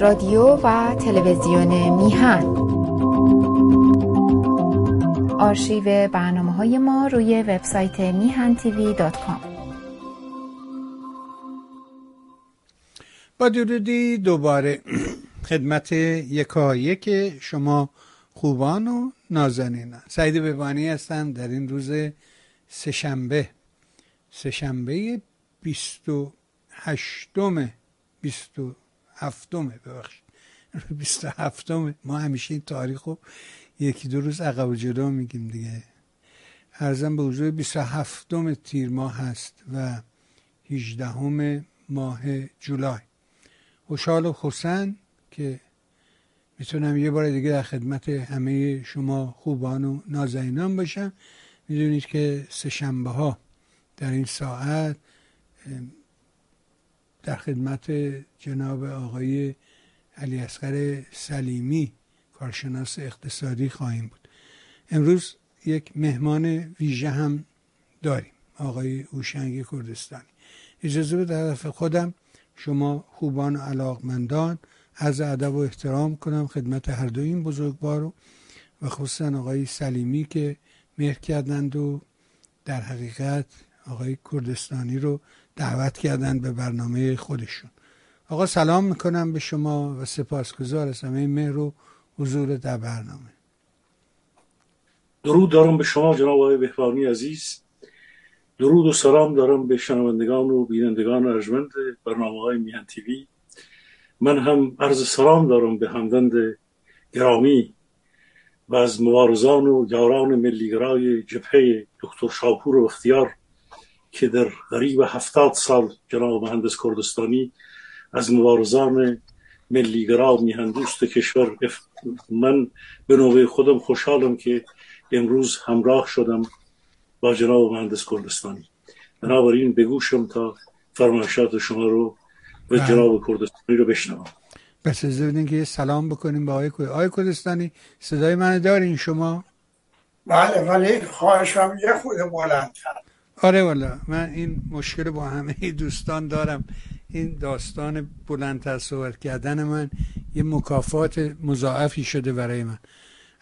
رادیو و تلویزیون میهن. آرشیو برنامه های ما روی وبسایت میهن تیوی دات کام. با درودی دوباره خدمت یکایک شما خوبان و نازنینان. سعید ببانی هستم در این روز سهشنبه. سهشنبه بیست و هشتم بیست و هفتمه ببخشید. بیست هفتمه. ما همیشه این تاریخ رو یکی دو روز عقب و جلو میگیم دیگه. ارزم به حضور بیست و هفتم تیر ماه هست و هیجدهم ماه جولای. خوشحال و خسن که می‌تونم یه بار دیگه در خدمت همه شما خوبان و نازنینان باشم. می‌دونید که سه شنبه ها در این ساعت در خدمت جناب آقای علی اصغر سلیمی کارشناس اقتصادی خواهیم بود. امروز یک مهمان ویژه هم داریم آقای اوشنگ کردستانی. اجازه به طرف خودم شما خوبان و علاقمندان از ادب و احترام کنم خدمت هر دو این بزرگوار و خصوصا آقای سلیمی که مهر کردند و در حقیقت آقای کردستانی رو دعوت کردند به برنامه خودشون. آقا سلام می‌کنم به شما و سپاسگزار از همه مهر و حضور در برنامه. درود دارم به شما جناب آقای بهبانی عزیز. درود و سلام دارم به شنوندگان و بینندگان ارجمند برنامه های میهن تیوی. من هم عرض سلام دارم به همدند گرامی و از مبارزان و یاران ملیگرای جبهه دکتر شاپور و اختیار. که در غریب هفتاد سال جناب مهندس کردستانی از مبارزان ملیگرا میهندوست کشور من به نوبه خودم خوشحالم که امروز همراه شدم با جناب مهندس کردستانی. بنابراین بگوشم تا فرمایشات شما رو و بله. جناب کردستانی رو بشنوم. بس از که سلام بکنیم به آقای آقای کردستانی صدای من دارین شما؟ بله ولی خواهشم یه خود بلندتر. آره والا من این مشکل با همه دوستان دارم. این داستان بلندتر صحبت کردن من یه مکافات مضاعفی شده برای من.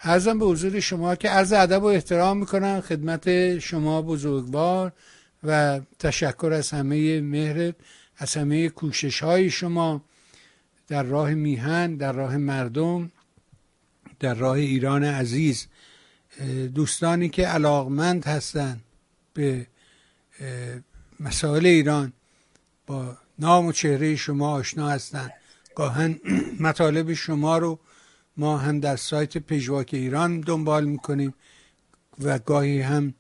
ارزم به حضور شما که عرض ادب و احترام می‌کنم خدمت شما بزرگوار و تشکر از همه مهرت از همه کوشش های شما در راه میهن در راه مردم در راه ایران عزیز. دوستانی که علاقمند هستند به مسائل ایران با نام و چهره شما آشنا هستند. گاهن مطالب شما رو ما هم در سایت پژواک ایران دنبال می‌کنیم و گاهی هم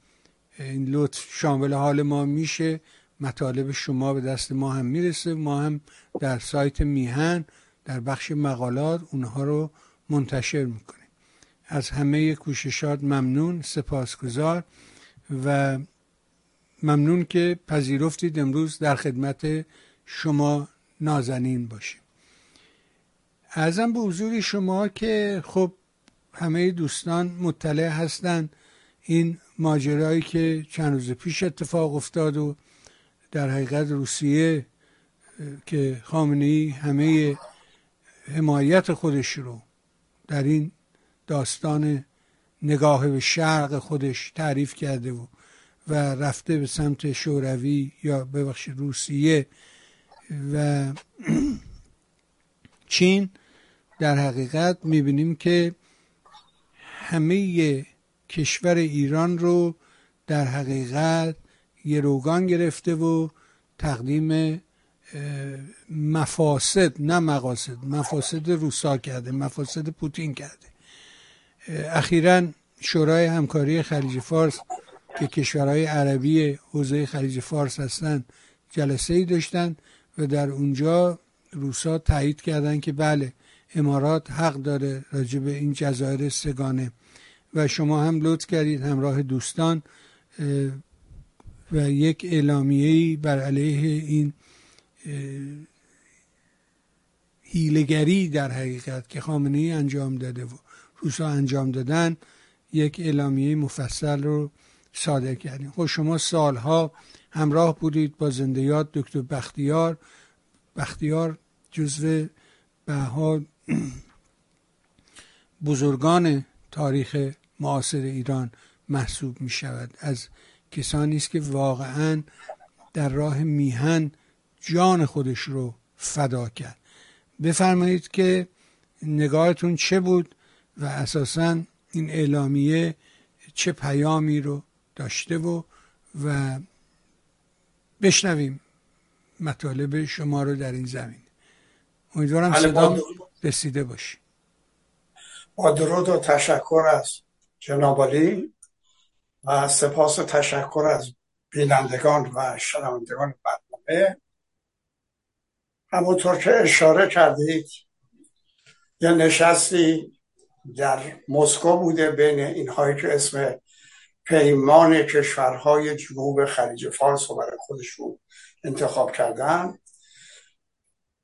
این لطف شامل حال ما میشه. مطالب شما به دست ما هم می‌رسه. ما هم در سایت میهن در بخش مقالات اونها رو منتشر می‌کنیم. از همه کوششات ممنون سپاسگزار و ممنون که پذیرفتید امروز در خدمت شما نازنین باشیم. ارزم به حضور شما که خب همه دوستان مطلع هستند این ماجرایی که چند روز پیش اتفاق افتاد و در حقیقت روسیه که خامنه ای همه حمایت خودش رو در این داستان نگاه به شرق خودش تعریف کرده و و رفته به سمت شوروی یا ببخش روسیه و چین در حقیقت می‌بینیم که همه کشور ایران رو در حقیقت گروگان گرفته و تقدیم مفاسد نه مقاصد مفاسد روسا کرده مفاسد پوتین کرده. اخیرا شورای همکاری خلیج فارس که کشورهای عربی حوزه خلیج فارس هستند جلسه ای داشتن و در اونجا روسا تایید کردند که بله امارات حق داره راجع به این جزایر سگانه. و شما هم لطف کردید همراه دوستان و یک اعلامیه بر علیه این هیلگری در حقیقت که خامنه ای انجام داده و روسا انجام دادن یک اعلامیه مفصل رو صادر کردیم. خب شما سالها همراه بودید با زندیات دکتر بختیار. بختیار جزو به بزرگان تاریخ معاصر ایران محسوب می شود از کسانی است که واقعا در راه میهن جان خودش رو فدا کرد. بفرمایید که نگاهتون چه بود و اساسا این اعلامیه چه پیامی رو داشته و و بشنویم مطالب شما رو در این زمین. امیدوارم بله، صدام رسیده باشی با درود و تشکر از جنابالی و سپاس و تشکر از بینندگان و شنوندگان برنامه. همونطور که اشاره کردید یه نشستی در مسکو بوده بین اینهایی که اسم پیمان کشورهای جنوب خلیج فارس رو برای خودشون انتخاب کردن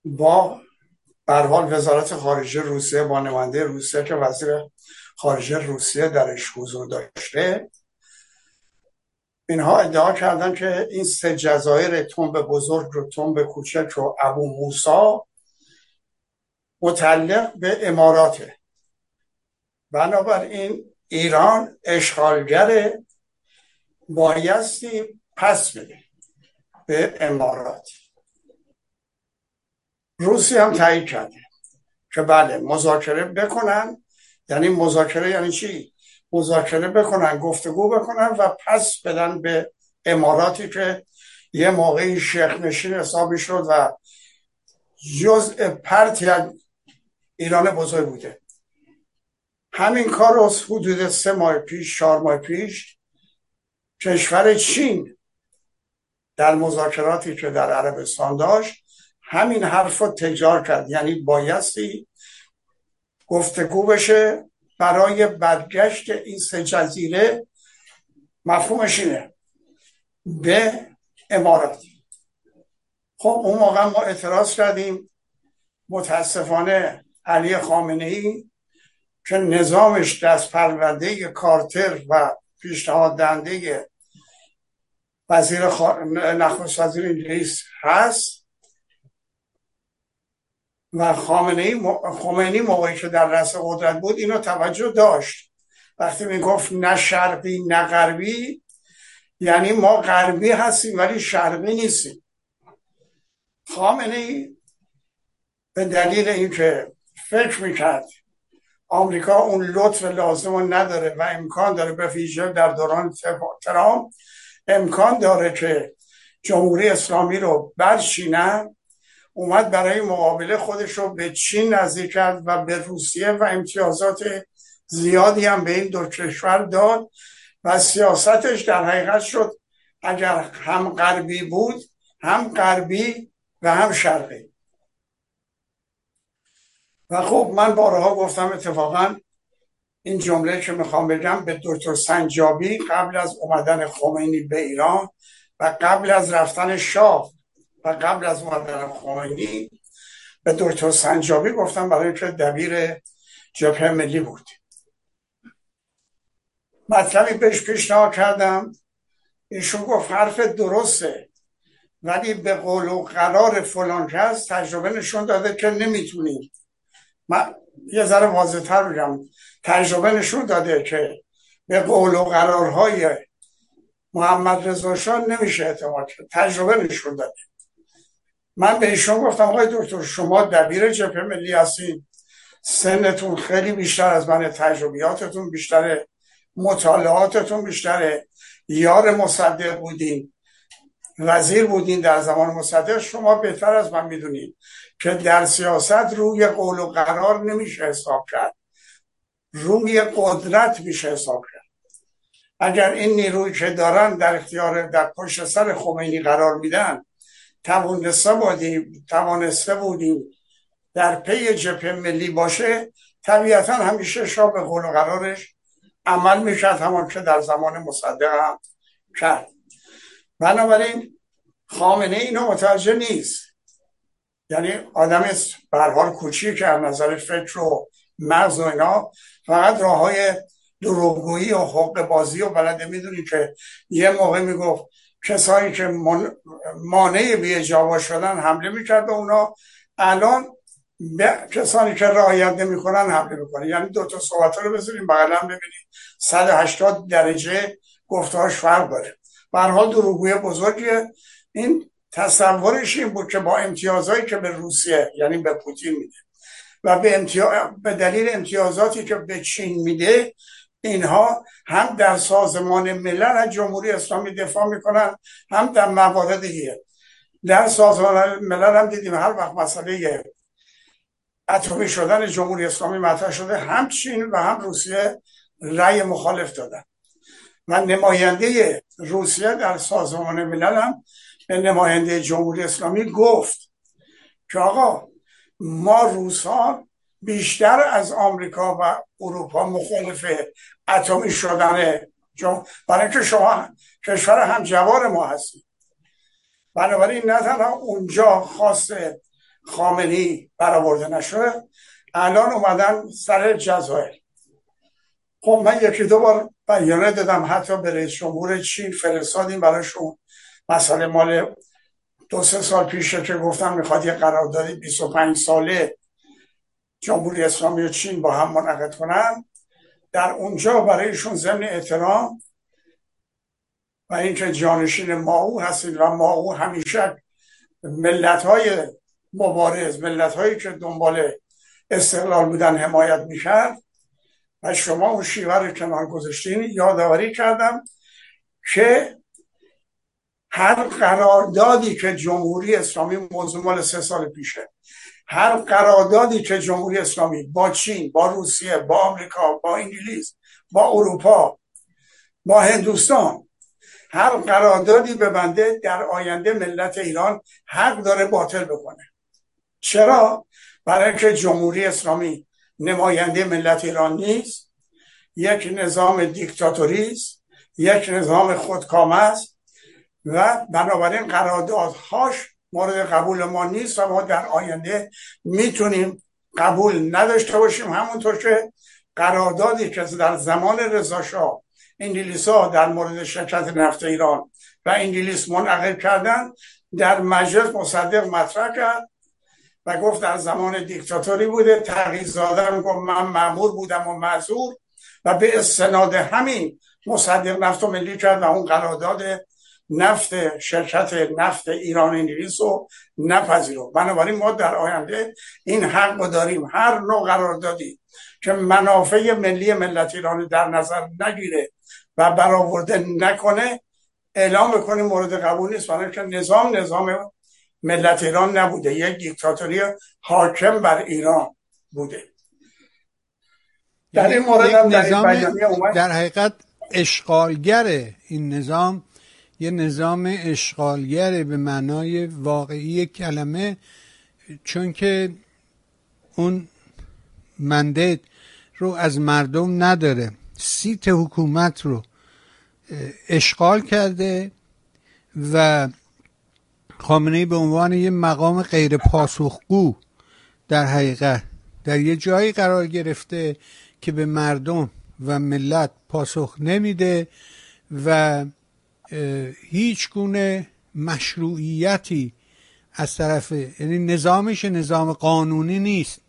با حال وزارت خارجه روسیه با نماینده روسیه که وزیر خارجه روسیه درش حضور داشته اینها ادعا کردن که این سه جزایر تنب بزرگ رو تنب کوچک و ابو موسا متعلق به اماراته. بنابراین ایران اشغالگر بایستی پس بده به امارات. روسی هم تایید کرده که بله مذاکره بکنن. یعنی مذاکره یعنی چی؟ مذاکره بکنن گفتگو بکنن و پس بدن به اماراتی که یه موقعی شیخ نشین حسابی شد و جزء پرتی ایران بزرگ بوده. همین کار رو حدود سه ماه پیش چهار ماه پیش کشور چین در مذاکراتی که در عربستان داشت همین حرف رو تجار کرد. یعنی بایستی گفتگو بشه برای برگشت این سه جزیره. مفهومش اینه. به امارات. خب اون موقع ما اعتراض کردیم. متاسفانه علی خامنه ای که نظامش دست پرونده کارتر و پیشنهاد دنده وزیر نخست وزیر انگلیس هست و خامنه موقعی که در رأس قدرت بود اینو توجه داشت. وقتی می‌گفت نه شرقی نه غربی یعنی ما غربی هستیم ولی شرقی نیستیم. خامنه ای به دلیل اینکه فکر می‌کرد آمریکا اون لطف لازم رو نداره و امکان داره به ویژه در دوران ترامپ. امکان داره که جمهوری اسلامی رو برچینن اومد برای مقابله خودش رو به چین نزدیک کرد و به روسیه و امتیازات زیادی هم به این دو کشور داد و سیاستش در حقیقت شد. اگر هم غربی بود هم غربی و هم شرقی. و خب من بارها گفتم اتفاقا این جمله که می‌خوام بگم به دکتر سنجابی قبل از اومدن خمینی به ایران و قبل از رفتن شاه و قبل از اومدن خمینی به دکتر سنجابی گفتم برای که دبیر جبهه ملی بود. مطلبی بهش پیشنهاد کردم. ایشون گفت حرف درسته ولی به قول و قرار فلان کس تجربه نشون داده که نمی‌تونیم من یه ذره واضح تر بگم تجربه نشون داده که به قول و قرارهای محمد رضا نمیشه اعتماد کرد. تجربه نشون داده. من به ایشون گفتم آقای دکتر شما دبیر جبهه ملی هستین سنتون خیلی بیشتر از من تجربیاتتون بیشتره مطالعاتتون بیشتره. یار مصدق بودین وزیر بودین در زمان مصدق. شما بهتر از من می‌دونید. که در سیاست روی قول و قرار نمیشه حساب کرد. روی قدرت میشه حساب کرد. اگر این نیروی که دارن در اختیار در پشت سر خمینی قرار میدن توانسته بودیم توانسته بودیم در پی جبهه ملی باشه طبیعتا همیشه شاه به قول و قرارش عمل می‌شد همون که در زمان مصدق هم کرد. بنابراین خامنه اینو متوجه نیست. یعنی آدم برحال کوچی که از نظر فکر و مغز و اینا فقط راه های دروغگویی و حق بازی و بلده می‌دونی که یه موقع می‌گفت کسایی که مانع بی اجابا شدن حمله می‌کرد به اونا الان به کسانی که رعایت نمی‌کنن حمله می‌کنه یعنی دو تا صحبت رو بذاریم هم ببینید 180 درجه گفتهاش فرق داره. به حال دروغگوی بزرگیه. این تصورش این بود که با امتیازهایی که به روسیه یعنی به پوتین میده و به, به دلیل امتیازاتی که به چین میده اینها هم در سازمان ملل از جمهوری اسلامی دفاع می‌کنن هم در موارد دیگه. در سازمان ملل هم دیدیم هر وقت مسئله اتمی شدن جمهوری اسلامی مطرح شده هم چین و هم روسیه رأی مخالف دادن. و نماینده روسیه در سازمان ملل هم نماینده جمهوری اسلامی گفت که آقا ما روسان بیشتر از آمریکا و اروپا مخالف اتمی شدن برای اینکه شما کشور هم جوار ما هستید. بنابراین نه تنها اونجا خاص خامنی برآورده نشده الان اومدن سر جزایر. خب من یکی دو بار بیانه دادم حتی به رئیس جمهور چین فرستادیم براشون مسئله مال دو سه سال پیشه که گفتم می‌خواد یه قراردادی 25 ساله جمهوری اسلامی و چین با هم منعقد کنن. در اونجا برایشون ضمن احترام و اینکه جانشین ماهو هستید و ماهو همیشه ملت های مبارز ملت هایی که دنبال استقلال بودن حمایت می‌کرد و شما اون شیوه رو کنار گذاشتین یادآوری کردم که هر قراردادی که جمهوری اسلامی موضوع سه سال پیشه هر قراردادی که جمهوری اسلامی با چین با روسیه با آمریکا با انگلیس با اروپا با هندوستان هر قراردادی بنده در آینده ملت ایران حق داره باطل بکنه. چرا؟ برای اینکه جمهوری اسلامی نماینده ملت ایران نیست یک نظام دیکتاتوری است یک نظام خودکامه است و بنابراین قراردادهاش مورد قبول ما نیست و ما در آینده می‌تونیم قبول نداشته باشیم. همونطور که قراردادی که در زمان رضاشاه انگلیس ها در مورد شرکت نفت ایران و انگلیس منعقد کردن در مجلس مصدق مطرح کرد و گفت در زمان دیکتاتوری بوده. تغییر زاده گفت من معمور بودم و معذور و به استناد همین مصدق نفت و ملی کرد و اون قرارداد نفت شرکت نفت ایران انگلیس رو نپذیرو. بنابراین ما در آینده این حق رو داریم. هر نوع قراردادی که منافع ملی ملت ایران در نظر نگیره و برآورده نکنه اعلام بکنیم مورد قبول نیست. برای که نظام نظام ملت ایران نبوده. یک دیکتاتوری حاکم بر ایران بوده. در این مورد در, در حقیقت اشغالگر این نظام یه نظام اشغالگر به معنای واقعی کلمه چون که اون مندت رو از مردم نداره. سیت حکومت رو اشغال کرده و خامنه به عنوان یه مقام غیر پاسخگو در حقیقت در یه جایی قرار گرفته که به مردم و ملت پاسخ نمیده و هیچ گونه مشروعیتی از طرف یعنی نظامش نظام قانونی نیست.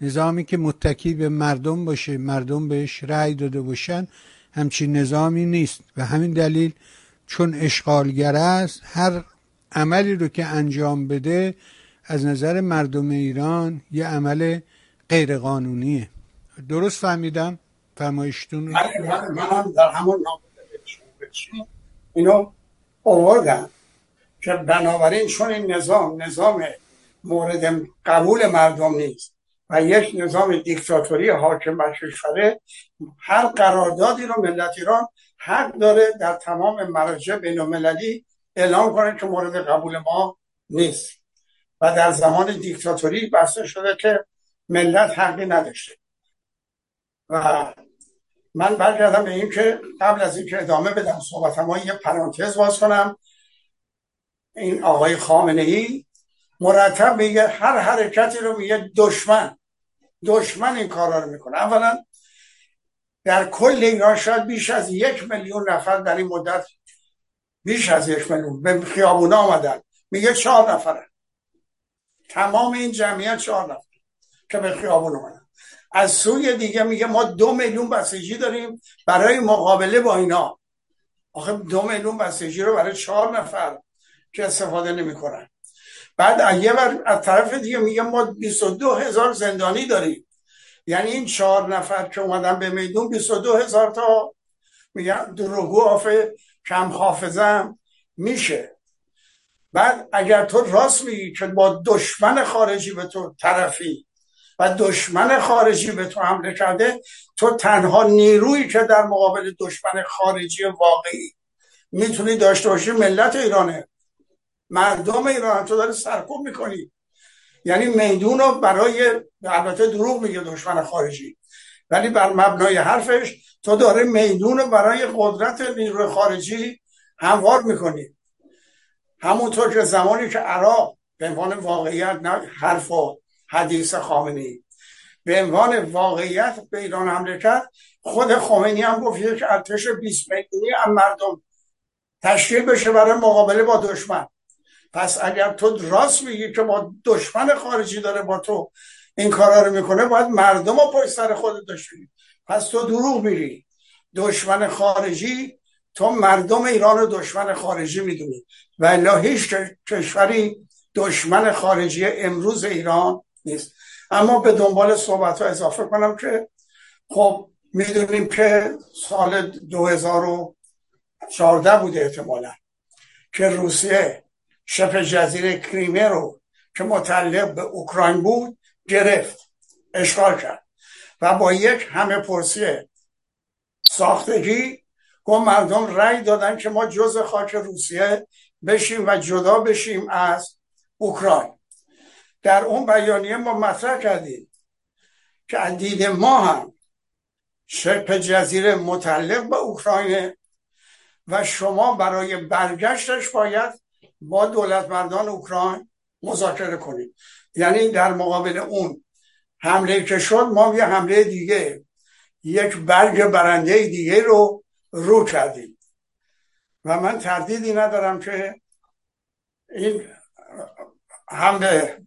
نظامی که متکی به مردم باشه مردم بهش رأی داده باشن همچین نظامی نیست. و همین دلیل چون اشغالگر است هر عملی رو که انجام بده از نظر مردم ایران یه عمل غیر قانونیه درست فهمیدم؟ فرمایشتون؟ رو من هم در همون اینو آوردم که بنابراین چون این نظام نظام مورد قبول مردم نیست و یک نظام دیکتاتوری حاکم بر کشوره هر قراردادی رو ملت ایران حق داره در تمام مراجع بین المللی اعلام کنه که مورد قبول ما نیست. و در زمان دیکتاتوری بسته شده که ملت حقی نداشته. و من برگردم به این که قبل از اینکه ادامه بدم صحبت ما یه پرانتز باز کنم. این آقای خامنه ای مرتب میگه هر حرکتی رو میگه دشمن. دشمن این کارا رو می‌کنه. اولا در کل ایران شاید بیش از یک میلیون نفر در این مدت بیش از یک میلیون به خیابونا آمدن. میگه چهار نفره. تمام این جمعیت چهار نفر که به خیابون اومدن. از سوی دیگه میگه ما دو میلیون بسیجی داریم برای مقابله با اینا. آخه دو میلیون بسیجی رو برای چهار نفر که استفاده نمی‌کنن. بعد یه بر از طرف دیگه میگه ما 22 هزار زندانی داریم. یعنی این چهار نفر که اومدن به میدون 22 هزار تا میگن دروگو آف کم حافظم میشه. بعد اگر تو راست میگی که با دشمن خارجی به تو طرفی و دشمن خارجی به تو حمله کرده تو تنها نیرویی که در مقابل دشمن خارجی واقعی. می‌تونی داشته باشی ملت ایرانه. مردم ایران تو داری سرکوب می‌کنی. یعنی میدون رو برای البته دروغ میگه دشمن خارجی. ولی بر مبنای حرفش تو داره میدون رو برای قدرت نیروی خارجی هموار می‌کنی. همونطور که زمانی که عراق به عنوان واقعیت نه حرف و حدیث خامنی به عنوان واقعیت به ایران حمله کرد خود خامنی هم گفت یک ارتش 20 میلیونی هم مردم تشکیل بشه برای مقابله با دشمن. پس اگر تو راست میگی که با دشمن خارجی داره با تو این کارا رو می‌کنه باید مردم رو پشت سر خودت داشته پس تو دروغ میگی. دشمن خارجی تو مردم ایران رو دشمن خارجی می‌دونی. و الا هیچ کشوری دشمن خارجی امروز ایران نیست. اما به دنبال صحبت ها اضافه کنم که خب می‌دونیم که سال 2014 بوده احتمالا که روسیه شبه جزیره کریمه رو که متعلق به اوکراین بود گرفت اشغال کرد و با یک همه پرسی ساختگی گفت مردم رأی دادن که ما جز خاک روسیه بشیم و جدا بشیم از اوکراین. در اون بیانیه ما مطرح کردیم که از دید ما هم شبه جزیره متعلق به اوکراین و شما برای برگشتش باید با دولت مردان اوکراین مذاکره کنید. یعنی در مقابل اون حمله که شد ما یه حمله دیگه یک برگ برنده دیگه رو رو کردیم. و من تردیدی ندارم که این حمله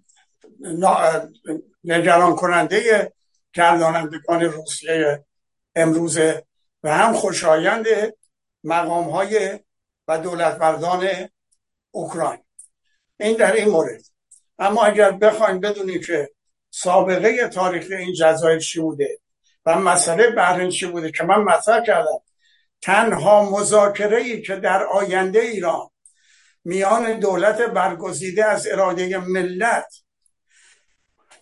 نگران کننده گردانندگان روسیه امروزه و هم خوشایند مقام های و دولت مردان اوکراین. این در این مورد. اما اگر بخوایم بدونیم که سابقه تاریخی این جزایر چی بوده و مسئله بحرین چی بوده که من مطرح کردم تنها مذاکره ای که در آینده ایران میان دولت برگزیده از اراده ملت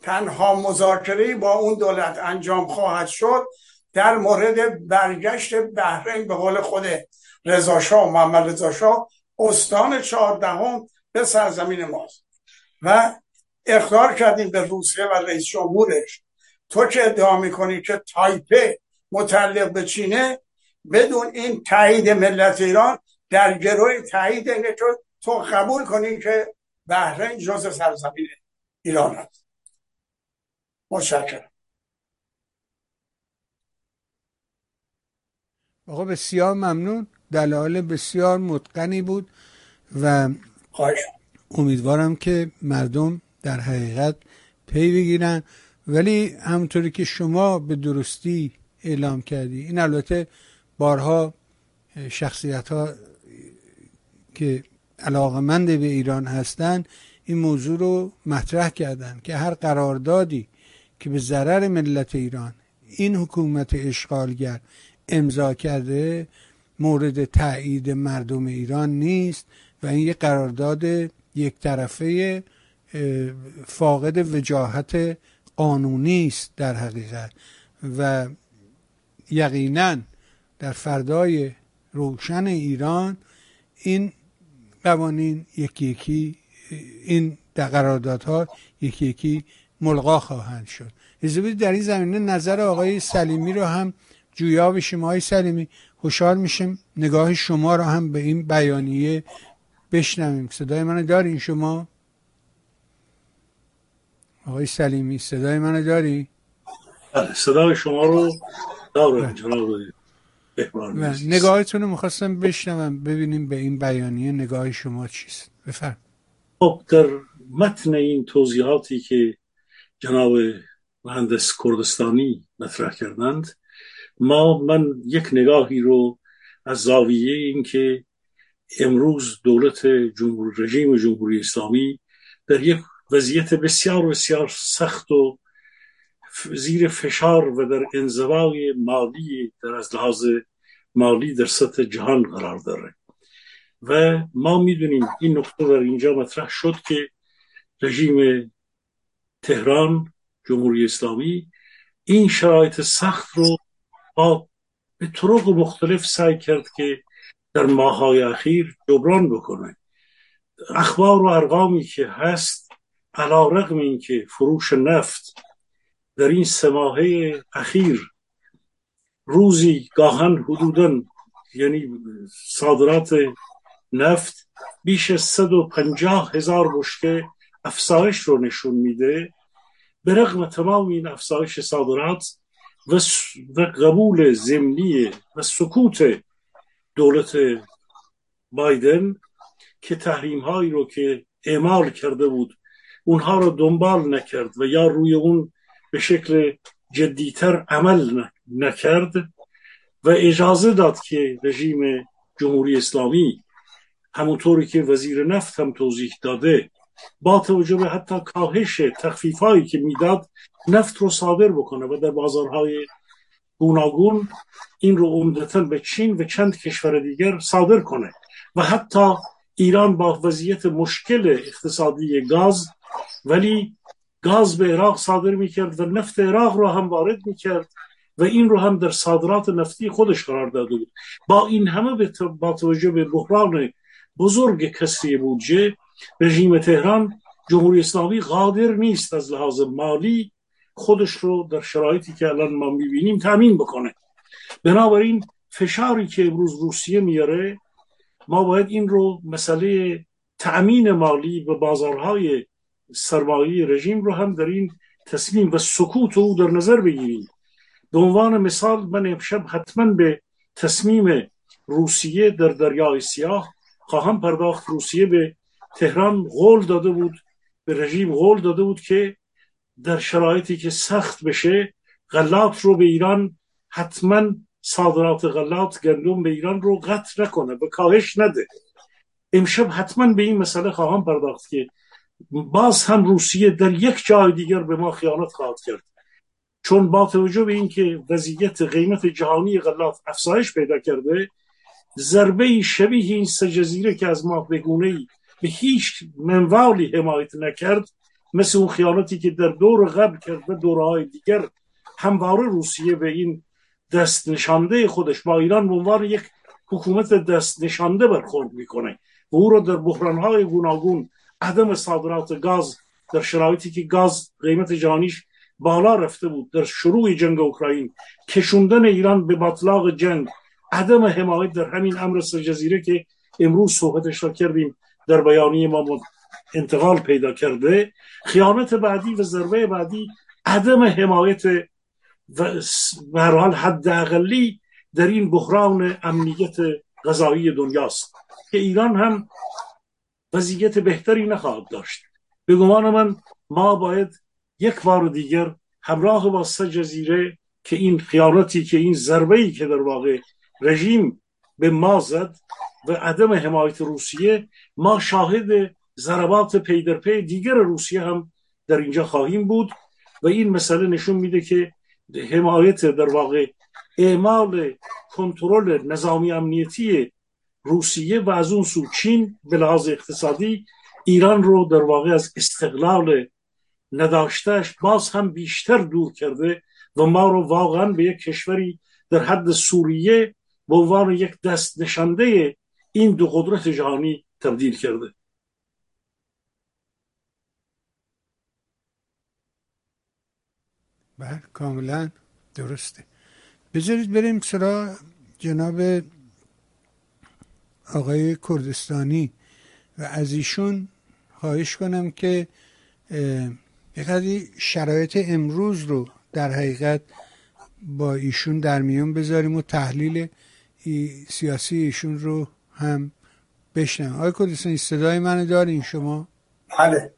تنها مذاکره با اون دولت انجام خواهد شد در مورد برگشت بحرین به قول خود رضا شاه محمد رضا شاه استان چهاردهم به سرزمین ماست. و اخطار کردیم به روسیه و رئیس جمهورش. تو که ادعا می‌کنی که تایپه متعلق به چینه بدون این تایید ملت ایران در گروه تایید اینه تو قبول کنی که بحرین جز سرزمین ایران هست متشکرم. آقا بسیار ممنون. دلایل بسیار متقنی بود و خواهش امیدوارم که مردم در حقیقت پی بگیرن. ولی همونطوری که شما به درستی اعلام کردی این البته بارها شخصیت ها که علاقمند به ایران هستند این موضوع رو مطرح کردن که هر قراردادی که به ضرر ملت ایران این حکومت اشغالگر امضا کرده مورد تایید مردم ایران نیست و این یک قرارداد یک طرفه فاقد وجاهت قانونی است در حقیقت و یقینا در فردای روشن ایران این قوانین یکی یکی این قراردادها یکی یکی ملغا خواهند شد. اجازه در این زمینه نظر آقای سلیمی رو هم جویا بشیم. آقای سلیمی خوشحال میشیم. نگاه شما رو هم به این بیانیه بشنویم. صدای منو دارین شما؟ آقای سلیمی صدای منو داری؟ بله، صدای شما رو دارم بله. جناب نگاهتون رو می‌خواستم بشنوم. ببینیم به این بیانیه نگاه شما چیست. بفرم خب در متن این توضیحاتی که جناب مهندس کردستانی مطرح کردند. ما من یک نگاهی رو از زاویه اینکه امروز دولت جمهور رژیم جمهوری اسلامی در یک وضعیت بسیار بسیار سخت و زیر فشار و در انزوای مالی در از لحاظ مالی در سطح جهان قرار داره. و ما می‌دونیم این نقطه در اینجا مطرح شد که رژیم تهران جمهوری اسلامی این شرایط سخت رو با به طرق مختلف سعی کرد که در ماهای اخیر جبران بکنه. اخبار و ارقامی که هست علا رقم این که فروش نفت در این سماهه اخیر روزی گاهن حدودا یعنی صادرات نفت بیش از 150 هزار بشکه افزایش رو نشون میده. به رغم تمام این افزایش صادرات و, و قبول زمینی و سکوت دولت بایدن که تحریم هایی رو که اعمال کرده بود اونها رو دنبال نکرد و یا روی اون به شکل جدیتر عمل نکرد و اجازه داد که رژیم جمهوری اسلامی همونطوری که وزیر نفت هم توضیح داده با توجه به حتی کاهش تخفیف هایی که می‌داد نفت رو صادر بکنه و در بازارهای گوناگون این رو عمدتا به چین و چند کشور دیگر صادر کنه. و حتی ایران با وضعیت مشکل اقتصادی گاز ولی گاز به عراق صادر می‌کرد و نفت عراق رو هم وارد می‌کرد و این رو هم در صادرات نفتی خودش قرار داده بود. با این همه با توجه به بحران بزرگ کسری بودجه رژیم تهران جمهوری اسلامی قادر نیست از لحاظ مالی خودش رو در شرایطی که الان ما می‌بینیم تامین بکنه. بنابراین فشاری که امروز روسیه میاره ما باید این رو مسئله تأمین مالی و بازارهای سرمایه رژیم رو هم در این تصمیم و سکوت او در نظر بگیریم. به عنوان مثال من امشب حتما به تصمیم روسیه در دریای سیاه خواهم پرداخت. روسیه به تهران قول داده بود به رژیم قول داده بود که در شرایطی که سخت بشه غلات رو به ایران حتما صادرات غلات گندم به ایران رو قطع نکنه به کاهش نده. امشب حتما به این مسئله خواهم پرداخت که باز هم روسیه در یک جای دیگر به ما خیانت خواهد کرد. چون با توجه به اینکه وضعیت قیمت جهانی غلات افزایش پیدا کرده ضربه شبیه این سه که از ما به به هیچ منوالی حمایت نکرد مثل اون خیانتی که در دور قبل کرد و دورهای دیگر. همواره روسیه به این دست نشانده خودش با ایران یک حکومت دست نشانده برخورد می‌کنه و او را در بحرانهای گوناگون عدم صادرات گاز در شرایطی که گاز قیمت جهانیش بالا رفته بود در شروع جنگ اوکراین کشوندن ایران به باطلاق جنگ عدم حمایت در همین امر جزیره که امروز صحبتش را کردیم. در بیانیه ما انتقال پیدا کرده. خیانت بعدی و ضربه بعدی عدم حمایت و حال حداقلی در این بحران امنیت غذایی دنیاست. که ایران هم وضعیت بهتری نخواهد داشت. به گمان من ما باید یک بار دیگر همراه با سه جزیره که این خیانتی که این ضربه ای که در واقع رژیم به ما زد و عدم حمایت روسیه ما شاهد ضربات پی در پی دیگر روسیه هم در اینجا خواهیم بود. و این مسئله نشون میده که حمایت در واقع اعمال کنترل نظامی امنیتی روسیه و از اون سو چین به لحاظ اقتصادی ایران رو در واقع از استقلال نداشتهش باز هم بیشتر دور کرده و ما رو واقعا به یک کشوری در حد سوریه به عنوان یک دست نشانده این دو قدرت جهانی تبدیل کرده. بله کاملا درسته. بذارید بریم سرا جناب آقای کردستانی و از ایشون خواهش کنم که یه شرایط امروز رو در حقیقت با ایشون در میون بذاریم و تحلیل سیاسی ایشون رو هم بشنم. آقای کردستانی صدای منو دارین شما؟ بله.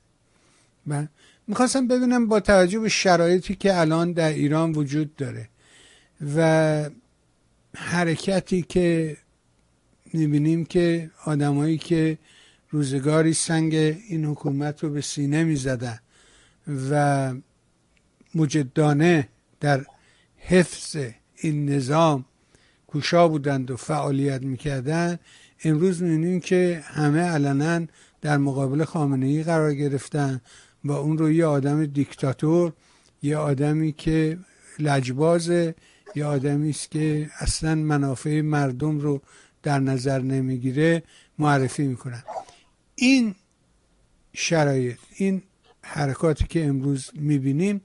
بله. می‌خواستم ببینم با توجه به شرایطی که الان در ایران وجود داره و حرکتی که می‌بینیم که آدمایی که روزگاری سنگ این حکومت رو به سینه می‌زدن و مجدانه در حفظ این نظام کوشا بودند و فعالیت می‌کردن امروز می‌بینیم که همه علنا در مقابل خامنه ای قرار گرفتن و اون رو یه آدم دیکتاتور یه آدمی که لجبازه یه آدمی است که اصلا منافع مردم رو در نظر نمی‌گیره معرفی می‌کنن. این شرایط این حرکاتی که امروز می‌بینیم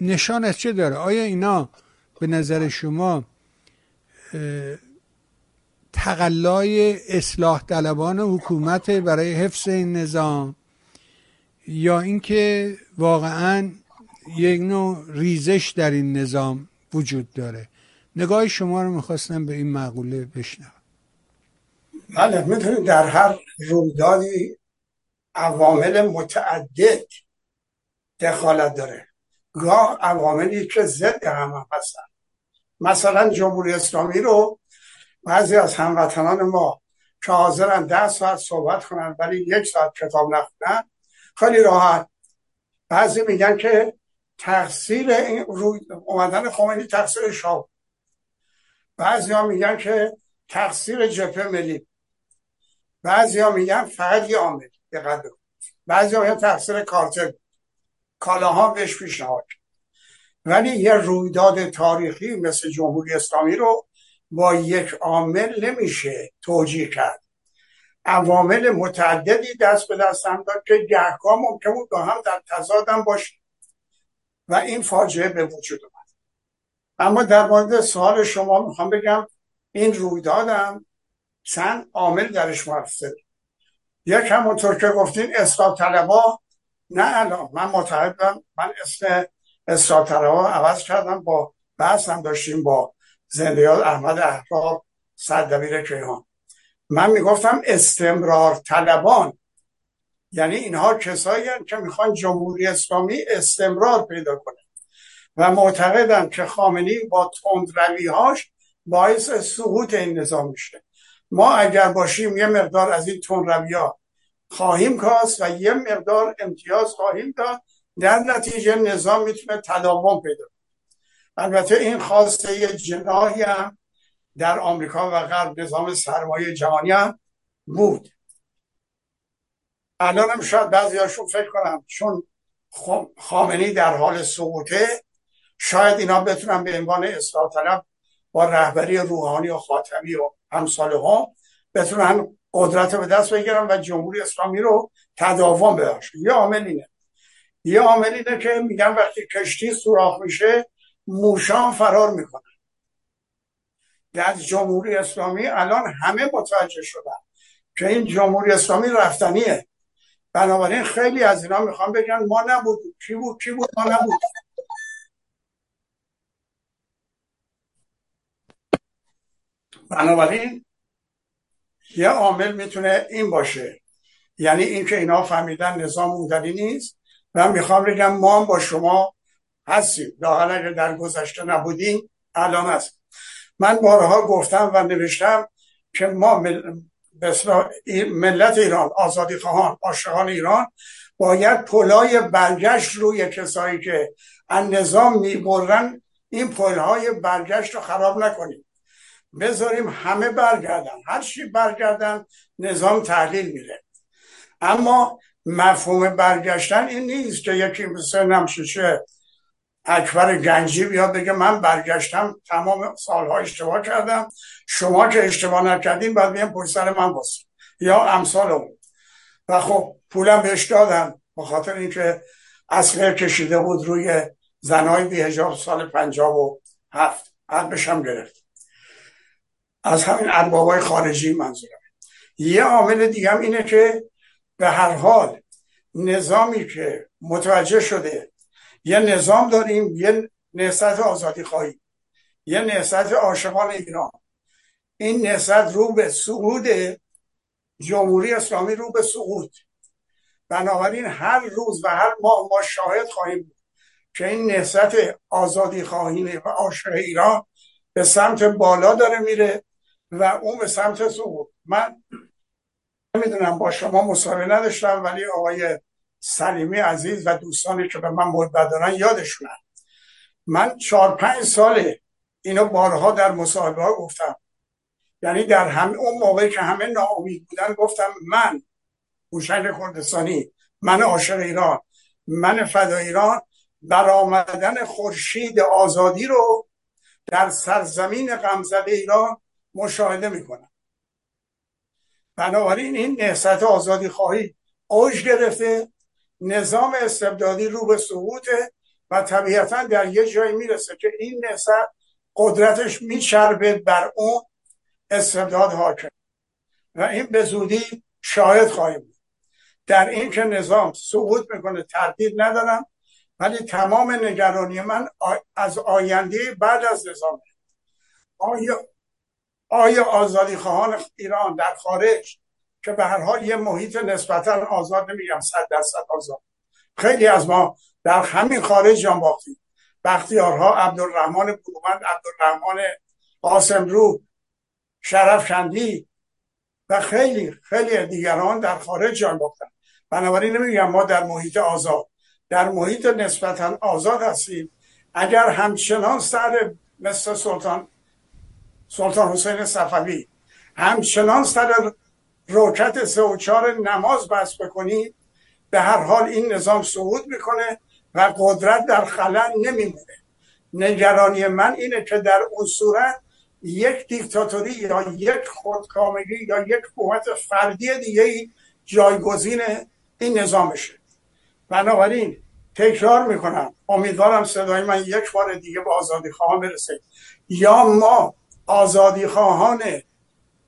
نشان از چه داره؟ آیا اینا به نظر شما تقلای اصلاح طلبان حکومت برای حفظ این نظام یا اینکه واقعا یک نوع ریزش در این نظام وجود داره. نگاه شما رو می‌خواستم به این مقوله بشنوم. بله می‌تونید در هر رویدادی عوامل متعدد دخالت داره. گاه عواملی که ضد هم, هستن. مثلا جمهوری اسلامی رو بعضی از هموطنان ما که حاضرن ده ساعت صحبت کنن ولی یک ساعت کتاب نخونن خیلی راحت. بعضی میگن که تقصیر این روی اومدن خمینی تقصیر شاه. بعضی ها میگن که تقصیر جبهه ملی. بعضی ها میگن فقط یه عامل دقت بعضی ها میگن تقصیر کارتل. کالاها بهش پیشنهاد. ولی یه رویداد تاریخی مثل جمهوری اسلامی رو با یک عامل نمیشه توجیه کرد. عوامل متعددی دست به دست هم داد که گهگاه ممکن بود با هم در تضادم باشه و این فاجعه به وجود اومد. اما در مورد سوال شما می‌خوام بگم این رویدادم چند عامل درش موثر یک همونطور که گفتین اصلاح طلبا نه الان. من متحدم من اسم اصلاح طلبا عوض کردم با بحث هم داشتیم با زندیات احمد احرار سردبیر کیهان. من می‌گفتم استمرار طلبان. یعنی اینها کسایی که می‌خوان جمهوری اسلامی استمرار پیدا کنه و معتقدن که خامنی با هاش باعث سقوط این نظام میشه. ما اگر باشیم یه مقدار از این تندروی ها خواهیم کاست و یه مقدار امتیاز خواهیم داد در نتیجه نظام می‌تونه تداوم پیدا البته این خواسته جناهی هم در آمریکا و غرب نظام سرمایه جهانی هم بود. الان هم شاید بعضی هاشون فکر کنم چون خامنی در حال سقوطه شاید اینا بتونن به عنوان اصلاح طلب با رهبری روحانی و خاتمی و همسال ها بتونن قدرت به دست بگیرن و جمهوری اسلامی رو تداوم بداشت یه عامل اینه. یه عامل اینه که میگن وقتی کشتی سوراخ میشه موشان فرار می‌کنن. در جمهوری اسلامی الان همه متوجه شدن که این جمهوری اسلامی رفتنیه. بنابراین خیلی از اینا می‌خوان بگن ما نبودیم. کی بود؟ کی بود؟ ما نبودیم. بنابراین یه عامل می‌تونه این باشه. یعنی اینکه اینا فهمیدن نظام مدلی نیست و می‌خوام بگم ما هم با شما هستیم لاغل اگر در گذشته نبودیم الان هست من بارها گفتم و نوشتم که ما ملت ایران آزادی خواهان عاشقان ایران باید پلای برگشت روی کسایی که ان نظام می‌برن این پلهای برگشت رو خراب نکنیم. بذاریم همه برگردن. هر چی برگردن نظام تحلیل میره اما مفهوم برگشتن این نیست که یکی مثل نمششه اکبر گنجی بیاد بگه من برگشتم تمام سالها اشتباه کردم. شما که اشتباه نکردین باید بیان پشت سر من باست یا امثال اون. و خب پولم بهش دادن. به خاطر اینکه اصله کشیده بود روی زنهای بیهجاب سال پنجاب و هفت. حقش هم گرفت. از همین اربابای خارجی منظورم. یه عامل دیگه اینه که به هر حال نظامی که متوجه شده یه نظام داریم یه نهضت آزادی خواهی. یه نهضت عاشقان ایران. این نهضت رو به سقوط جمهوری اسلامی رو به سقوط بنابراین هر روز و هر ماه ما شاهد خواهیم بود که این نهضت آزادی خواهی و عاشق ایران به سمت بالا داره میره و اون به سمت سقوط من نمی‌دونم با شما مصاحبه نداشتم ولی آقای سلیمی عزیز و دوستانی که به من محبت دارن یادشونن من چهار پنج ساله اینو بارها در مصاحبه ها گفتم. یعنی در هم اون موقعی که همه ناامید بودن گفتم من هوشنگ کردستانی من عاشق ایران من فدا ایران برآمدن خورشید آزادی رو در سرزمین غمزده ایران مشاهده می‌کنم. بنابراین این نهضت آزادی خواهی اوج گرفته. نظام استبدادی رو به سقوطه و طبیعتا در یه جایی می‌رسه که این نهضت قدرتش میچربه بر اون استبداد حاکم. و این به زودی شاهد خواهیم بود. در این که نظام سقوط می‌کنه تردید ندارم ولی تمام نگرانی من از آینده بعد از نظام آیا آیا آزادی خواهان ایران در خارج که به هر حال یه محیط نسبتا آزاد نمیگم صد درصد آزاد. خیلی از ما در همین خارج جان باختیم. بختیارها عبدالرحمن برومند عبدالرحمن قاسم رو شرف شندی و خیلی خیلی دیگران در خارج جان باختن. بنابراین نمیگم ما در محیط آزاد در محیط نسبتا آزاد هستیم. اگر همچنان سر مثل سلطان سلطان حسین صفوی همچنان سر روکت سه و چهار نماز بس بکنید به هر حال این نظام صعود می‌کنه و قدرت در خلن نمیمونه. نگرانی من اینه که در اون صورت یک دیکتاتوری یا یک خودکامگی یا یک حکومت فردی دیگه جایگزین این نظامشه. بنابراین تکرار می‌کنم. امیدوارم صدای من یک بار دیگه به آزادی خواهان برسه. یا ما آزادی خواهان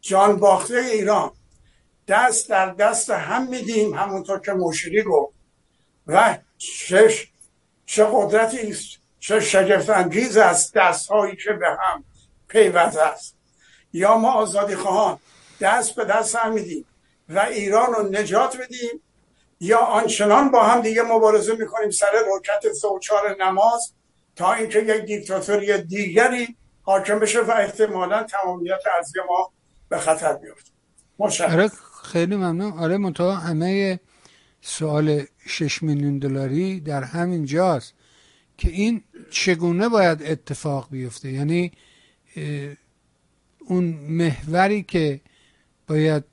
جان باخته ایران دست در دست هم میدیم همونطور که مشیری گفت. و چه چه قدرتی است چه شگفت انگیز است دست هایی که به هم پیوسته است. یا ما آزادی خواهان دست به دست هم میدیم و ایران رو نجات بدیم یا آنچنان با هم دیگه مبارزه می‌کنیم سر روکت سوچار نماز تا اینکه یک دیکتاتوری دیگری حاکم بشه و احتمالا تمامیت از ما به خطر بیفته. آره خیلی ممنون. آره منتها همه سوال 6 میلیون دلاری در همین جاست که این چگونه باید اتفاق بیفته؟ یعنی اون محوری که باید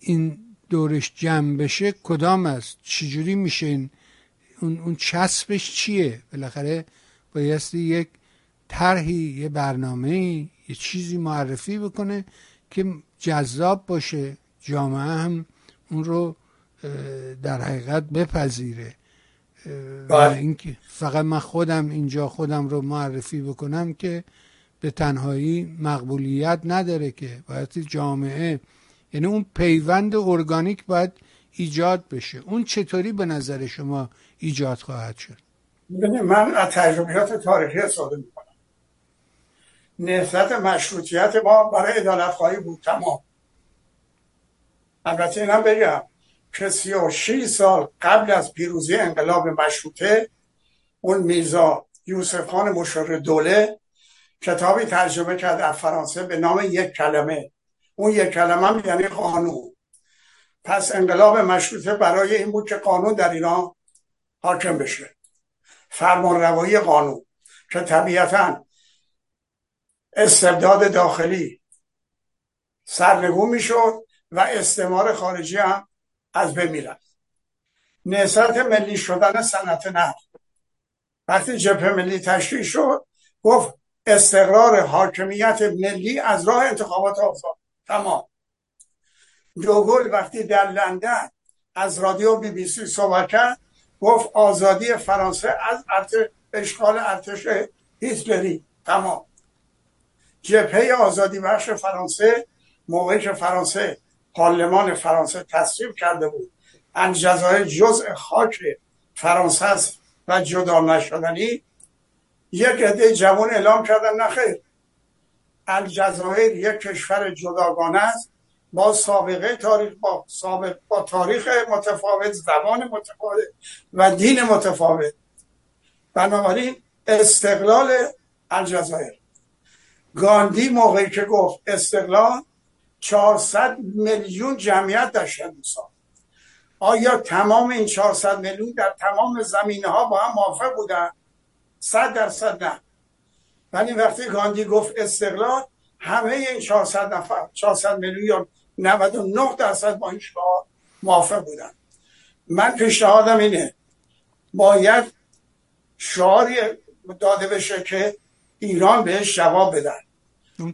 این دورش جمع بشه کدام است؟ چجوری میشه این؟ اون, اون چسبش چیه؟ بالاخره بایستی یک طرحی یه برنامه یه چیزی معرفی بکنه که جذاب باشه. جامعه هم اون رو در حقیقت بپذیره. و بله. اینکه فقط من خودم اینجا خودم رو معرفی بکنم که به تنهایی مقبولیت نداره که باید جامعه یعنی اون پیوند ارگانیک باید ایجاد بشه. اون چطوری به نظر شما ایجاد خواهد شد؟ من از تجربیات تاریخی استفاده می‌کنم. نهضت مشروطیت ما برای ادالت خواهی بود تمام. البته اینم بگم که سی و سال قبل از پیروزی انقلاب مشروطه اون میرزا یوسف خان مشاور دوله کتابی ترجمه کرد از فرانسه به نام یک کلمه. اون یک کلمه یعنی قانون. پس انقلاب مشروطه برای این بود که قانون در ایران حاکم بشه. فرمان روایی قانون که طبیعتا استبداد داخلی سرنگون می‌شد. و استعمار خارجی هم از بین می‌رفت نهضت ملی شدن صنعت نفت. وقتی جبهه ملی تشکیل شد گفت استقرار حاکمیت ملی از راه انتخابات آزاد تمام. دوگل وقتی در لندن از رادیو بی بی سی صحبت کرد گفت آزادی فرانسه از اشغال ارتش هیتلری. تمام. جبهه آزادی بخش فرانسه موقعی فرانسه پارلمان فرانسه تصویب کرده بود. الجزایر جزء خاک فرانسه است و جدا نشدنی یک عده جوان اعلام کردن نخیر الجزایر یک کشور جداگانه است با سابقه تاریخ با سابق با تاریخ متفاوت زبان متفاوت و دین متفاوت. بنابراین استقلال الجزایر گاندی موقعی که گفت استقلال 400 میلیون جمعیت داشت دوستان آیا تمام این 400 میلیون در تمام زمینه ها با هم موافق بودن؟ 100 درصد نه. ولی وقتی گاندی گفت استقلال همه این 400 نفر 400 میلیون یا 99 درصد با این شعار موافق بودن. من پیشنهادم اینه باید شعاری داده بشه که ایران بهش جواب بدن.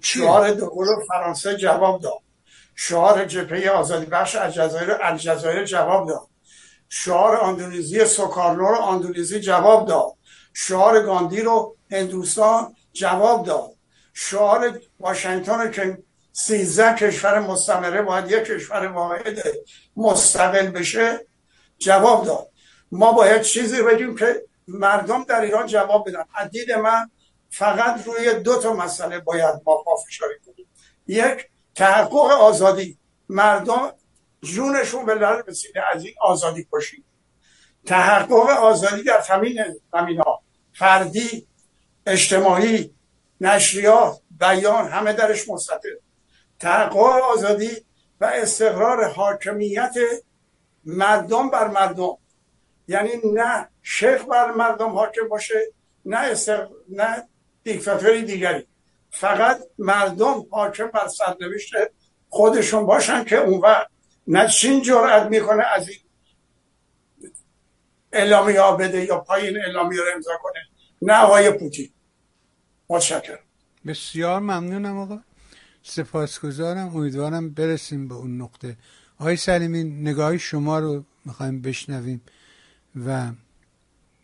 شعار دوگل فرانسه جواب داد. شعار جبهه آزادی بخش الجزایر الجزایر جواب داد. شعار اندونزی سوکارنو رو اندونزی جواب داد. شعار گاندی رو هندوستان جواب داد. شعار واشنگتن که سیزده کشور مستمره باید یک کشور واحد مستقل بشه جواب داد. ما باید چیزی بگیم که مردم در ایران جواب بدن. از دید من فقط روی دو تا مسئله باید ما پافشاری کنیم. یک تحقق آزادی. مردم جونشون به لر رسیده از این آزادی کشی. تحقق آزادی در همین زمین ها فردی اجتماعی نشریات بیان همه درش مستطر. تحقق آزادی و استقرار حاکمیت مردم بر مردم. یعنی نه شیخ بر مردم حاکم باشه نه استق... نه دیکتاتوری دیگری. فقط مردم حاکم بر سرنوشت خودشون باشن که اون وقت نه چین جرأت می‌کنه از این اعلامی ها بده یا پایین اعلامی رو امضا کنه. نه آقای پوتین. متشکرم. بسیار ممنونم آقا. سپاسگزارم. امیدوارم برسیم به اون نقطه. آقای سلیمی نگاهی شما رو می‌خوایم بشنویم و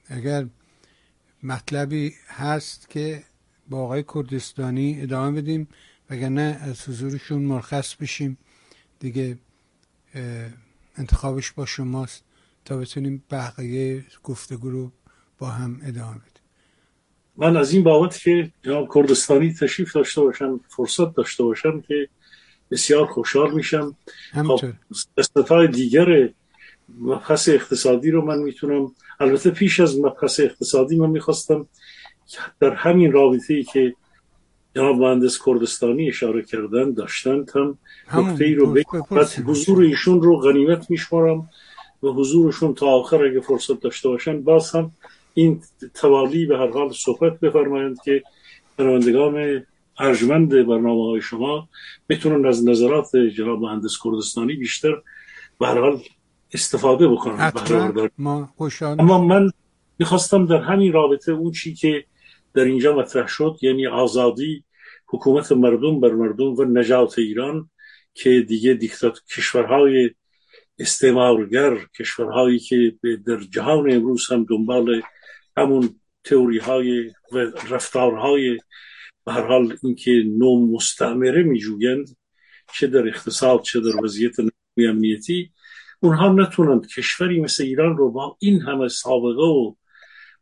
اگر مطلبی هست که با آقای کردستانی ادامه بدیم وگرنه از حضورشون مرخص بشیم. دیگه انتخابش با شماست تا بتونیم بقیه گفتگو رو با هم ادامه بدیم. من از این بابت که جناب کردستانی تشریف داشته باشم فرصت داشته باشم که بسیار خوشحال میشم. همینطور. خب دیگر مبحث اقتصادی رو من می‌تونم البته پیش از مبحث اقتصادی من می‌خواستم در همین رابطه ای که جناب مهندس کردستانی اشاره کردن داشتن هم نقطه ای رو حضور ایشون رو غنیمت میشمارم و حضورشون تا آخر اگه فرصت داشته باشن باز هم این توالی به هر حال صحبت بفرمایند که شنوندگان ارجمند برنامه های شما بتونن از نظرات جناب مهندس کردستانی بیشتر به هر حال استفاده بکنن. ما اما من می‌خواستم در همین رابطه اون چی که در اینجا مطرح شد یعنی آزادی حکومت مردم بر مردم و نجات ایران که دیگه دیکتات کشورهای استعمارگر کشورهایی که در جهان امروز هم دنبال همون تئوری های و رفتارهای به هر حال اینکه نو مستعمره میجویند چه در اقتصاد چه در وضعیت امنیتی اونها نتونند کشوری مثل ایران رو با این همه سابقه و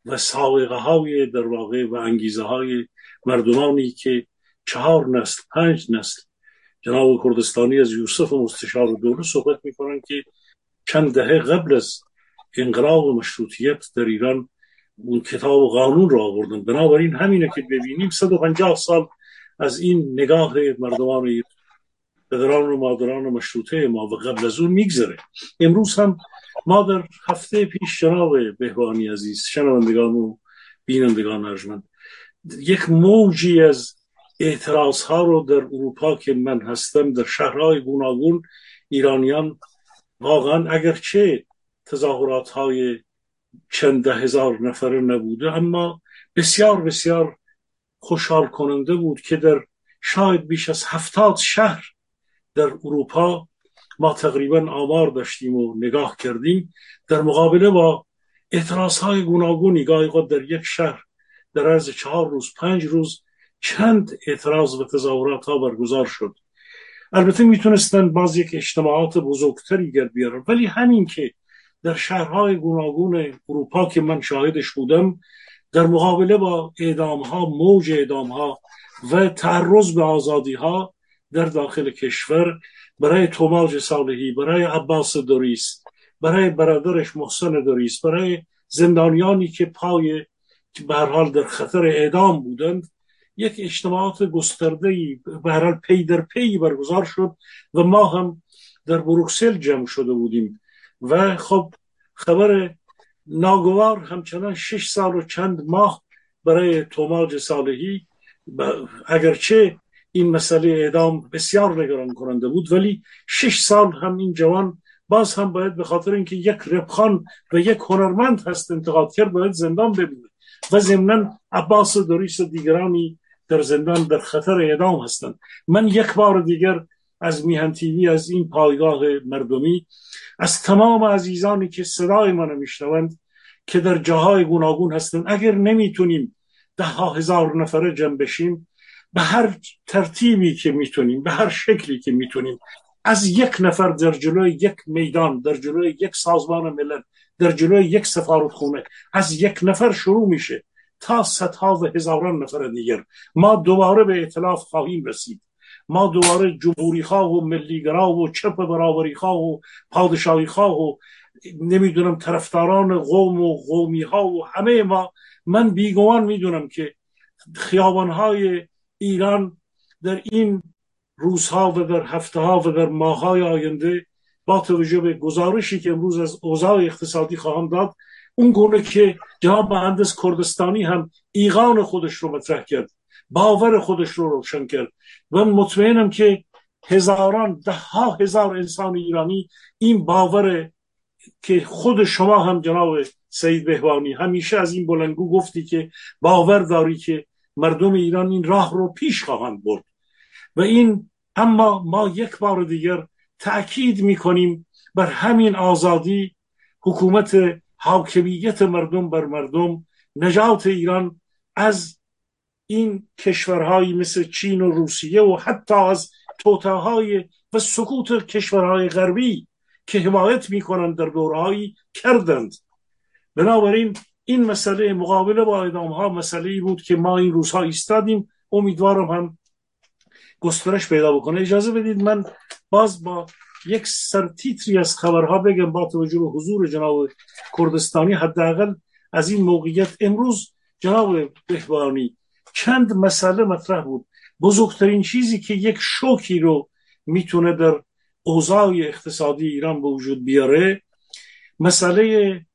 و سابقه های در واقع و انگیزه های مردمانی که چهار نسل پنج نسل جناب کردستانی از یوسف مستشار دوله صحبت می‌کنن که چند دهه قبل از انقلاب مشروطیت در ایران اون کتاب و قانون را آوردن. بنابراین همینه که ببینیم 150 سال از این نگاه مردمان پدران و مادران و مشروطه ما و قبل از اون میگذره. امروز هم ما در هفته پیش جناب بهوانی عزیز شنوندگان و بینندگان ارجمند یک موجی از اعتراض ها رو در اروپا که من هستم در شهرهای گوناگون ایرانیان واقعا اگرچه تظاهرات های چند هزار نفره نبوده اما بسیار بسیار خوشحال کننده بود که در شاید بیش از هفتاد شهر در اروپا ما تقریبا آمار داشتیم و نگاه کردیم. در مقابله با اعتراض های گوناگونی گاهی در یک شهر در عرض چهار روز پنج روز چند اعتراض و تظاهرات ها برگزار شد. البته می‌تونستن باز یک اجتماعات بزرگتری گر بیارن. ولی همین که در شهرهای گوناگون اروپا که من شاهدش بودم در مقابله با اعدام ها موج اعدام ها و تعرض به آزادی ها در داخل کشور برای توماج صالحی برای عباس دوریس برای برادرش محسن دوریس برای زندانیانی که پای به حال در خطر اعدام بودند یک اجتماعات گسترده به حال پی در پی برگزار شد و ما هم در بروکسل جمع شده بودیم. و خب خبر ناگوار همچنان شش سال و چند ماه برای توماج صالحی اگرچه این مسئله اعدام بسیار نگران کننده بود ولی شش سال هم این جوان باز هم باید به خاطر اینکه یک ربخان و یک هنرمند هست انتقاد کرد باید زندان ببینه و ضمنا عباس دوریس و دیگرانی در زندان در خطر اعدام هستند. من یک بار دیگر از میهن تیوی از این پایگاه مردمی از تمام عزیزانی که صدای منو میشنوند که در جاهای گوناگون هستند اگر نمی‌تونیم ده ها هزار نفره جمع بشیم به هر ترتیبی که می‌تونیم به هر شکلی که می‌تونیم از یک نفر در جلوی یک میدان در جلوی یک سازمان ملل در جلوی یک سفارت خونه از یک نفر شروع میشه تا صدها و هزاران نفر دیگر. ما دوباره به اطلاف خواهیم رسید. ما دوباره جمهوری خواه و ملیگرا و چپ برابری خواه و پادشاهی خواه و نمی‌دونم طرفداران قوم و قومی ها و همه ما. من بیگوان می‌دونم که خیابانهای ایران در این روزها و در هفته ها و در ماههای آینده با توجه به گزارشی که امروز از اوضاع اقتصادی خواهم داد اون گونه که جناب مهندس کردستانی هم ایقان خودش رو مطرح کرد باور خودش رو روشن کرد و مطمئنم که هزاران ده ها هزار انسان ایرانی این باور که خود شما هم جناب سید بهوانی همیشه از این بلنگو گفتی که باور داری که مردم ایران این راه رو پیش خواهند برد. و این اما ما یک بار دیگر تأکید می‌کنیم بر همین آزادی حکومت حاکمیت مردم بر مردم نجات ایران از این کشورهایی مثل چین و روسیه و حتی از توتاهای و سکوت کشورهای غربی که حمایت می‌کنند در دورهایی کردند. بنابراین این مسئله مقابله با اعدام ها مسئله بود که ما این روزها ایستادیم. امیدوارم هم گسترش پیدا بکنه. اجازه بدید من باز با یک سرتیتری از خبرها بگم با توجه به حضور جناب کردستانی. حداقل از این موقعیت امروز جناب بهبانی چند مسئله مطرح بود. بزرگترین چیزی که یک شوکی رو می‌تونه در اوضاع اقتصادی ایران به وجود بیاره مسئله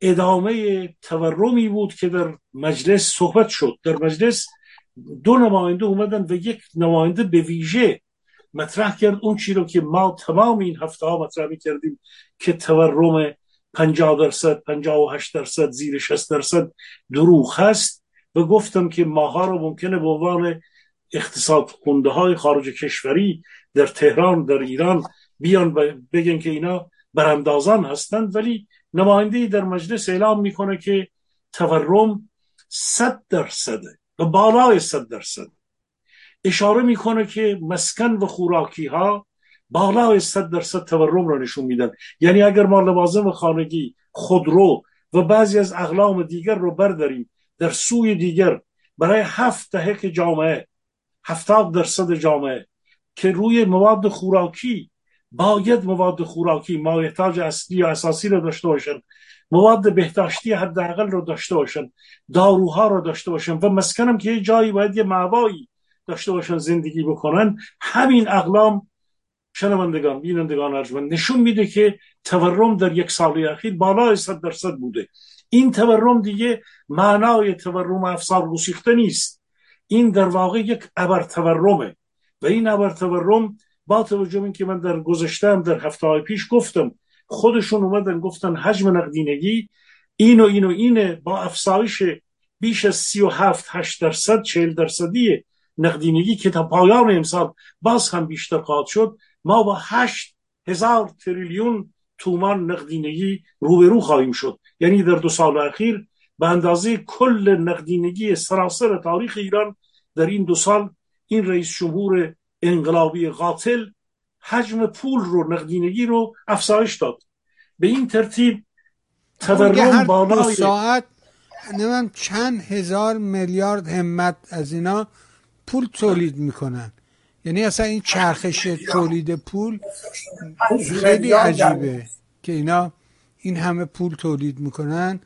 ادامه تورمی بود که در مجلس صحبت شد. در مجلس دو نماینده اومدن و یک نماینده به ویژه مطرح کرد. اون چی رو که ما تمام این هفته ها مطرح کردیم که تورم 50 درصد 58 درصد زیر 60 درصد دروغ هست و گفتم که ماها رو ممکنه به عنوان اقتصاد خونده های خارج کشوری در تهران در ایران بیان بگن که اینا براندازان هستند. ولی نماینده در مجلس اعلام می‌کنه که تورم صد درصده و بالای صد درصد. اشاره می‌کنه که مسکن و خوراکی ها بالای صد درصد تورم را نشون میدن. یعنی اگر ما لوازم خانگی خودرو و بعضی از اقلام دیگر رو برداریم در سوی دیگر برای هفت دهک جامعه هفتاد درصد جامعه که روی مواد خوراکی باید مواد خوراکی مایحتاج اصلی و اساسی رو داشته باشن مواد بهداشتی حداقل رو داشته باشن داروها رو داشته باشن و مسکنم که یه جایی باید یه معوایی داشته باشن زندگی بکنن همین اقلام شنوندگان بینندگان ارجمند نشون میده که تورم در یک سال اخیر بالای صد درصد بوده. این تورم دیگه معنای تورم افسار گسیخته نیست. این در واقع یک ابر تورمه و این ابر تورم با توجه این که من در گذشتم در هفته های پیش گفتم خودشون اومدن گفتن حجم نقدینگی این و این و اینه با افزایش بیش از سی و هفت هشت درصد چهل درصدی نقدینگی که تا پایان امسال باز هم بیشتر خواهد شد ما با هشت هزار تریلیون تومان نقدینگی روبرو خواهیم شد. یعنی در دو سال اخیر به اندازه کل نقدینگی سراسر تاریخ ایران در این دو سال این رئیس جمهور انقلابی قاتل حجم پول رو نقدینگی رو افزایش داد. به این ترتیب تورم بالای ساعت نمیم چند هزار میلیارد همت از اینا پول تولید می‌کنن. یعنی اصلا این چرخش تولید پول خیلی عجیبه که اینا این همه پول تولید می‌کنن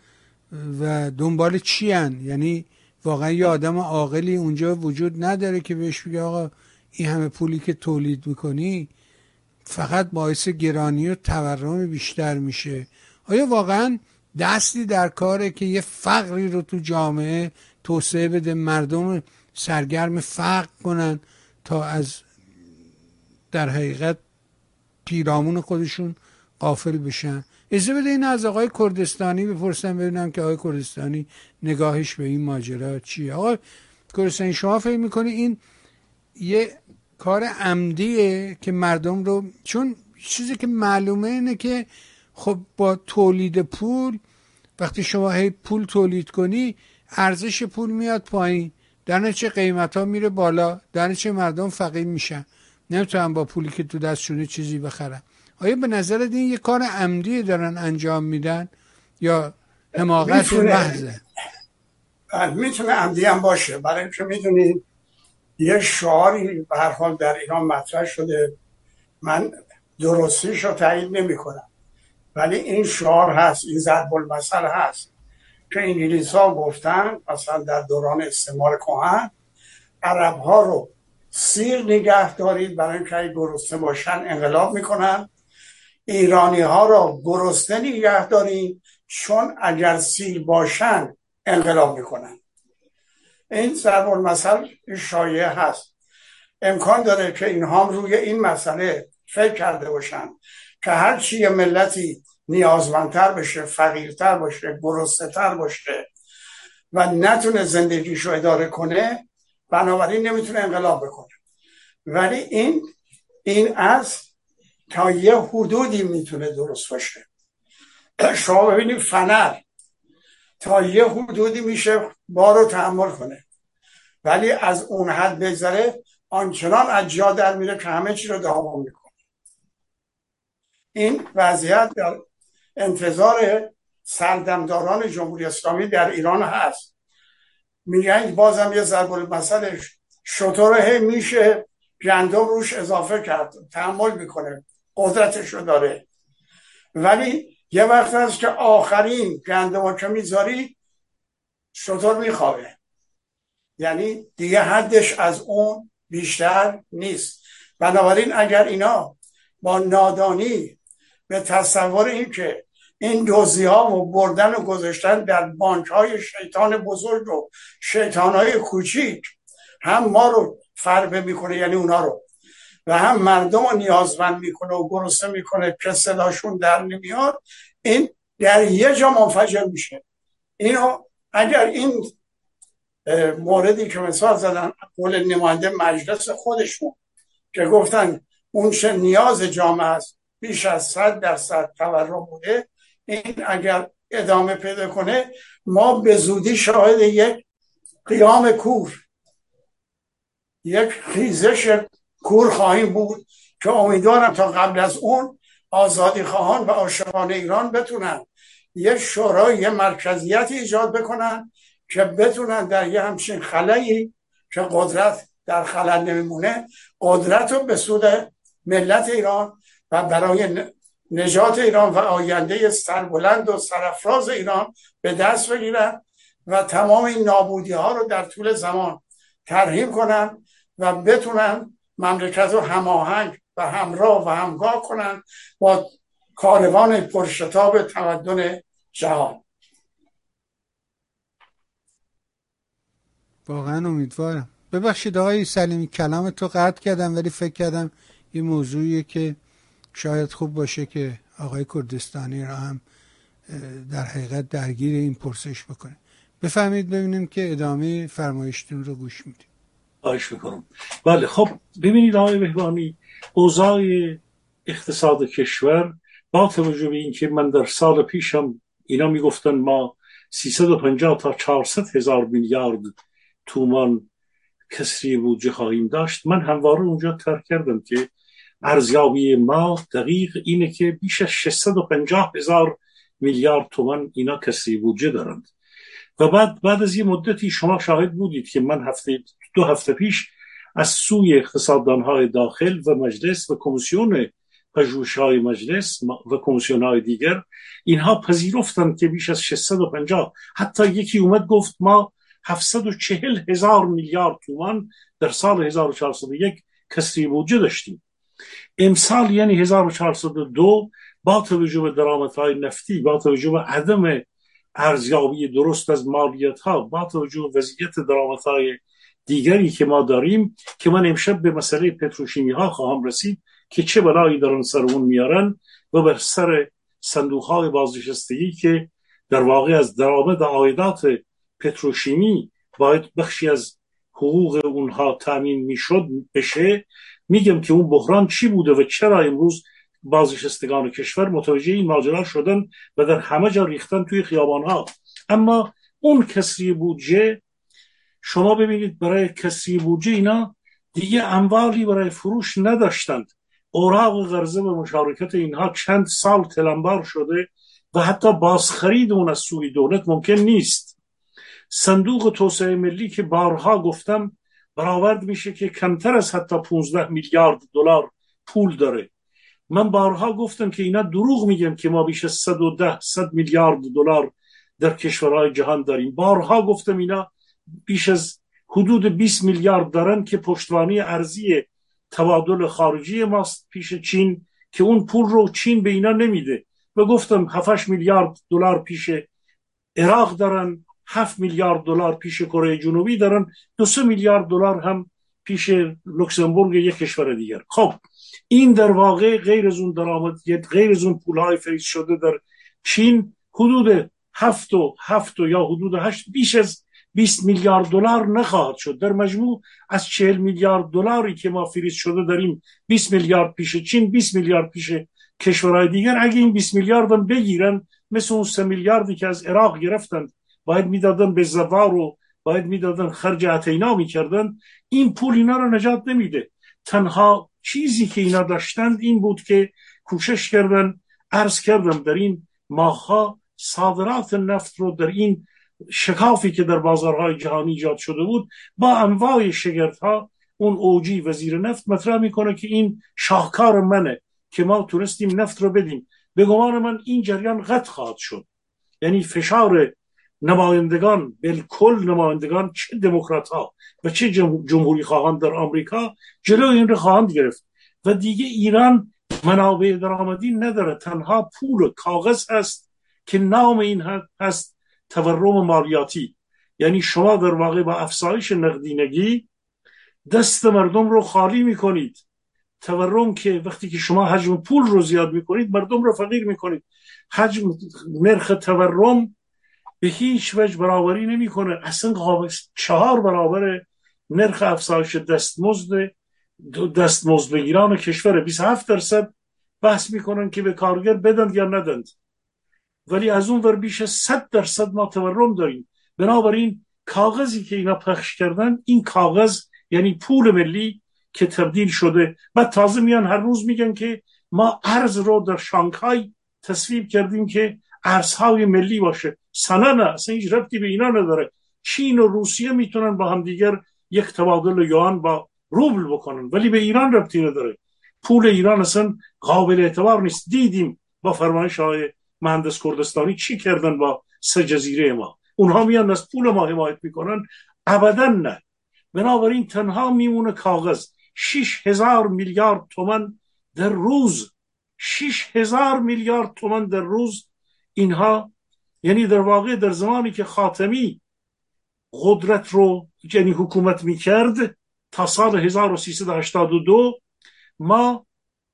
و دنبال چی هن؟ یعنی واقعا یه آدم عاقلی اونجا وجود نداره که بهش بگه آقا این همه پولی که تولید می‌کنی فقط باعث گرانی و تورم بیشتر میشه. آیا واقعا دستی در کاره که یه فقری رو تو جامعه توسعه بده مردم سرگرم فقر کنن تا از در حقیقت پیرامون خودشون قافل بشن؟ اجازه بده این از آقای کردستانی بپرسم ببینم که آقای کردستانی نگاهش به این ماجرا چیه. آقای کردستانی شما فکر می‌کنی این یه کار عمدیه که مردم رو چون چیزی که معلومه اینه که خب با تولید پول وقتی شما هی پول تولید کنی ارزش پول میاد پایین. در چه قیمت ها میره بالا. در چه مردم فقیر میشن. نمی‌تونن با پولی که تو دستشونه چیزی بخرن. آیا به نظر این یه کار عمدی دارن انجام میدن؟ یا حماقت محضه؟ می‌تونه عمدی هم باشه. برای اینکه می‌دونید یه شعاری به هر حال در ایران مطرح شده. من درستیش رو تایید نمی کنم. ولی این شعار هست این ضرب المثل هست که انگلیس ها گفتن مثلا در دوران استعمار کهن عرب ها رو سیر نگه دارید برای اینکه گرسنه باشن انقلاب می‌کنن. ایرانی ها را گرسنه نگه دارید چون اگر سیر باشن انقلاب می‌کنن. این ضرب المثل شایع هست. امکان داره که اینها هم روی این مسئله فکر کرده باشن که هر چی ملتی نیازمندتر بشه فقیرتر باشه تر باشه و نتونه زندگیشو اداره کنه بنابراین نمی‌تونه انقلاب بکنه. ولی این این از تا یه حدودی می‌تونه درست باشه. شما ببینید فنر تا یه حدودی میشه بار رو تحمل کنه. ولی از اون حد بگذره آنچنان از جا در میره که همه چی رو داغون می‌کنه. این وضعیت در انتظار سردمداران جمهوری اسلامی در ایران هست. میگن بازم یه ضرب المثل شطور میشه گندم روش اضافه کرد تحمل می‌کنه قدرتش رو داره. ولی یه وقت هست که آخرین گندم که می‌ذاری شطور میخوابه. یعنی دیگه حدش از اون بیشتر نیست. بنابراین اگر اینا با نادانی به تصور این که این دوزی ها و بردن و گذاشتن در بانک های شیطان بزرگ و شیطان های کوچیک هم ما رو فربه می‌کنه یعنی اونا رو. و هم مردم رو نیازمند می‌کنه و گرسنه می‌کنه که صداشون در نمیاد این در یه جا منفجر میشه. اینو اگر این موردی که مثال زدن قول نماینده مجلس خودشون که گفتن اون چه نیاز جامعه است بیش از صد درصد تورم بوده این اگر ادامه پیدا کنه ما به زودی شاهد یک قیام کور یک خیزش کور خواهیم بود که امیدوارم تا قبل از اون آزادی خواهان و عاشقان ایران بتونن یه شورای یه مرکزیت ایجاد بکنن که بتونن در یه همچین خلایی که قدرت در خلل نمیمونه قدرت رو به سود ملت ایران و برای نجات ایران و آینده سربلند و سرفراز ایران به دست بگیرن و تمام این نابودی ها رو در طول زمان ترهیم کنن و بتونن مملکت رو هماهنگ و همراه و همگاه کنن با کاروان پرشتاب تمدن جهان. واقعا امیدوارم. ببخشید آقای سلیمی کلام تو قطع کردم ولی فکر کردم یه موضوعیه که شاید خوب باشه که آقای کردستانی را هم در حقیقت درگیر این پرسش بکنه. بفهمید ببینیم که ادامه فرمایشتون رو گوش میدیم. آیش می‌کنم. بله خب ببینید آقای بهبانی اوضاع اقتصاد کشور با توجه به اینکه من در سال پیشم اینا می‌گفتن ما 350 تا 400 هزار میلیارد تومان کسری بودجه خواهیم داشت من همواره اونجا ترک کردم که ارزیابی ما دقیق اینه که بیش از 650 هزار میلیارد تومان اینا کسری بودجه دارند. و بعد بعد از یه مدتی شما شاهد بودید که من هفته دو هفته پیش از سوی های داخل و مجلس و کمیسیون پژوهش های مجلس و کمیسیون های دیگر اینها پذیرفتند که بیش از 650 حتی یکی اومد گفت ما 740 هزار میلیارد تومان در سال 1401 کسری بودجه داشتیم. امسال یعنی 1402 با توجه به درآمدهای نفتی با توجه به عدم ارزیابی درست از مالیات ها با توجه به وضعیت درآمدهای دیگری که ما داریم که من امشب به مسئله پتروشیمی ها خواهم رسید که چه بلایی دارن سر اون میارن و بر سر صندوق های بازنشستگی که در واقع از درآمد عایدات پتروشیمی باید بخشی از حقوق اونها تامین می‌شد بشه. میگم که اون بحران چی بوده و چرا امروز بازنشستگان کشور متوجه این ماجرا شدن و در همه جا ریختن توی خیابان ها اما اون کسری بودجه شما ببینید برای کسری بودجه اینا دیگه اموالی برای فروش نداشتند. اوراق قرضه و مشارکت اینها چند سال تلمبار شده و حتی بازخرید اون از سوی دولت ممکن نیست. صندوق توسعه ملی که بارها گفتم برآورد میشه که کمتر از حتی 15 میلیارد دلار پول داره. من بارها گفتم که اینا دروغ میگن که ما بیش از 110 100 میلیارد دلار در کشورهای جهان داریم. بارها گفتم اینا بیش از حدود 20 میلیارد دارن که پشتوانی ارزی تبادل خارجی ماست پیش چین که اون پول رو چین به اینا نمیده. و گفتم 7 میلیارد دلار پیش عراق دارن 7 میلیارد دلار پیش کره جنوبی دارن دو سه میلیارد دلار هم پیش لوکسمبورگ یک کشور دیگر. خب این در واقع غیر از اون درآمد غیر از اون پولهای فریز شده در چین حدود هفت و هفت یا حدود هشت بیش از 20 میلیارد دلار نخواهد شد. در مجموع از 40 میلیارد دلاری که ما فریز شده داریم 20 میلیارد پیش چین 20 میلیارد پیش کشورهای دیگر. اگه این 20 میلیارد هم بگیرن مثل اون 3 میلیاردی که از عراق گرفتند باید می‌دادن به زوار و باید می‌دادن خرج اتینا می‌کردن این پول اینا رو نجات نمیده. تنها چیزی که اینا داشتند این بود که کوشش کردن عرض کردم در این ماها صادرات نفت رو در این شکافی که در بازارهای جهانی ایجاد شده بود با انواع ها اون اوجی وزیر نفت مطرح می‌کنه که این شاهکار منه که ما تونستیم نفت رو بدیم. به گمان من این جریان قطع خواهد شد. یعنی فشار نمایندگان بالکل نمایندگان چه دموکرات ها و چه جمهوری خواهان در آمریکا جلو این رو خواهند گرفت و دیگه ایران منابع درآمدی نداره. تنها پول کاغذ هست که نام این هست تورم مالیاتی یعنی شما در واقع با افزایش نقدینگی دست مردم رو خالی می‌کنید. تورم که وقتی که شما حجم پول رو زیاد می‌کنید مردم رو فقیر می‌کنید. حجم نرخ تورم به هیچ وجه برابری نمی‌کنه. اصلا چهار برابر نرخ افزایش دستمزد دستمزد بگیران کشور. 27 درصد بحث می‌کنن که به کارگر بدند یا ندند. ولی از اون ور بیش از 100 درصد ما تورم داریم. بنابراین کاغذی که اینا پخش کردن این کاغذ یعنی پول ملی که تبدیل شده. و تازه میان هر روز میگن که ما ارز رو در شانگهای تصویب کردیم که ارزهای ملی باشه. سنه نه اصلا هیچ ربطی به اینا نداره. چین و روسیه می‌تونن با هم دیگر یک تبادل یوان با روبل بکنن ولی به ایران ربطی نداره. پول ایران اصلا قابل اعتبار نیست. دیدیم با فرمایش های مهندس کردستانی چی کردن با سه جزیره ما؟ اونها میان از پول ما حمایت می‌کنن. ابدا نه. بنابراین تنها میمونه کاغذ. شیش هزار میلیارد تومن در روز. شیش هزار میلیارد تومن در روز. اینها یعنی در واقع در زمانی که خاتمی قدرت رو یعنی حکومت می‌کرد تا سال 1382 ما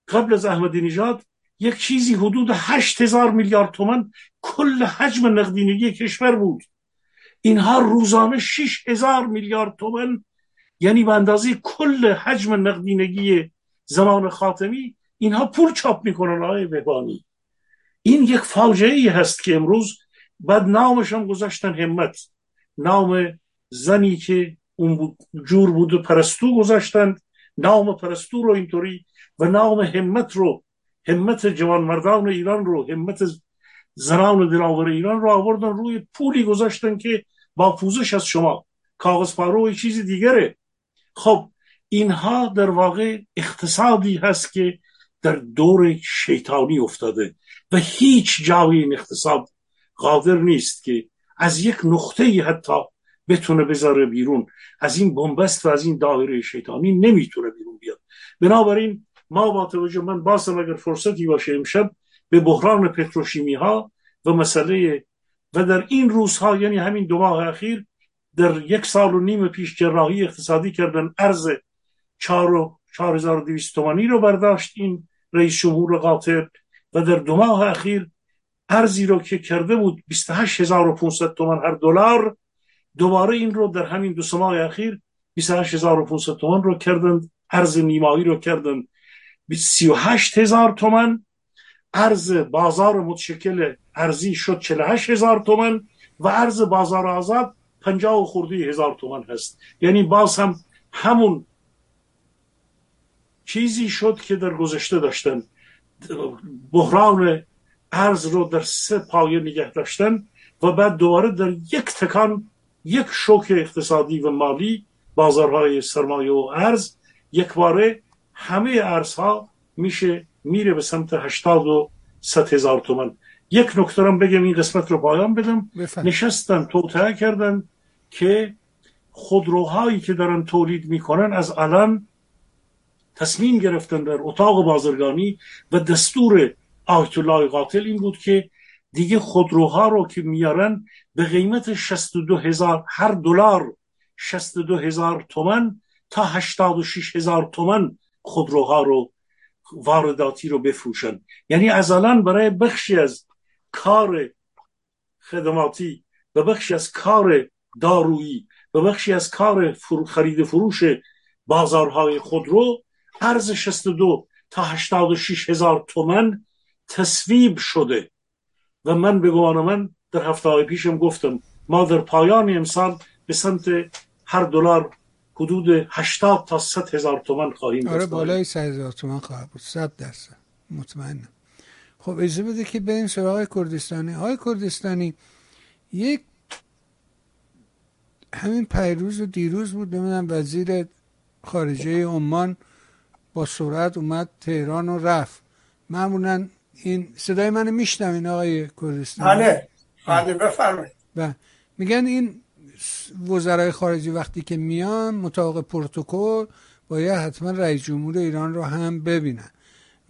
قبل از احمدی نژاد یک چیزی حدود هشت هزار میلیارد تومن کل حجم نقدینگی کشور بود. اینها روزانه شش هزار میلیارد تومن یعنی به اندازه کل حجم نقدینگی زمان خاتمی اینها پول چاپ می‌کنن آقای بهبانی. این یک فاجعه ای هست که امروز بعد نامش هم گذاشتن همت. نام زنی که اون جور بود پرستو گذاشتند نام پرستو رو اینطوری و نام همت رو همت جوان مردان ایران رو همت زنان دلاور ایران رو آوردن روی پولی گذاشتن که با پوزش از شما. کاغذ پارو چیزی دیگره. خب اینها در واقع اقتصادی هست که در دور شیطانی افتاده و هیچ جای این اقتصاد قادر نیست که از یک نقطه حتی بتونه بذاره بیرون. از این بنبست و از این دایره شیطانی نمی‌تونه بیرون بیاد. بنابراین ما با توجه من باسم اگر فرصتی باشه امشب به بحران پتروشیمی ها و مسئله و در این روزها یعنی همین دو ماه اخیر در یک سال و نیم پیش جراحی اقتصادی کردن ارز چار و چار هزار تومانی رو برداشت این رئیس جمهور قاطر و در دو ماه اخیر ارزی رو که کرده بود 28500 تومان هر دلار دوباره این رو در همین دو ماه اخیر 28500 تومان رو کردن ارز نیمایی رو کردن 38000 تومان. ارز بازار متشکل ارزی شد 48000 تومان و ارز بازار آزاد 50 خورده هزار تومان هست. یعنی باز هم همون چیزی شد که در گذشته داشتن. بحران ارز رو در سه پایه نگه داشتن و بعد دوباره در یک تکان یک شوک اقتصادی و مالی بازارهای سرمایه و ارز یک باره همه ارزها میشه میره به سمت هشتاد و ست هزار تومن یک نکته بگم این قسمت رو پایان بدم. نشستن توطعه کردن که خودروهایی که دارن تولید می‌کنن از الان تصمیم گرفتن در اتاق بازرگانی و دستور آیت الله قاتل این بود که دیگه خودروها رو که میارن به قیمت 62 هزار هر دلار 62 هزار تومن تا 86 هزار تومن خودروها رو وارداتی رو بفروشن. یعنی از الان برای بخشی از کار خدماتی و بخشی از کار دارویی و بخشی از کار خرید فروش بازارهای خودرو ارز 62 تا 86 هزار تومن تصویب شده. و من به گمان من در هفته های پیشم گفتم ما در پایان امسال به سمت هر دلار حدود 80 تا 100 هزار تومن خواهیم آره بالای 100 هزار تومن خواهد بود. 100 درصد. مطمئنم. خب اجازه بده که بریم سراغ کردستانی. های کردستانی یک همین پیروز و دیروز بود. نمی‌دونم وزیر خارجه عمان با سرعت اومد تهران و رفت. معمولا این صدای منو میشنوین آقای کردستان بله. بله بفرمایید. بله. میگن این وزرای خارجی وقتی که میان مطابق پروتکل باید حتما رئیس جمهور ایران رو هم ببینن.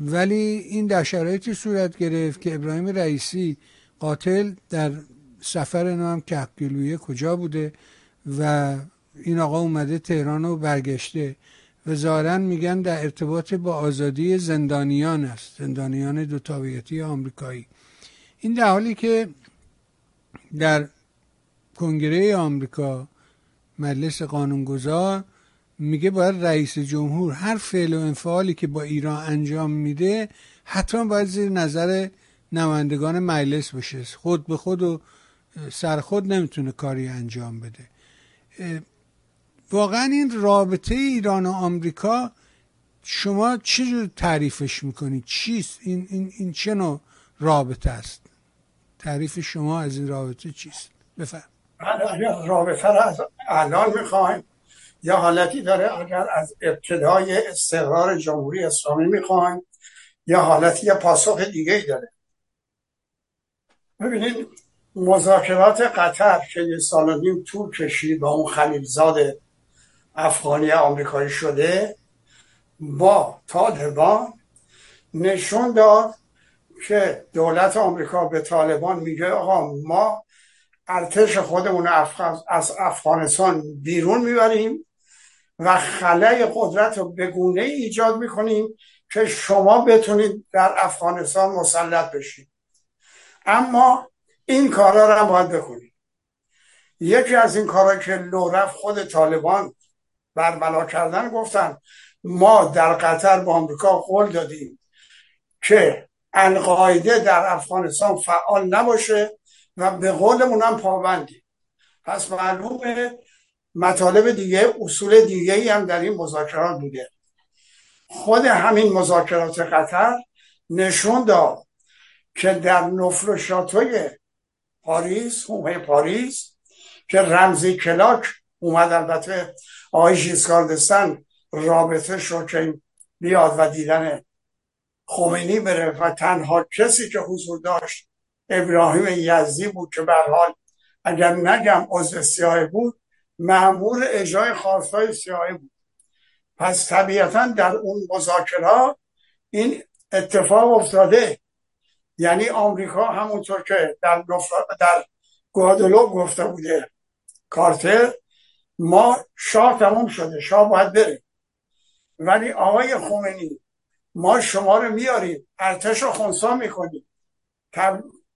ولی این در شرایطی صورت گرفت که ابراهیم رئیسی قاتل در سفر نام کهگلویه کجا بوده و این آقا اومده تهران و برگشته. و میگن در ارتباط با آزادی زندانیان است زندانیان دو آمریکایی. این در حالی که در کنگره آمریکا مجلس قانونگذار میگه باید رئیس جمهور هر فعل و انفعالی که با ایران انجام میده حتما باید زیر نظر نمایندگان مجلس باشه. خود به خود و سر خود نمی‌تونه کاری انجام بده. واقعا این رابطه ایران و آمریکا شما چجور تعریفش می‌کنید؟ چیست؟ این, این, این چه نوع رابطه است؟ تعریف شما از این رابطه چیست؟ بفرم رابطه را از الان می‌خوایم. یا حالتی داره اگر از ابتدای استقرار جمهوری اسلامی می‌خوایم یا حالتی یا پاسخ دیگه ای داره. ببینید مذاکرات قطر که یه سال نیم طول کشید با اون خلیلزاد افغانی آمریکایی شده با طالبان نشون داد که دولت آمریکا به طالبان میگه آقا ما ارتش خودمون از افغانستان بیرون می‌بریم و خلای قدرت رو به گونه ایجاد می‌کنیم که شما بتونید در افغانستان مسلط بشید. اما این کارا رو هم باید بکنید. یکی از این کارا که لو رفت خود طالبان برملا کردن گفتن ما در قطر با آمریکا قول دادیم که القاعده در افغانستان فعال نباشه. و به قولمون هم پابندیم پس معلومه مطالب دیگه اصول دیگه ای هم در این مذاکرات بوده. خود همین مذاکرات قطر نشون داد که در نفل شاتوی پاریس حومه پاریس که رمزی کلاک اومد البته آقای دستن رابطه شد که بیاد و دیدن خمینی بره و تنها کسی که حضور داشت ابراهیم یزدی بود که به حال اگر نگم عضو سیاه بود معمول اجرای خواستای سیاه بود. پس طبیعتا در اون مذاکرات این اتفاق افتاده. یعنی آمریکا همونطور که در در گوادلوپ گفته بوده کارتر ما شاه تموم شده شاه باید بره. ولی آقای خمینی ما شما رو میاریم ارتش رو خونسا می‌کنیم.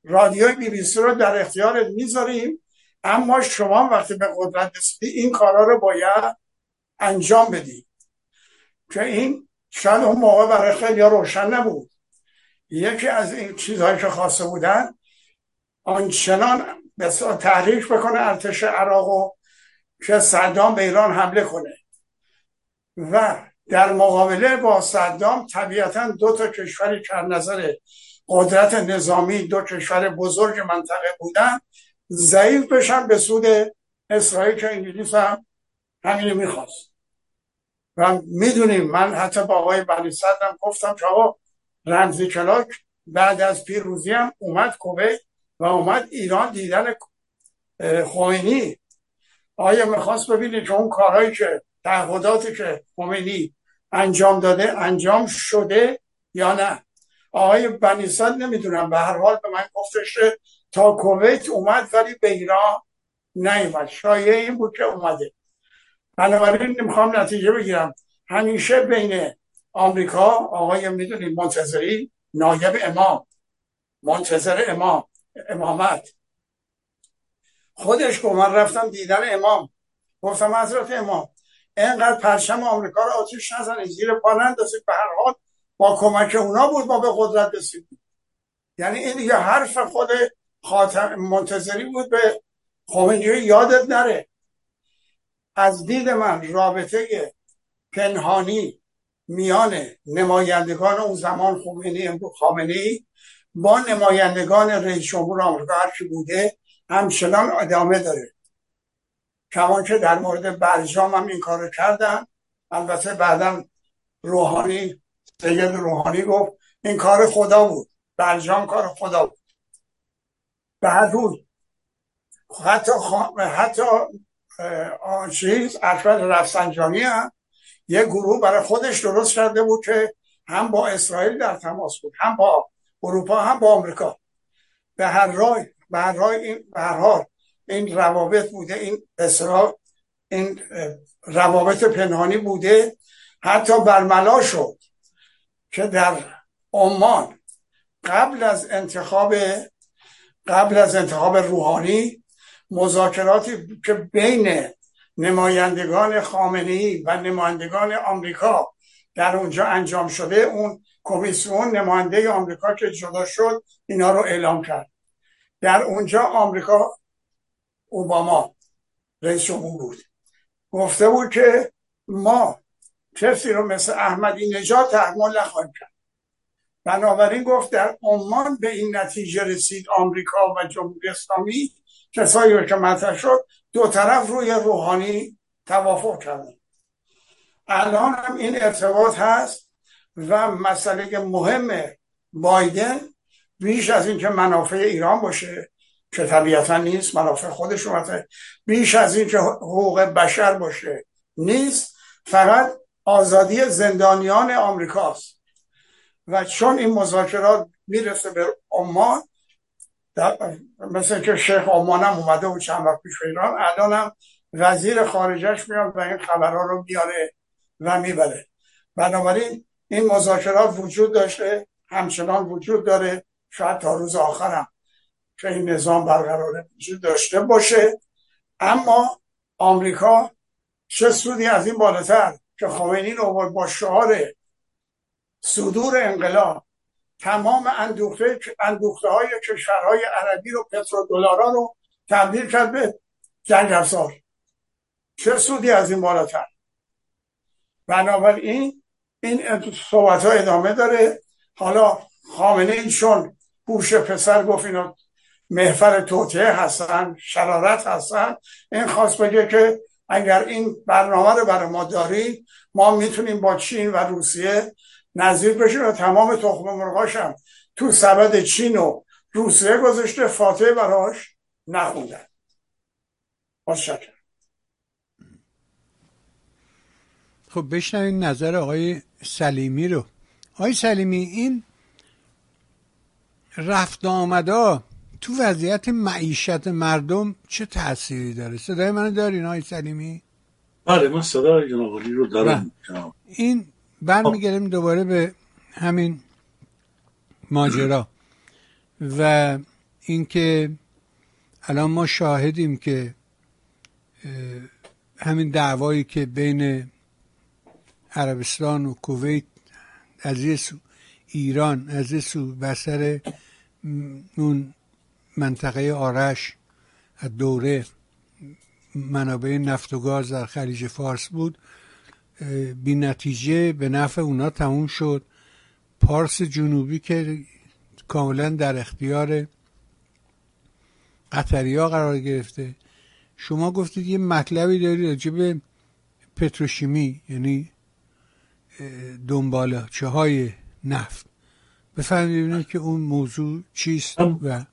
رادیوی بی بی سی رو در اختیار می‌ذاریم. اما شما وقتی به قدرت رسیدی این کارا رو باید انجام بدید که این شاید اون موقع برای خیلی روشن نبود. یکی از این چیزهایی که خواسته بودن آنچنان تحریک بکنه ارتش عراق و که صدام به ایران حمله کنه. و در مقابله با صدام طبیعتا دو تا کشوری که نظر قدرت نظامی دو کشور بزرگ منطقه بودن ضعیف بشن به سود اسرائیل که انگلیس هم همینو می‌خواست و می‌دونیم من حتی با آقای بنی صدرم گفتم که آقا رمزی کلاک بعد از پیروزی هم اومد کویت و اومد ایران دیدن خوینی آیا می‌خواست ببینید که اون کارهایی که تعهداتی که خمینی انجام داده انجام شده یا نه؟ آقای بنیساد نمی‌دونم به هر حال به من گفتش تا کویت اومد ولی به ایران نیومد. شایعه این بود که اومده. بنابراین می‌خوام نتیجه بگیرم. همیشه بین آمریکا آقای می‌دونید منتظری نایب امام. منتظر امام امامت. خودش گفت من رفتم دیدن امام. گفتم حضرت امام اینقدر پرچم آمریکا رو آتیش نزنید زیر پا نندازید. به هر حال با کمک اونا بود ما به قدرت رسیدیم. یعنی این دیگه حرف خود خاتم منتظری بود به خمینی یادت نره. از دید من رابطه پنهانی میان نمایندگان اون زمان خمینی خامنه با نمایندگان رئیس جمهور آمریکا بوده همچنان ادامه داره. کمان که در مورد برجام هم این کارو کردن البته بعدا روحانی سید روحانی گفت این کار خدا بود. برجام کار خدا بود. بعد بود. حتی حتی آن چیز اشبت رفسنجانی هم یه گروه برای خودش درست کرده بود که هم با اسرائیل در تماس بود هم با اروپا هم با آمریکا. به هر رای به هر رای این به هر حال این روابط بوده این اسرائیل این روابط پنهانی بوده حتی برملا شد. که در عمان قبل از انتخاب قبل از انتخاب روحانی مذاکراتی که بین نمایندگان خامنه و نمایندگان آمریکا در اونجا انجام شده اون کمیسیون نماینده آمریکا که جدا شد اینا رو اعلام کرد. در اونجا آمریکا اوباما رئیس جمهور بود. گفته بود که ما کسی رو مثل احمدی نجات تحمل نخواهیم کرد. بنابراین گفت در عمان به این نتیجه رسید آمریکا و جمهوری اسلامی کسایی رو که مطرح شد دو طرف روی روحانی توافق کردن الان هم این ارتباط هست و مسئله مهم بایدن بیش از اینکه منافع ایران باشه که طبیعتا نیست منافع خودش بیش از اینکه حقوق بشر باشه نیست. فقط آزادی زندانیان آمریکاست. و چون این مذاکرات می‌رسه به عمان مثل که شیخ عمان هم اومده و چند وقت پیش ایران الان هم وزیر خارجش میاد و این خبرها رو میاره و می‌بره. بنابراین این مذاکرات وجود داشته همچنان وجود داره شاید تا روز آخرم که این نظام برقرار وجود داشته باشه. اما آمریکا چه سودی از این بالاتر؟ که خمینی رو با شعار صدور انقلاب. تمام اندوخته, های کشورهای عربی رو دلارا رو تبدیل کرد به جنگ افزار. چه سودی از این بالاتر؟ بنابراین این صحبت ها ادامه داره. حالا خامنه ایشون هوش پسر گفت اینا محفر توطعه هستن شرارت هستن این خواست بگه که اگر این برنامه رو برای ما دارید ما می‌تونیم با چین و روسیه نظیر بشیم و تمام تخم مرغاش هم تو سبد چین و روسیه گذاشته فاتحه براش نخوندن. متشکرم. خب بشنوین نظر آقای سلیمی رو. آقای سلیمی این رفت آمدا تو وضعیت معیشت مردم چه تأثیری داره؟ صدای منو دارین آقای سلیمی؟ بله من صدای جناب رو دارم. بله. این برمیگردیم دوباره به همین ماجرا و اینکه الان ما شاهدیم که همین دعوایی که بین عربستان و کویت از یه سو ایران از یه سو بسر اون منطقه آرش دوره منابع نفت و گاز در خلیج فارس بود. بی نتیجه به نفع اونا تموم شد. پارس جنوبی که کاملا در اختیار قطریا قرار گرفته. شما گفتید یه مطلبی دارید راجع به پتروشیمی یعنی چه های نفت. ببینیم که اون موضوع چیست و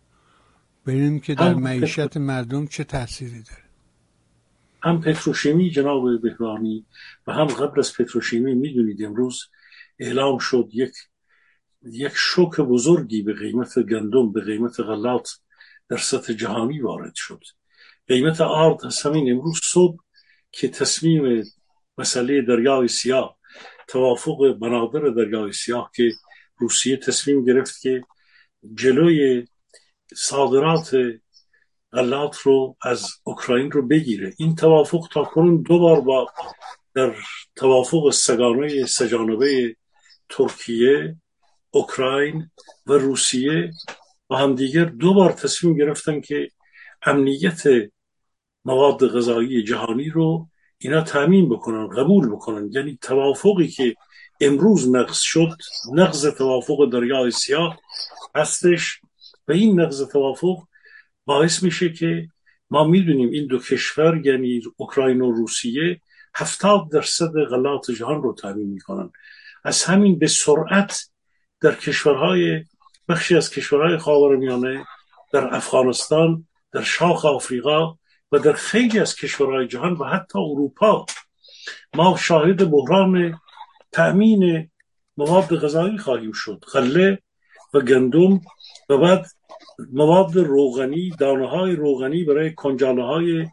ببینیم که در معیشت مردم چه تأثیری داره. هم پتروشیمی جناب بهرانی و هم قبل از پتروشیمی می‌دونید امروز اعلام شد یک یک شوک بزرگی به قیمت گندم به قیمت غلات در سطح جهانی وارد شد. قیمت آرد از همین امروز صبح که تصمیم مسئله دریای سیاه توافق بنادر دریای سیاه که روسیه تصمیم گرفت که جلوی صادرات غلات رو از اوکراین رو بگیره. این توافق تا کنون دو بار با در توافق سگانه سجانبه ترکیه اوکراین و روسیه و همدیگر دو بار تصمیم گرفتن که امنیت مواد غذایی جهانی رو اینا تامین بکنن قبول بکنن. یعنی توافقی که امروز نقض شد نقض توافق دریای سیاه هستش. و این نقض توافق باعث میشه که ما می‌دونیم این دو کشور یعنی اوکراین و روسیه هفتاد درصد غلات جهان رو تامین می‌کنن. از همین به سرعت در کشورهای بخشی از کشورهای خاورمیانه در افغانستان در شاخ آفریقا و در خیلی از کشورهای جهان و حتی اروپا ما شاهد بحران تأمین مواد غذایی خواهیم شد. غله و گندم و بعد مواد روغنی دانه های روغنی برای کنجاله های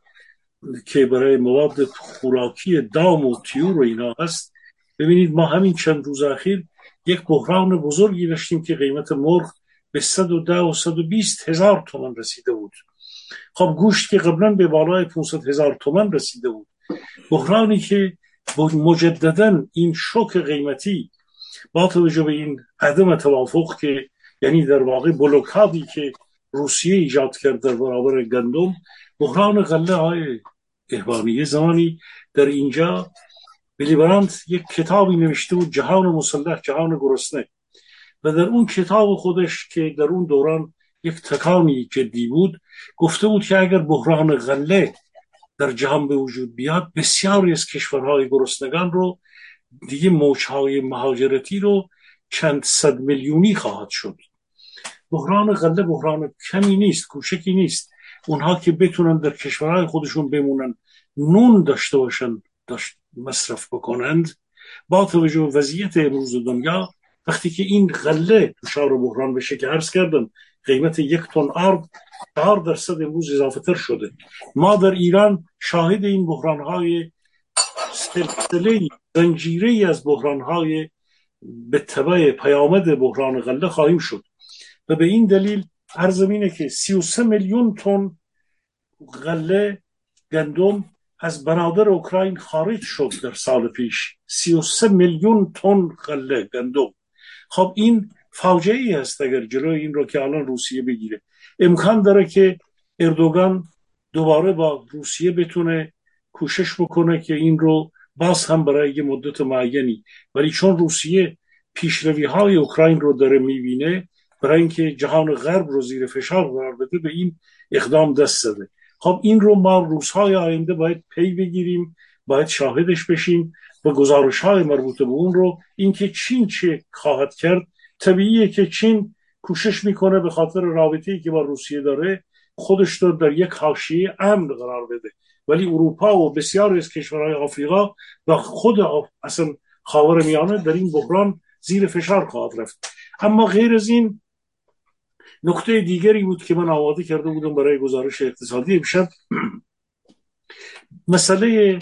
که برای مواد خوراکی دام و تیور و اینا هست. ببینید ما همین چند روز اخیر یک بحران بزرگی داشتیم که قیمت مرغ به 110 و 120 هزار تومن رسیده بود. خب گوشت که قبلا به بالای 500 هزار تومن رسیده بود. بحرانی که مجددا این شوک قیمتی با توجه به این عدم توافق که یعنی در واقع بلوکادی که روسیه ایجاد کرد در برابر گندم بحران غله های احوانی زمانی در اینجا بیلی یک کتابی نوشته بود جهان مسلح جهان گرسنه. و در اون کتاب خودش که در اون دوران یک تکانی جدی بود گفته بود که اگر بحران غله در جهان به وجود بیاد بسیاری از کشورهای گرسنگان رو دیگه موجهای مهاجرتی رو چند صد میلیونی خواهد شد. بحران غله بحران کمی نیست کوچکی نیست. اونها که بتونن در کشورهای خودشون بمونن نون داشته باشن داشت مصرف بکنند با توجه به وضعیت امروز دنیا وقتی که این غله دچار بحران بشه که عرض کردم قیمت یک تن آرد چهار درصد امروز اضافه تر شده. ما در ایران شاهد این بحران های سلسله زنجیره از بحران های به تبع پیامد بحران غله خواهیم شد. و به این دلیل عرض اینه که 33 میلیون تن غله گندم از بنادر اوکراین خارج شد در سال پیش. 33 میلیون تن غله گندم. خب این فاجعه ای است اگر جلوی این رو که الان روسیه بگیره. امکان داره که اردوگان دوباره با روسیه بتونه کوشش بکنه که این رو باز هم برای یه مدت معینی. ولی چون روسیه پیشروی های اوکراین رو داره می‌بینه برای اینکه جهان غرب رو زیر فشار قرار بده به این اقدام دست زده. خب این رو ما روزهای آینده باید پی بگیریم باید شاهدش بشیم و گزارش های مربوط به اون رو. اینکه چین چه خواهد کرد؟ طبیعیه که چین کوشش می‌کنه به خاطر رابطه ای که با روسیه داره خودش رو در یک حاشیه امن قرار بده. ولی اروپا و بسیاری از کشورهای آفریقا و خود اصلا خاور میانه در این بحران زیر فشار خواهد رفت. اما غیر از این نکته دیگری بود که من آماده کرده بودم برای گزارش اقتصادی. امشب مسئله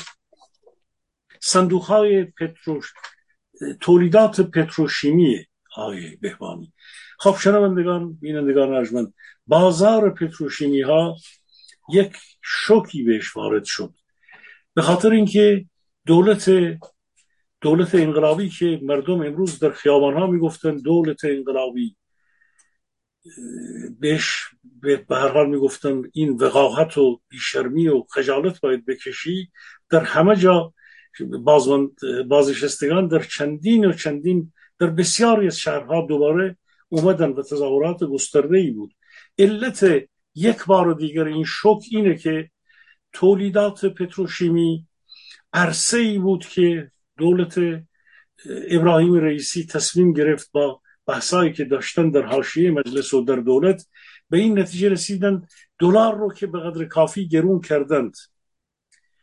صندوق های پتروش تولیدات پتروشیمی های بهبانی. خب شنوندگان بینندگان ارجمند بازار پتروشیمی ها یک شوکی بهش وارد شد. به خاطر اینکه دولت دولت انقلابی که مردم امروز در خیابان ها می‌گفتن دولت انقلابی بهش به هر حال می‌گفتن این وقاحت و بیشرمی و خجالت باید بکشی. در همه جا بازنشستگان در چندین و چندین در بسیاری از شهرها دوباره اومدن و تظاهرات گسترده ای بود. علت یک بار دیگر این شک اینه که تولیدات پتروشیمی عرصه ای بود که دولت ابراهیم رئیسی تصمیم گرفت با بحثایی که داشتن در حاشیه مجلس و در دولت به این نتیجه رسیدن دلار رو که به قدر کافی گرون کردند.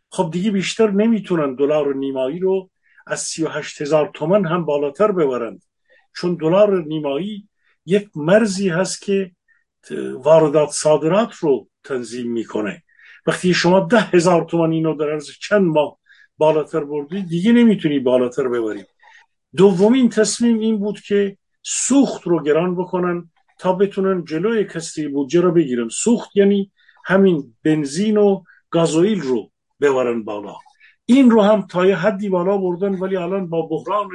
خب دیگه بیشتر نمی‌تونن دلار نیمایی رو از 38 هزار تومن هم بالاتر ببرند. چون دلار نیمایی یک مرزی هست که واردات صادرات رو تنظیم می‌کنه. وقتی شما ده هزار تومن اینو در عرض چند ماه بالاتر بردی دیگه نمی‌تونی بالاتر ببری. دومین تصمیم این بود که سوخت رو گران بکنن تا بتونن جلوی کسری بودجه رو بگیرن. سوخت یعنی همین بنزین و گازوئیل رو ببرن بالا. این رو هم تا یه حدی بالا بردن ولی الان با بحران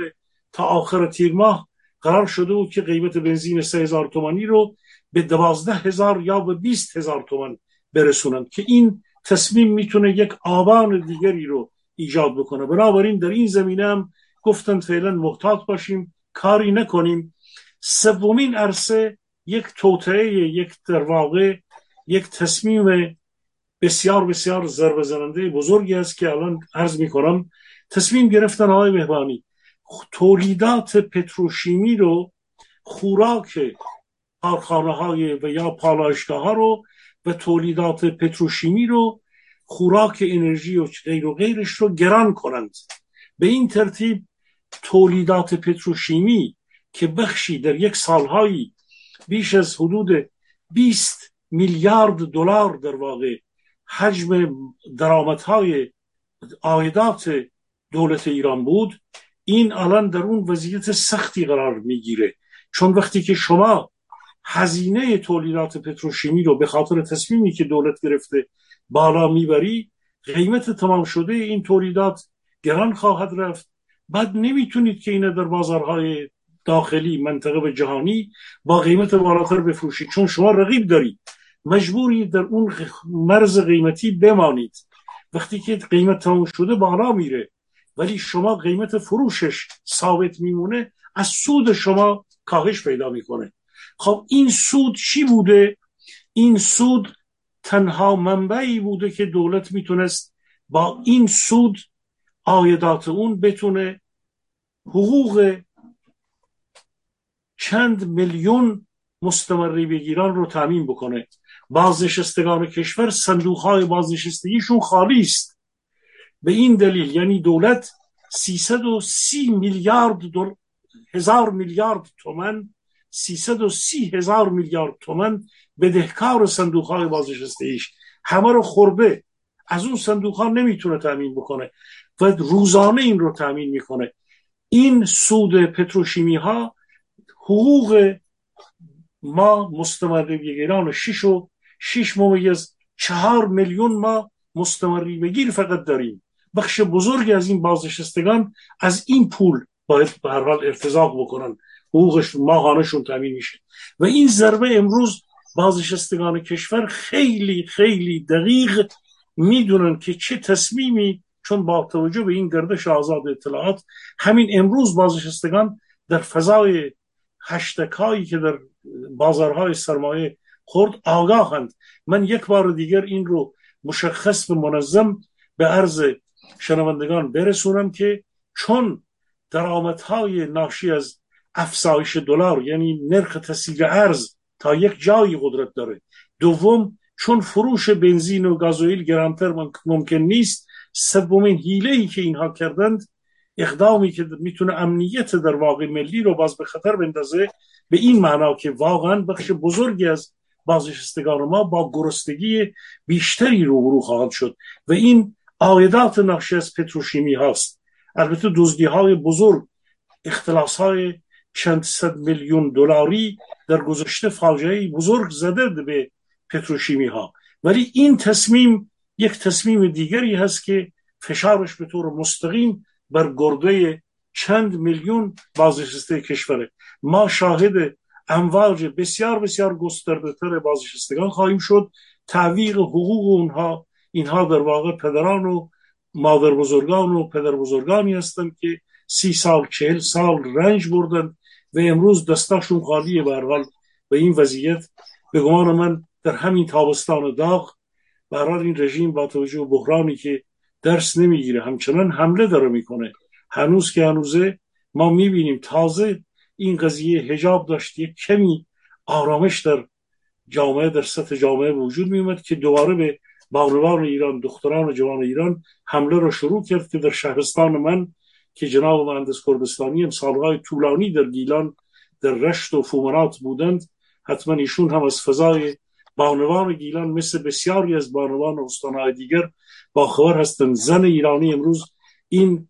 تا آخر تیر ماه قرار شده بود که قیمت بنزین سه هزار تومانی رو به دوازده هزار یا به بیست هزار تومن برسونن که این تصمیم می‌تونه یک آبان دیگری رو ایجاد بکنه. بنابراین در این زمینه هم گفتن فعلا محتاط باشیم کاری نکنیم. سومین عرصه یک توطعه یک در واقع یک تصمیم بسیار بسیار ضربه زننده بزرگی است که الان عرض می کنم تصمیم گرفتن آقای مهبانی تولیدات پتروشیمی رو خوراک کارخانه های و یا پالایشگاه ها رو و تولیدات پتروشیمی رو خوراک انرژی و غیر و غیرش رو گران کنند. به این ترتیب تولیدات پتروشیمی که بخشی در یک سالهایی بیش از حدود 20 میلیارد دلار در واقع حجم درآمدهای عایدات دولت ایران بود این الان در اون وضعیت سختی قرار می‌گیره. چون وقتی که شما هزینه تولیدات پتروشیمی رو به خاطر تصمیمی که دولت گرفته بالا می‌بری قیمت تمام شده این تولیدات گران خواهد رفت. بعد نمی‌تونید که اینه در بازارهای داخلی منطقه به جهانی با قیمت بالاتر بفروشید. چون شما رقیب دارید. مجبوری در اون مرز قیمتی بمانید. وقتی که قیمت تمام شده بالا میره. ولی شما قیمت فروشش ثابت میمونه از سود شما کاهش پیدا می‌کنه. خب این سود چی بوده؟ این سود تنها منبعی بوده که دولت می‌تونست با این سود آیدات اون بتونه حقوق چند میلیون مستمری بگیران رو تعمین بکنه. بازنشستگان کشور صندوق های بازنشستگیشون خالی است. به این دلیل یعنی دولت 330 میلیارد دل... هزار میلیارد تومن 330 هزار میلیارد تومن بدهکار صندوق های بازنشستگیش. همه رو خورده. از اون صندوق ها نمی‌تونه تامین بکنه و روزانه این رو تامین می‌کنه. این سود پتروشیمی ها حقوق ما مستمری بگیران شش و شش ممیز چهار میلیون ما مستمری بگیر فقط داریم. بخش بزرگی از این بازنشستگان از این پول باید به هر حال ارتزاق بکنن. حقوقش ماهانشون تامین میشه. و این ضربه امروز بازنشستگان کشور خیلی خیلی دقیق می‌دونن که چه تصمیمی چون با توجه به این گردش آزاد اطلاعات همین امروز بازنشستگان در فضای هشتکایی که در بازارهای سرمایه خورد آگاهند. من یک بار دیگر این رو مشخص و منظم به عرض شنوندگان برسونم که چون درآمدهای ناشی از افزایش دلار یعنی نرخ تسهیل ارز تا یک جایی قدرت داره. دوم چون فروش بنزین و گازوئیل گرانتر ممکن نیست سومین حیله ای که اینها کردند اقدامی که می‌تونه امنیت در واقع ملی رو باز به خطر بندازه به این معنا که واقعا بخش بزرگی از بازنشستگان ما با گرستگی بیشتری روبرو خواهد شد و این آیدات ناشی از پتروشیمی هاست. البته دزدی های بزرگ اختلاس های چند صد میلیون دلاری در گذشته فاجعه بزرگ زده به پتروشیمی ها ولی این تصمیم یک تصمیم دیگری هست که فشارش به طور مستقیم بر گرده چند میلیون بازنشسته کشوره ما شاهد امواج بسیار بسیار گسترده تر بازنشستگان خواهیم شد. تعویق حقوق اونها اینها در واقع پدران و مادر بزرگان و پدر بزرگانی هستند که سی سال چهل سال رنج بردن و امروز دستاشون خالیه به به این وضعیت. به گمان من در همین تابستان داغ برحال این رژیم با توجه بحرانی که درس نمی‌گیره. همچنان حمله داره می‌کنه. هنوز که هنوزه ما می‌بینیم تازه این قضیه هجاب داشت. یک کمی آرامش در جامعه در سطح جامعه وجود میومد که دوباره به بانوان ایران دختران و جوان ایران حمله را شروع کرد که در شهرستان من که جناب مهندس کردستانی هم سالهای طولانی در گیلان در رشت و فومنات بودند حتما ایشون هم از فضای بانوان گیلان مثل بسیاری از بانوان استانهای دیگر باخبر هستند زن ایرانی امروز این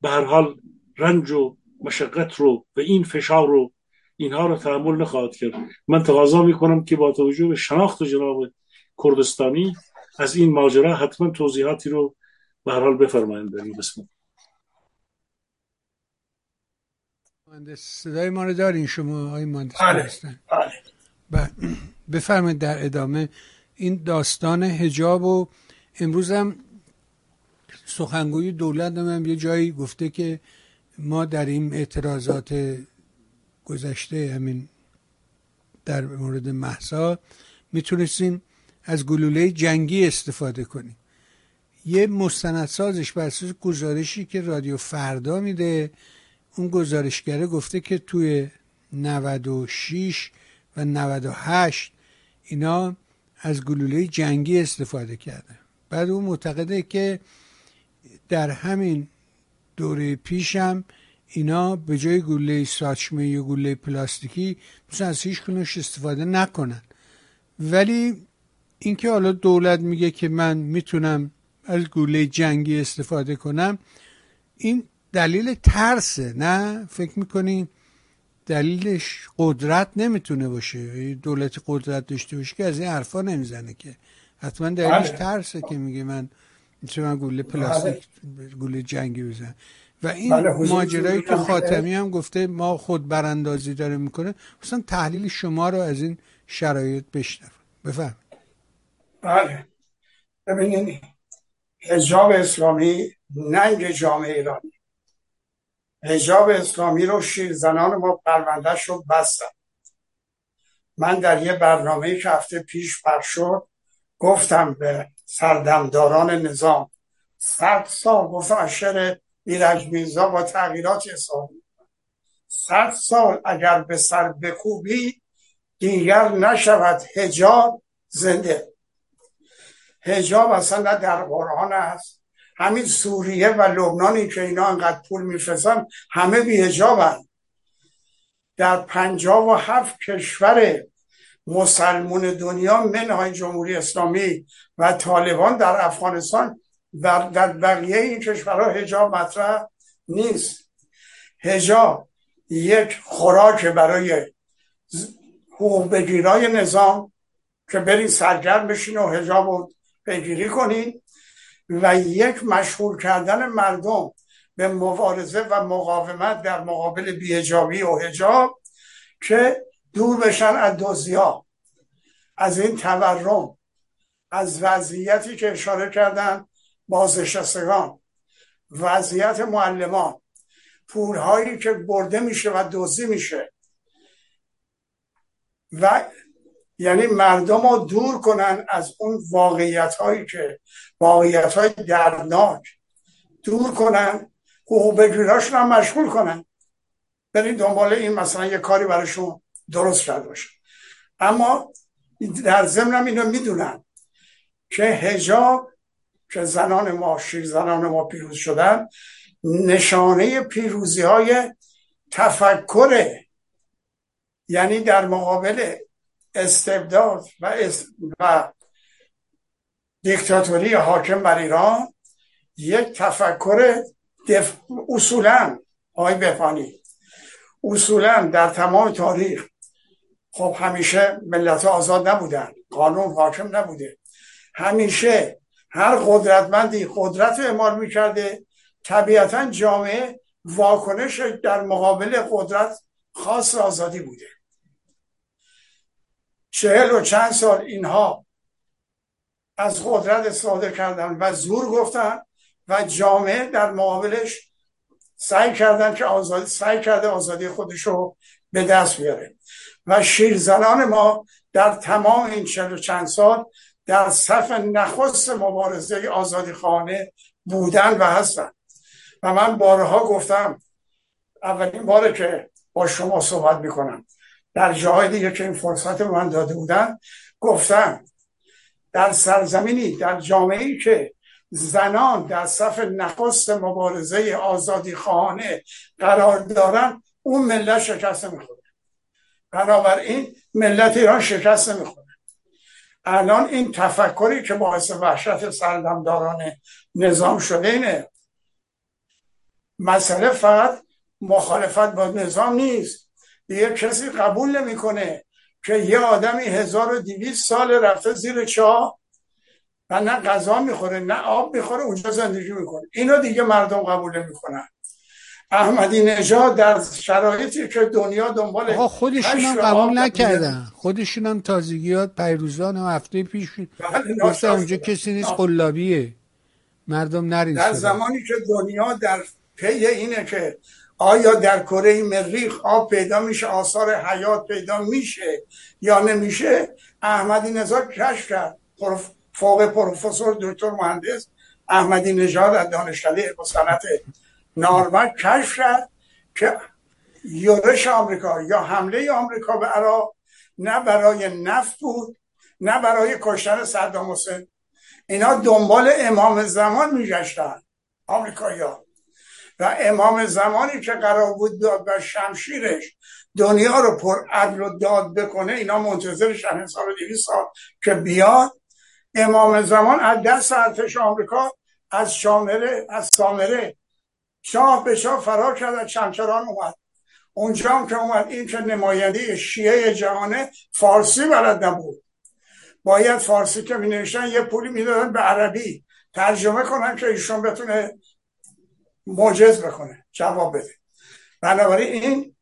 به هر حال رنج و مشقت رو و این فشار رو اینها رو تحمل نخواهد کرد. من تقاضا می‌کنم که با توجه به شناخت جناب کردستانی از این ماجرا حتما توضیحاتی رو به هر حال بفرمایید در این قسمت. صدای ما رو دارین شما آقای مهندس بله, بله. بفرمایید در ادامه. این داستان هجاب و امروز هم سخنگوی دولت هم یه جایی گفته که ما در این اعتراضات گذشته همین در مورد محسا می‌تونستیم از گلوله جنگی استفاده کنیم. یه مستندسازش بر اساس گزارشی که رادیو فردا میده اون گزارشگره گفته که توی 96 و 98 اینا از گلوله جنگی استفاده کرده بعد اون معتقده که در همین دوره پیشم اینا به جای گلوله ساچمه یا گلوله پلاستیکی مثلا از هیچ کنوش استفاده نکنن. ولی اینکه حالا دولت میگه که من می‌تونم از گلوله جنگی استفاده کنم این دلیل ترسه نه؟ فکر می‌کنین دلیلش قدرت نمی‌تونه باشه. دولت قدرت داشته باشه که از این حرفا نمی‌زنه که. حتما دلیلش بله. ترسه که میگه من می‌تونم گوله پلاستیک گوله جنگی بزنم. و این بله، ماجرایی که خاتمی هم گفته ما خود براندازی داره می‌کنه مثلا تحلیل شما رو از این شرایط بشنف بفهم. بله. ببینید حجاب اسلامی ننگ جامعه ایرانی. حجاب اسلامی رو شیرزنان ما پروندهش رو بستن. من در یه برنامه که هفته پیش بر شد گفتم به سردمداران نظام صد سال گفتم اشر ایرج میرزا با تغییرات اسلامی صد سال اگر به سر بکوبی دیگر نشود هجاب زنده. هجاب اصلا نه در قرآن است. همین سوریه و لبنانی که اینا انقدر پول میفرستن همه بیهجابن در پنجاب و هفت کشور مسلمون دنیا منهای جمهوری اسلامی و طالبان در افغانستان و در بقیه این کشورها هجاب مطرح نیست. هجاب یک خوراک برای حقوق بگیرای نظام که برین سرگرم بشین و هجاب رو بگیری کنین و یک مشهور کردن مردم به مبارزه و مقاومت در مقابل بیهجابی و هجاب که دور بشن از دوزیا از این تورم از وضعیتی که اشاره کردن بازنشستگان وضعیت معلمان پولهایی که برده میشه و دزدی میشه. و یعنی مردم رو دور کنن از اون واقعیت هایی که واقعیت های دردناک. دور کنن حقوق بگیراشون هم مشغول کنن. برین دنبال این مثلا یه کاری براشون درست کرده باشه. اما در ضمنم اینو می‌دونن که هجاب که زنان ما شیر زنان ما پیروز شدن نشانه پیروزی های تفکره یعنی در مقابل استبداد و, و دیکتاتوری حاکم بر ایران یک تفکر دف... اصولا آقای بفانی اصولا در تمام تاریخ خب همیشه ملت آزاد نبودن قانون حاکم نبوده. همیشه هر قدرتمندی قدرت رو اعمال می‌کرده طبیعتا جامعه واکنش در مقابل قدرت خاص آزادی بوده. چهل و چند سال اینها از قدرت استفاده کردن و زور گفتن و جامعه در مقابلش سعی کردن که آزادی سعی کرده آزادی خودش رو به دست بیاره. و شیرزنان ما در تمام این چهل و چند سال در صف نخست مبارزه آزادی خانه بودن و هستن. و من بارها گفتم اولین باره که با شما صحبت می‌کنم. در جاهای دیگه که این فرصت من داده بودن گفتم در سرزمینی در جامعه ای که زنان در صف نخست مبارزه آزادی خانه قرار دارن اون ملت شکست می‌خوره بنابراین ملت ایران شکست نمی‌خوره. الان این تفکری که باعث وحشت سردمداران نظام شده اینه. مسئله فقط مخالفت با نظام نیست. دیگه کسی قبول نمی‌کنه که یه آدمی 1200 سال رفته زیر چاه و نه غذا می‌خوره نه آب می‌خوره اونجا زندگی می‌کنه. اینو دیگه مردم قبول نمی‌کنن. احمدی نژاد در شرایطی که دنیا دنبال آقا خودشون هم قبول نکردن. خودشون هم تازگیات پیروزان و هفته پیش. بله، گفته اونجا کسی نیست قلابیه. مردم نرین در زمانی که دنیا در پی اینه که آیا در کره مریخ آب پیدا میشه آثار حیات پیدا میشه یا نمیشه احمدی نژاد کشف کرد. فوق پروفسور دکتر مهندس احمدی نژاد از دانشکده صنعت نارمک کشف کرد که یورش آمریکا یا حمله آمریکا به عراق نه برای نفت بود نه برای کشتن صدام حسین. اینا دنبال امام زمان میگشتن آمریکایی ها و امام زمانی که قرار بود داد و شمشیرش دنیا رو پر عدل و داد بکنه اینا منتظر شهر سال سال که بیاد. امام زمان از دست ارتش آمریکا از شامره از سامره شاه به شاه فرار کرد از چمچران اومد. اونجا هم که اومد این که نماینده شیعه جهانه فارسی بلد نبود. باید فارسی که می یه پولی می‌دادن به عربی. ترجمه کنن که ایشون بتونه معجز بکنه جواب بده. بنابراین این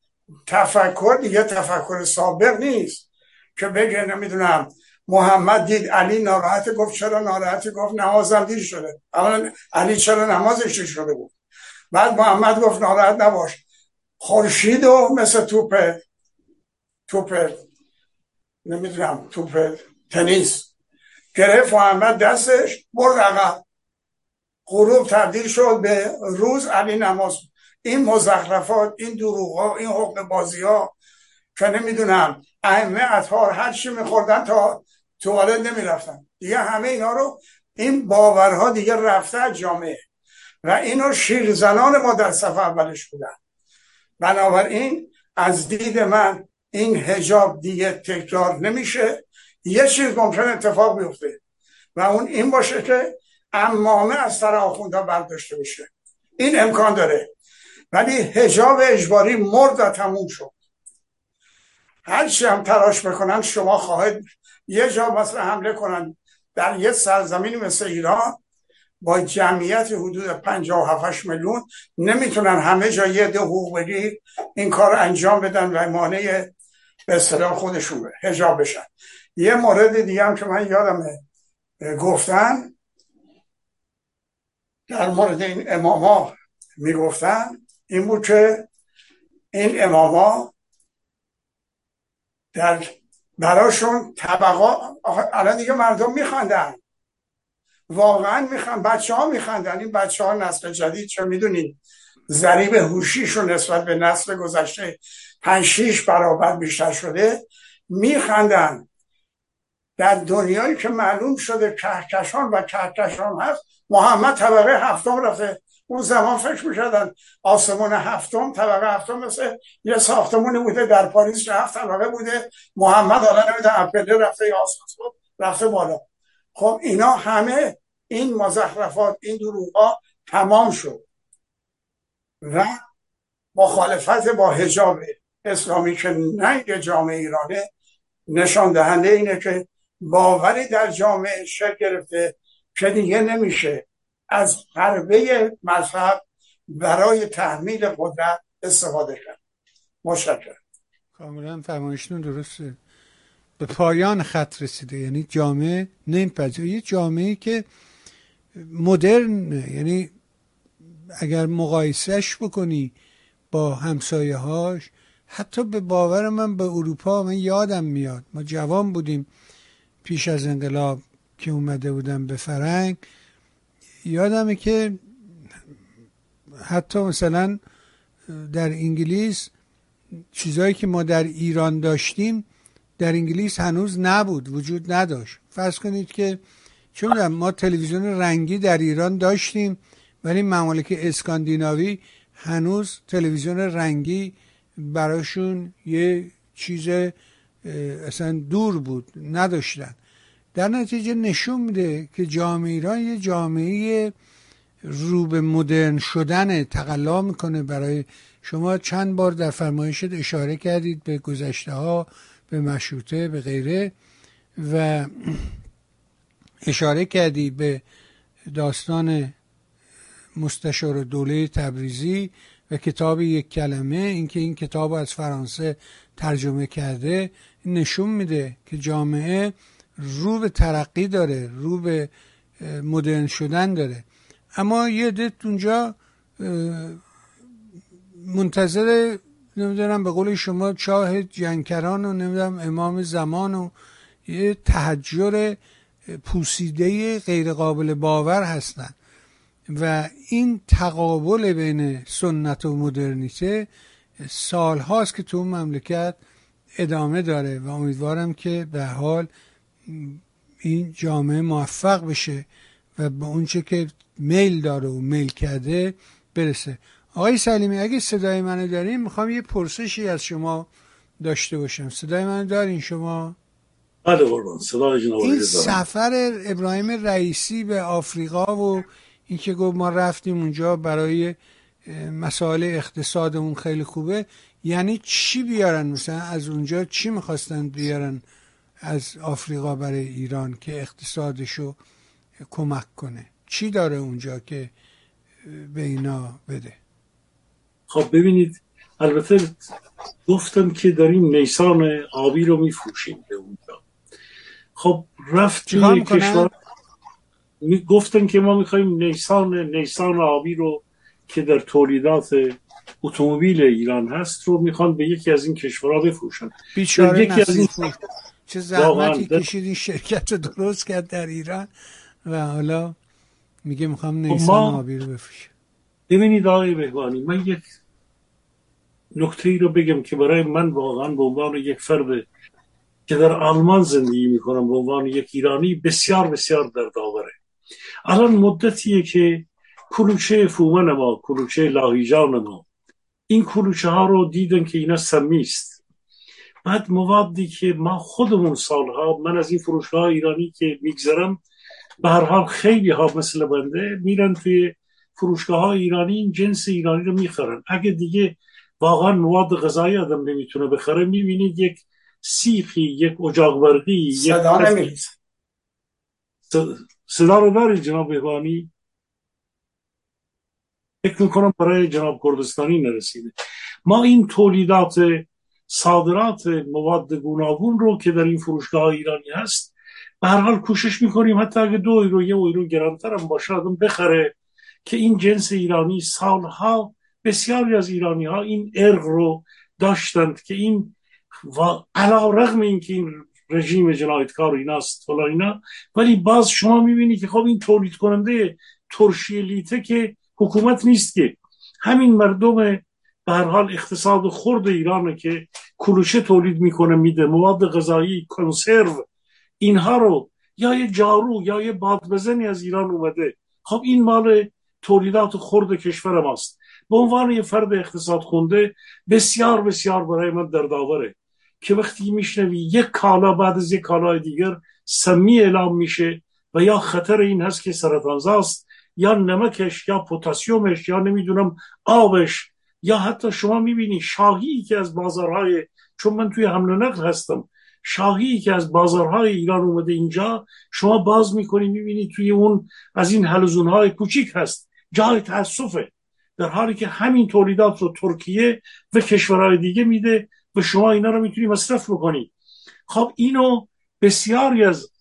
تفکر دیگه تفکر سابق نیست که بگه نمی‌دونم محمد دید علی ناراحت گفت چرا ناراحت گفت نمازم دیر شده. اولا علی چرا نمازش شده بود؟ بعد محمد گفت ناراحت نباش. خورشید و مثل توپ توپ نمی‌دونم توپ تنیس. گرفت محمد دستش برد عقب. غروب تبدیل شد به روز علی نماز. این مزخرفات این دروغ ها این حکم بازی ها که نمی‌دونم ائمه اطهار هر چی میخوردن تا توالت نمی‌رفتن. دیگه همه اینا رو این باورها دیگه رفته جامعه. و اینو شیرزنان ما در صفحه اولش بودن. بنابراین از دید من این هجاب دیگه تکرار نمیشه. یه چیز ممکن اتفاق بیفته و اون این باشه که امامه از سر آخونده برداشته بشه. این امکان داره. ولی هجاب اجباری مرد و تموم شد. هرچی هم تلاش بکنن شما خواهد یه جا مثلا حمله کنن در یه سرزمین مثل ایران با جمعیت حدود 57 میلیون نمی‌تونن همه جا یه ده حقوق بگیر این کار انجام بدن و مانع به اصطلاح خودشون هجاب بشن. یه مورد دیگه هم که من یادمه گفتن در مورد این اماما می‌گفتن این بود که این اماما در براشون طبقا الان دیگه مردم میخواندن واقعا می‌خوان بچه ها میخوندن این بچه ها نسل جدید چه می‌دونید ضریب هوشیشون نسبت به نسل گذشته پنج شیش برابر بیشتر شده میخندن. در دنیایی که معلوم شده کهکشان و کهکشان هست محمد طبقه هفتم رفته. اون زمان فکر می‌شدن آسمون هفتم طبقه هفتم مثل یه ساختمونی بوده در پاریس که هفت طبقه بوده. محمد حالا نمیده اپله رفته یا آسمون رفته بالا. خب اینا همه این مزخرفات این دروغ تمام شد. و مخالفت با حجاب اسلامی که ننگ جامعه ایرانه نشان دهنده اینه که باوری در جامعه شکل گرفته که دیگه نمیشه از حربه مذهب برای تحمیل قدرت استفاده کرد. مشکل کاملا فرمایشتون درسته. به پایان خط رسیده. یعنی جامعه نمیپذیره. یه جامعه که مدرن یعنی اگر مقایسهش بکنی با همسایه هاش حتی به باور من به اروپا من یادم میاد. ما جوان بودیم پیش از انقلاب که اومده بودم به فرنگ. یادمه که حتی مثلا در انگلیس چیزهایی که ما در ایران داشتیم در انگلیس هنوز نبود وجود نداشت. فرض کنید که چون ما تلویزیون رنگی در ایران داشتیم ولی ممالک اسکاندیناوی هنوز تلویزیون رنگی براشون یه چیز اصلا دور بود نداشتن. در نتیجه نشون میده که جامعه ایران یه جامعه رو به مدرن شدن تقلا می‌کنه. برای شما چند بار در فرمایشت اشاره کردید به گذشته ها به مشروطه به غیره و اشاره کردی به داستان مستشار دوله تبریزی و کتاب یک کلمه اینکه این کتاب از فرانسه ترجمه کرده نشون میده که جامعه رو به ترقی داره رو به مدرن شدن داره. اما یه دت اونجا منتظر نمی‌دونم به قول شما چاه جنکران و نمی‌دونم امام زمان و یه تحجر پوسیده غیر قابل باور هستند و این تقابل بین سنت و مدرنیته سال هاست که تو مملکت ادامه داره و امیدوارم که به حال این جامعه موفق بشه و به اونچه که میل داره و میل کرده برسه. آقای سلیمی اگه صدای منو دارین می‌خوام یه پرسشی از شما داشته باشم. صدای منو دارین شما؟ بله قربان صدای جناب این سفر ابراهیم رئیسی به آفریقا و اینکه گفت ما رفتیم اونجا برای مسائل اقتصادمون خیلی خوبه یعنی چی بیارن؟ مثلا از اونجا چی می‌خواستن بیارن از آفریقا برای ایران که اقتصادشو کمک کنه؟ چی داره اونجا که به اینا بده؟ خب ببینید البته گفتم که داریم نیسان آبی رو میفروشیم به اونجا. خب رفتیم کشور می گفتن که ما می‌خوایم نیسان نیسان آبی رو که در تولیدات اتومبیل ایران هست رو می‌خوان به یکی از این کشورها بفروشن. بیچاره یکی از این چه زحمتی کشید این شرکت رو درست کرد در ایران و حالا میگه می‌خوام خب نیسان آبی رو بفروشم. ببینید آقای بهبانی من یک نکته ای رو بگم که برای من واقعا به عنوان یک فرد که در آلمان زندگی می‌کنم به عنوان یک ایرانی بسیار بسیار در داوره الان مدتیه که کلوچه فومن ما کلوچه لاهیجان ما این کلوچه ها رو دیدن که اینا سمی است. بعد موادی که ما خودمون سالها من از این فروشگاه ایرانی که میگذرم به هر حال خیلی ها مثل بنده میرن توی فروشگاه ایرانی این جنس ایرانی رو می‌خرن. اگه دیگه واقعا مواد غذایی آدم نمی‌تونه بخره. می‌بینید یک سیخی یک اجاق برقی یک صدا رو دارید جناب بهبانی فکر می‌کنم برای جناب کردستانی نرسیده. ما این تولیدات صادرات مواد گوناگون رو که در این فروشگاه ایرانی هست به هر حال کوشش می‌کنیم حتی اگه دو ایرو یه ایرو گرانتر هم باشه آدم بخره که این جنس ایرانی سالها بسیاری از ایرانی ها این ارق رو داشتند که این و علا رغم این که این رژیم جنایتکار ایناست فلان اینا ولی باز شما می‌بینی که خب این تولید کننده ترشی لیته که حکومت نیست که. همین مردم به هر حال اقتصاد خرد ایرانه که کلوچه تولید می‌کنه میده مواد غذایی کنسرو اینها رو. یا یه جارو یا یه بادبزنی از ایران اومده. خب این مال تولیدات خرد کشور ماست. به عنوان یه فرد اقتصاد خونده بسیار بسیار برای من دردآوره که وقتی میشنوی یک کالا بعد از یک کالای دیگر سمی اعلام میشه و یا خطر این هست که سرطانزاست یا نمکش یا پوتاسیومش یا نمی‌دونم آبش یا حتی شما می‌بینی شاهی که از بازارهای چون من توی حمل نقل هستم شاهی که از بازارهای ایران اومده اینجا شما باز می‌کنی می‌بینی توی اون از این حلزونهای کوچیک هست جای تاسفه در حالی که همین تولیدات رو ترکیه و کشورهای دیگه میده و شما اینا رو می‌تونی مصرف بکنی. خب اینو بسیاری از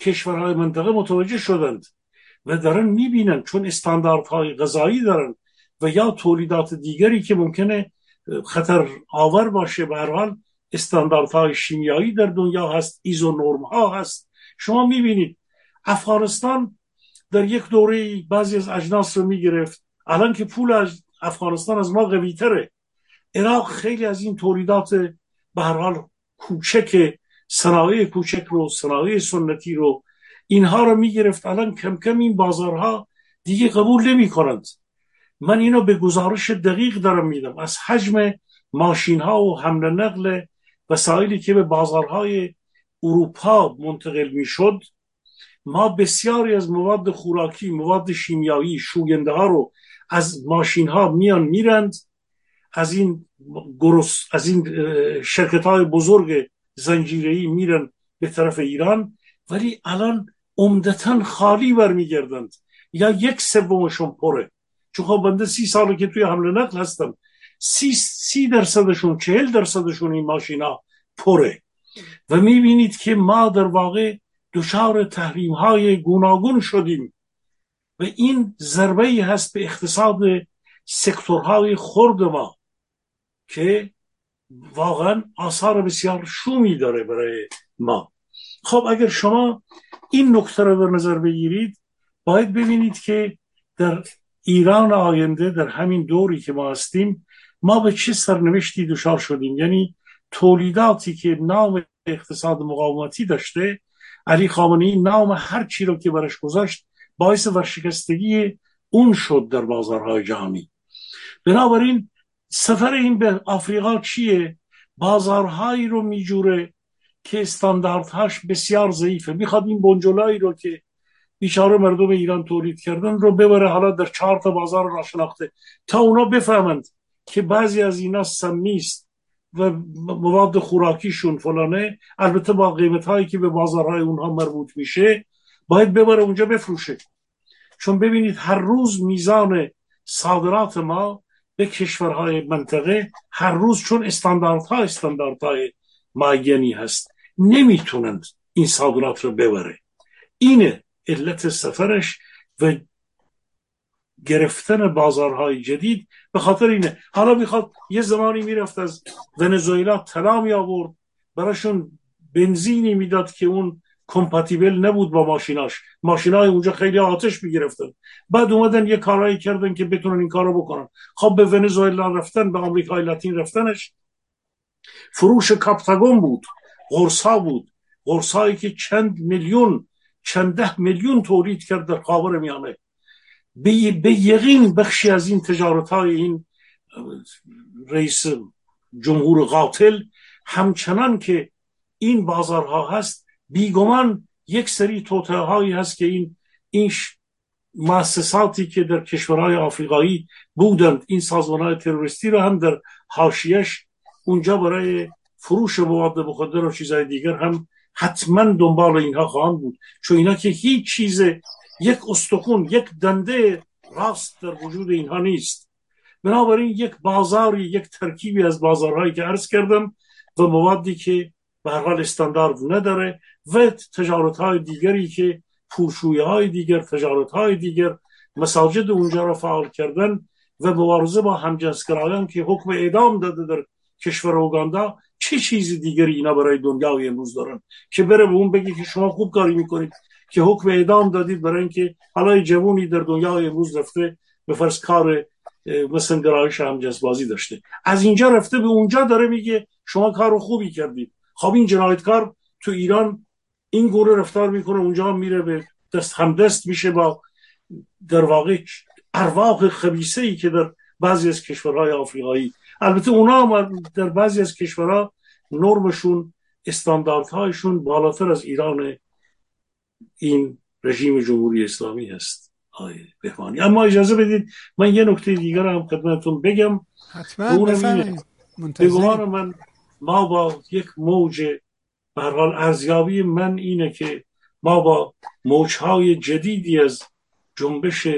کشورهای منطقه متوجه شدند و دارن می‌بینن چون استانداردهای غذایی دارن و یا تولیدات دیگری که ممکنه خطر آور باشه به هر حال استانداردهای شیمیایی در دنیا هست ایزو نرم ها هست. شما می‌بینید افغانستان در یک دوره بعضی از اجناس رو می‌گرفت. الان که پول از افغانستان از ما قوی تره. عراق خیلی از این تولیدات به هر حال کوچک صنایع کوچک رو صنایع سنتی رو اینها رو می‌گرفت. الان کم کم این بازارها دیگه قبول نمی کنند من اینو به گزارش دقیق دارم میدم. از حجم ماشین ها و حمل نقل وسایلی که به بازارهای اروپا منتقل می‌شد ما بسیاری از مواد خوراکی مواد شیمیایی شوینده ها رو از ماشین ها میان میرند. از این گروس از این شرکت های بزرگ زنجیری میرن به طرف ایران. ولی الان عمدتا خالی برمیگردند. یا یک سومشون پره. چون خب بنده سی ساله که توی حمل نقل هستم سی, سی درصدشون چهل درصدشون این ماشینا پره. و می‌بینید که ما در واقع دچار تحریم های گوناگون شدیم. و این ضربه ای هست به اقتصاد سکتورهای خرد ما که واقعا آثار بسیار شومی داره برای ما. خب اگر شما این نکته رو در نظر بگیرید باید ببینید که در ایران آینده در همین دوری که ما هستیم ما به چه سرنوشتی دچار شدیم؟ یعنی تولیداتی که نام اقتصاد مقاومتی داشته علی خامنه‌ای نام هر چی رو که برش گذاشت باعث ورشکستگی اون شد در بازارهای جهانی. بنابراین سفر این به آفریقا چیه؟ بازارهایی رو میجوره که استانداردهاش بسیار ضعیفه. می‌خواد این بنجلایی رو که بیچاره مردم ایران تولید کردن رو ببره حالا در چهار تا بازار را شناخته تا اونا بفهمند که بعضی از اینا سمی است و مواد خوراکیشون فلانه البته با قیمت هایی که به بازارهای اونها مربوط میشه باید ببره اونجا بفروشه. چون ببینید هر روز میزان صادرات ما به کشورهای منطقه هر روز چون استانداردها استانداردهای معینی هست نمی‌تونند این صادرات رو ببره. اینه علت سفرش و گرفتن بازارهای جدید به خاطر اینه. حالا می‌خواد یه زمانی می‌رفت از ونزوئلا طلا می آورد براشون بنزینی می‌داد که اون کمپاتیبل نبود با ماشیناش. ماشینای اونجا خیلی آتش می‌گرفتن. بعد اومدن یه کارایی کردن که بتونن این کارو بکنن. خب به ونزوئلا رفتن به آمریکای لاتین رفتنش. فروش کاپتاگون بود. قرصا بود. قرصایی که چند میلیون چند ده میلیون تولید کرد در خاور میانه. به, به یقین بخشی از این تجارت های این رئیس جمهور قاتل همچنان که این بازارها هست بیگمان یک سری توته هایی هست که این این مؤسساتی که در کشورهای آفریقایی بودند این سازمان های تروریستی رو هم در حاشیش اونجا برای فروش مواد مخدر و چیزهای دیگر هم حتما دنبال اینها خواهند بود. چون اینا که هیچ چیز یک استخون یک دنده راست در وجود اینها نیست. بنابراین یک بازاری یک ترکیبی از بازارهایی که عرض کردم و موادی که به هر حال استاندارد نداره و تجارت های دیگری که پوشویه های دیگر تجارت های دیگر مساجد اونجا را فعال کردن و مبارزه با همجنسگرایان که حکم اعدام داده در کشور اوگاندا چه چیزی دیگری اینا برای دنیای امروز دارن؟ که بره به اون بگی که شما خوب کاری می‌کنید که حکم اعدام دادید برای اینکه حالا جوونی در دنیای امروز رفته به فرض کار مثلا گرایش همجنسبازی داشته. از اینجا رفته به اونجا داره میگه شما کار خوبی کردید. خب این جنایتکار تو ایران این گروه رفتار می‌کنه اونجا میره به دست همدست میشه با در واقع ارواح خبیسه ای که در بعضی از کشورهای آفریقایی. البته اونا در بعضی از کشورها نرمشون استانداردهایشون بالاتر از ایران این رژیم جمهوری اسلامی هست. آقای بهمانی اما اجازه بدید من یه نکته دیگر هم خدمتتون بگم. حتما بفرمایید. من ما با یک موج به حال ارزیابی من اینه که ما با موجهای جدیدی از جنبش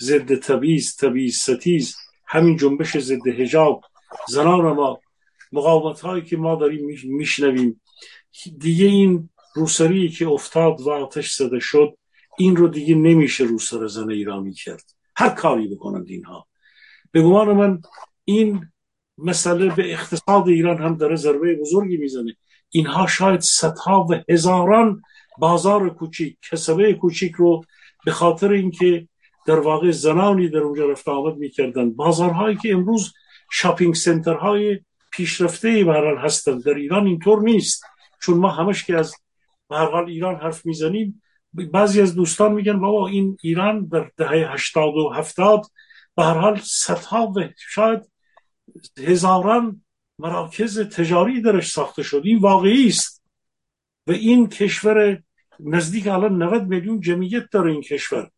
ضد تبیز تبیز ستیز همین جنبش ضد هجاب زنان ما مقاومت هایی که ما داریم میشنویم دیگه این روسری که افتاد و آتش زده شد این رو دیگه نمیشه روسر زن ایرانی کرد. هر کاری بکنند اینها. به گمان من این مسئله به اقتصاد ایران هم داره ضربه بزرگی می‌زنه. اینها شاید صدها و هزاران بازار کوچیک کسبه کوچیک رو به خاطر اینکه در واقع زنانی در اونجا رفت آمد می‌کردن. بازارهایی که امروز شاپینگ سنترهای پیشرفته برحال هستند. در ایران اینطور نیست. چون ما همش که از برحال ایران حرف می‌زنیم بعضی از دوستان میگن بابا این ایران در دهه هشتاد و هفتاد به هر صدها و شاید هزاران مراکز تجاری درش ساخته شد. این واقعی است. و این کشور نزدیک الان 90 میلیون جمعیت داره این کشور.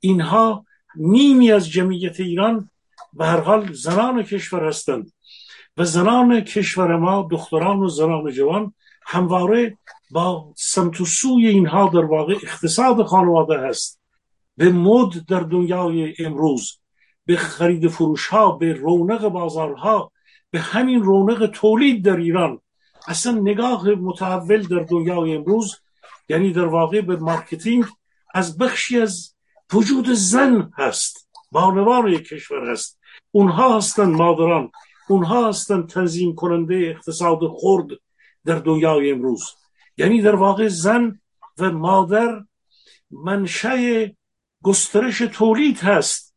اینها نیمی از جمعیت ایران به هر حال زنان کشور هستند. و زنان کشور ما دختران و زنان جوان همواره با سمت و سوی اینها در واقع اقتصاد خانواده هست. به مد در دنیای امروز به خرید فروش ها به رونق بازارها به همین رونق تولید در ایران. اصلا نگاه متحول در دنیای امروز یعنی در واقع به marketing از بخشی از وجود زن هست بانوان کشور هست. اونها هستند مادران اونها هستند تنظیم کننده اقتصاد خرد در دنیای امروز. یعنی در واقع زن و مادر منشأ گسترش تولید هست.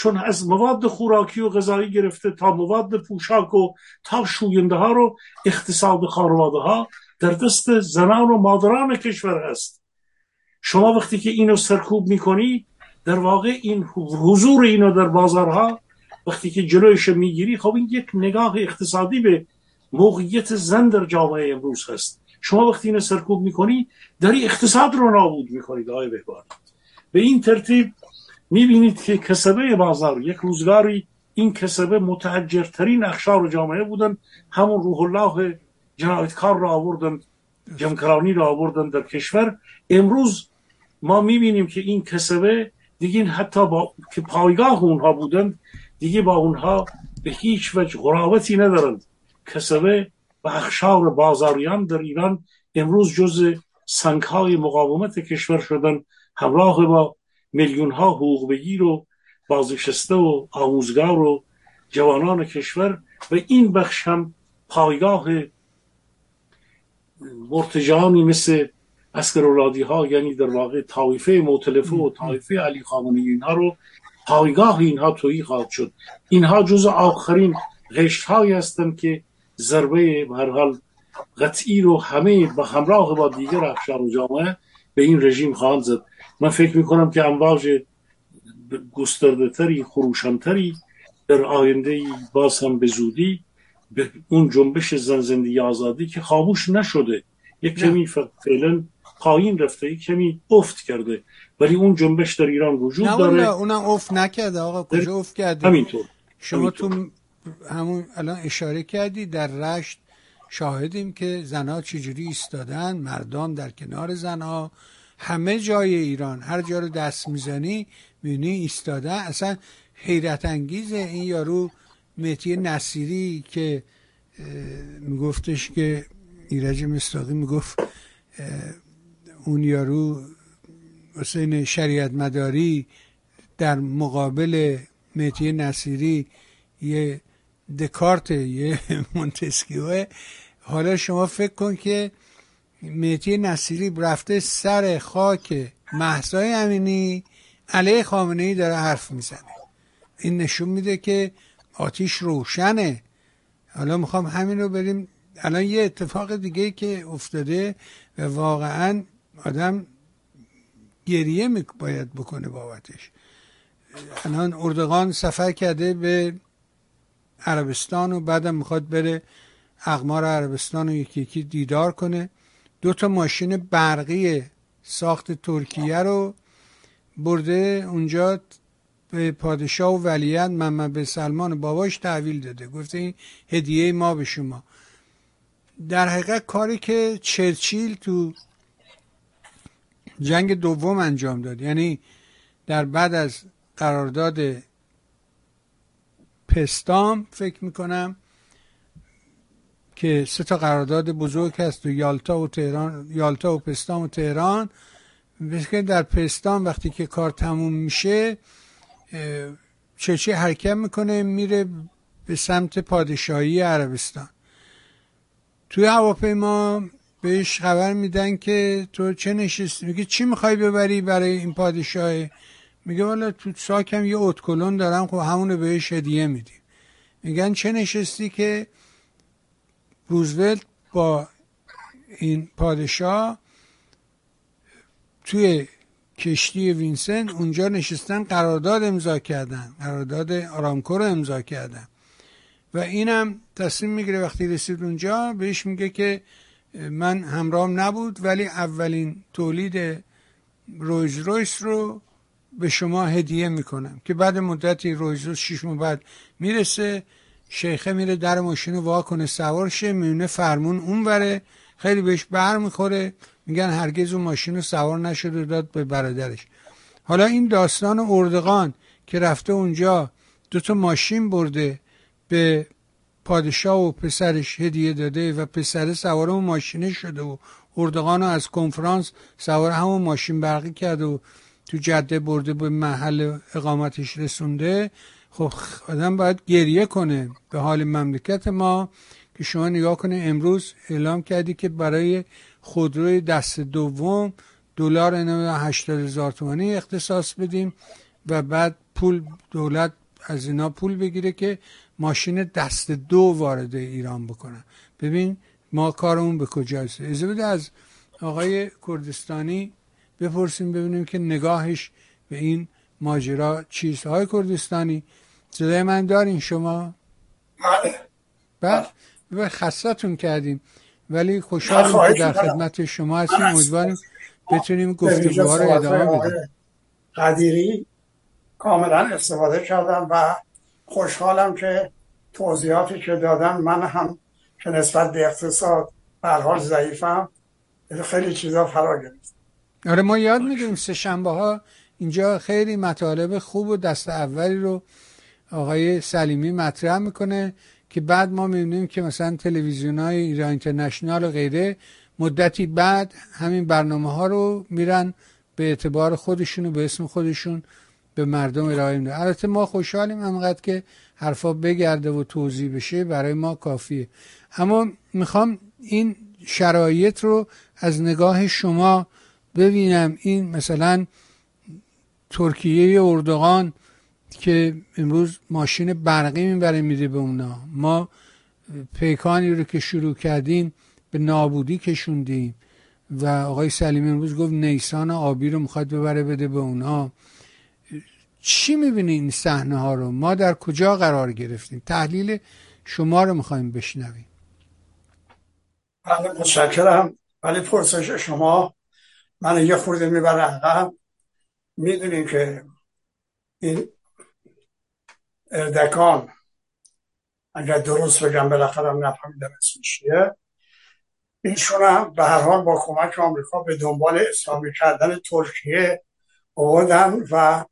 چون از مواد خوراکی و غذایی گرفته تا مواد پوشاک و تا شوینده ها رو اقتصاد خانواده ها در دست زنان و مادران کشور هست شما وقتی که اینو سرکوب می‌کنی در واقع این حضور اینو در بازارها وقتی که جلویش می‌گیری خب این یک نگاه اقتصادی به موقعیت زن در جامعه امروز هست. شما وقتی اینو سرکوب می‌کنی داری اقتصاد رو نابود می‌کنید آقای به این ترتیب می‌بینید که کسبه بازار یک روزگاری این کسبه متحجرترین اخشار جامعه بودن. همون روح الله جنایتکار را آوردن جمکرانی را آوردن در کشور. امروز ما می‌بینیم که این کسبه دیگه حتی با که پایگاه اونها بودند دیگه با اونها به هیچ وجه غرابتی ندارند. کسبه و اخشار بازاریان در ایران امروز جز سنگهای مقاومت کشور شدن همراه با میلیون ها حقوق بگیر و بازنشسته و آموزگار و جوانان کشور و این بخش هم پایگاه مرتجانی مثل اسکر اولادی ها یعنی در واقع طایفه موتلفه و طایفه علی خامنه‌ای اینها رو پایگاه اینها تویی خواهد شد. اینها جز آخرین غشت هایی هستند که ضربه هر حال قطعی رو همه با همراه با دیگر اخشار و جامعه به این رژیم خواهند زد. من فکر می‌کنم که امواج گسترده تری خروشانتری در آینده باز هم به زودی به اون جنبش زن زندگی آزادی که خاموش نشده یک کمی فعلا پایین رفته یک کمی افت کرده. ولی اون جنبش در ایران وجود نه داره. اونم افت نکرده. آقا کجا افت کرده همینطور شما تو همون الان اشاره کردی در رشت شاهدیم که زنها چجوری ایستادن مردان در کنار زنها همه جای ایران هر جا رو دست می‌زنی می‌بینی ایستاده اصلا حیرت انگیزه. این یارو مهتی نصیری که میگفتش که ایرج مستاقی می‌گفت اون یارو حسین شریعت مداری در مقابل مهتی نصیری یه دکارت یه مونتسکیوه حالا شما فکر کن که مهدی نصیری رفته سر خاک محسای امینی. علیه خامنه ای داره حرف می‌زنه. این نشون میده که آتیش روشنه. حالا می‌خوام همین رو بریم. الان یه اتفاق دیگه که افتاده و واقعا آدم گریه باید بکنه بابتش. الان اردوغان سفر کرده به عربستان و بعدم می‌خواد بره اقمار عربستان رو یکی یکی دیدار کنه. دو تا ماشین برقی ساخت ترکیه رو برده اونجا به پادشاه و ولیت محمد به سلمان باباش تحویل داده. گفته این هدیه ما به شما. در حقیقت کاری که چرچیل تو جنگ دوم انجام داد یعنی در بعد از قرارداد پستام فکر می‌کنم که سه تا قرارداد بزرگ هست تو یالتا و تهران یالتا و پستام و تهران. که در پستان وقتی که کار تموم میشه چه حرکت می‌کنه میره به سمت پادشاهی عربستان. توی هواپیما بهش خبر میدن که تو چه نشستی؟ میگه چی می‌خوای ببری برای این پادشاه؟ میگه والا تو ساکم یه اتکلون دارم خب همونو بهش هدیه میدیم. میگن چه نشستی که روزولت با این پادشاه توی کشتی وینسن اونجا نشستن قرارداد امضا کردن قرارداد آرامکو رو امضا کردن. و اینم تصمیم می‌گیره وقتی رسید اونجا بهش میگه که من همراهم نبود ولی اولین تولید رویز رویس رو به شما هدیه می‌کنم که بعد مدتی رویز رویس شیش بعد می‌رسه. شیخه میره در ماشین رو وا کنه سوار شه میونه فرمون اون وره خیلی بهش بر می‌خوره. میگن هرگز اون ماشین رو سوار نشد و داد به برادرش. حالا این داستان اردغان که رفته اونجا دو تا ماشین برده به پادشاه و پسرش هدیه داده و پسر سوار اون ماشینه شده و اردغان رو از کنفرانس سوار همون ماشین برقی کرده و تو جده برده به محل اقامتش رسونده. خب آدم باید گریه کنه به حال مملکت ما که شما نگاه کنه امروز اعلام کردی که برای خودروی دست دوم دلار 80 هزار تومانی اختصاص بدیم و بعد پول دولت از اینا پول بگیره که ماشین دست دو وارد ایران بکنن. ببین ما کارمون به کجاست؟ از بده از آقای کردستانی بپرسیم ببینیم که نگاهش به این ماجرا چیست. های کردستانی صدای من دارین شما؟ بله. بعد به خستتون کردیم. ولی خوشحالیم که در خدمت شما هستیم. امیدواریم بتونیم گفتگوها رو ادامه بدیم. قدیری کاملا استفاده کردم و خوشحالم که توضیحاتی که دادم من هم که نسبت به اقتصاد حال ضعیفم خیلی چیزا فرا گرفت. آره ما یاد می‌گیریم سه شنبه ها اینجا خیلی مطالب خوب و دست اولی رو آقای سلیمی مطرح می‌کنه که بعد ما می‌بینیم که مثلا تلویزیون های ایران اینترنشنال و غیره مدتی بعد همین برنامه ها رو میرن به اعتبار خودشون و به اسم خودشون به مردم ارائه میده البته ما خوشحالیم همقدر که حرفا بگرده و توضیح بشه برای ما کافیه. اما می‌خوام این شرایط رو از نگاه شما ببینم. این مثلا ترکیه اردوغان که امروز ماشین برقی می‌بره میده به اونا. ما پیکانی رو که شروع کردیم به نابودی کشوندیم و آقای سلیمی امروز گفت نیسان آبی رو می‌خواد ببره بده به اونا. چی می‌بینی این صحنه ها رو؟ ما در کجا قرار گرفتیم؟ تحلیل شما رو می‌خوایم بشنویم. بله متشکرم. ولی پرسش شما من یه خورده می‌بره عقب. می‌دونیم که این اردکان. اگر درست بگم بالاخره نفهمیدم اسمش چیه. ایشون هم به هر حال با کمک آمریکا به دنبال اسلامی کردن ترکیه آوردن و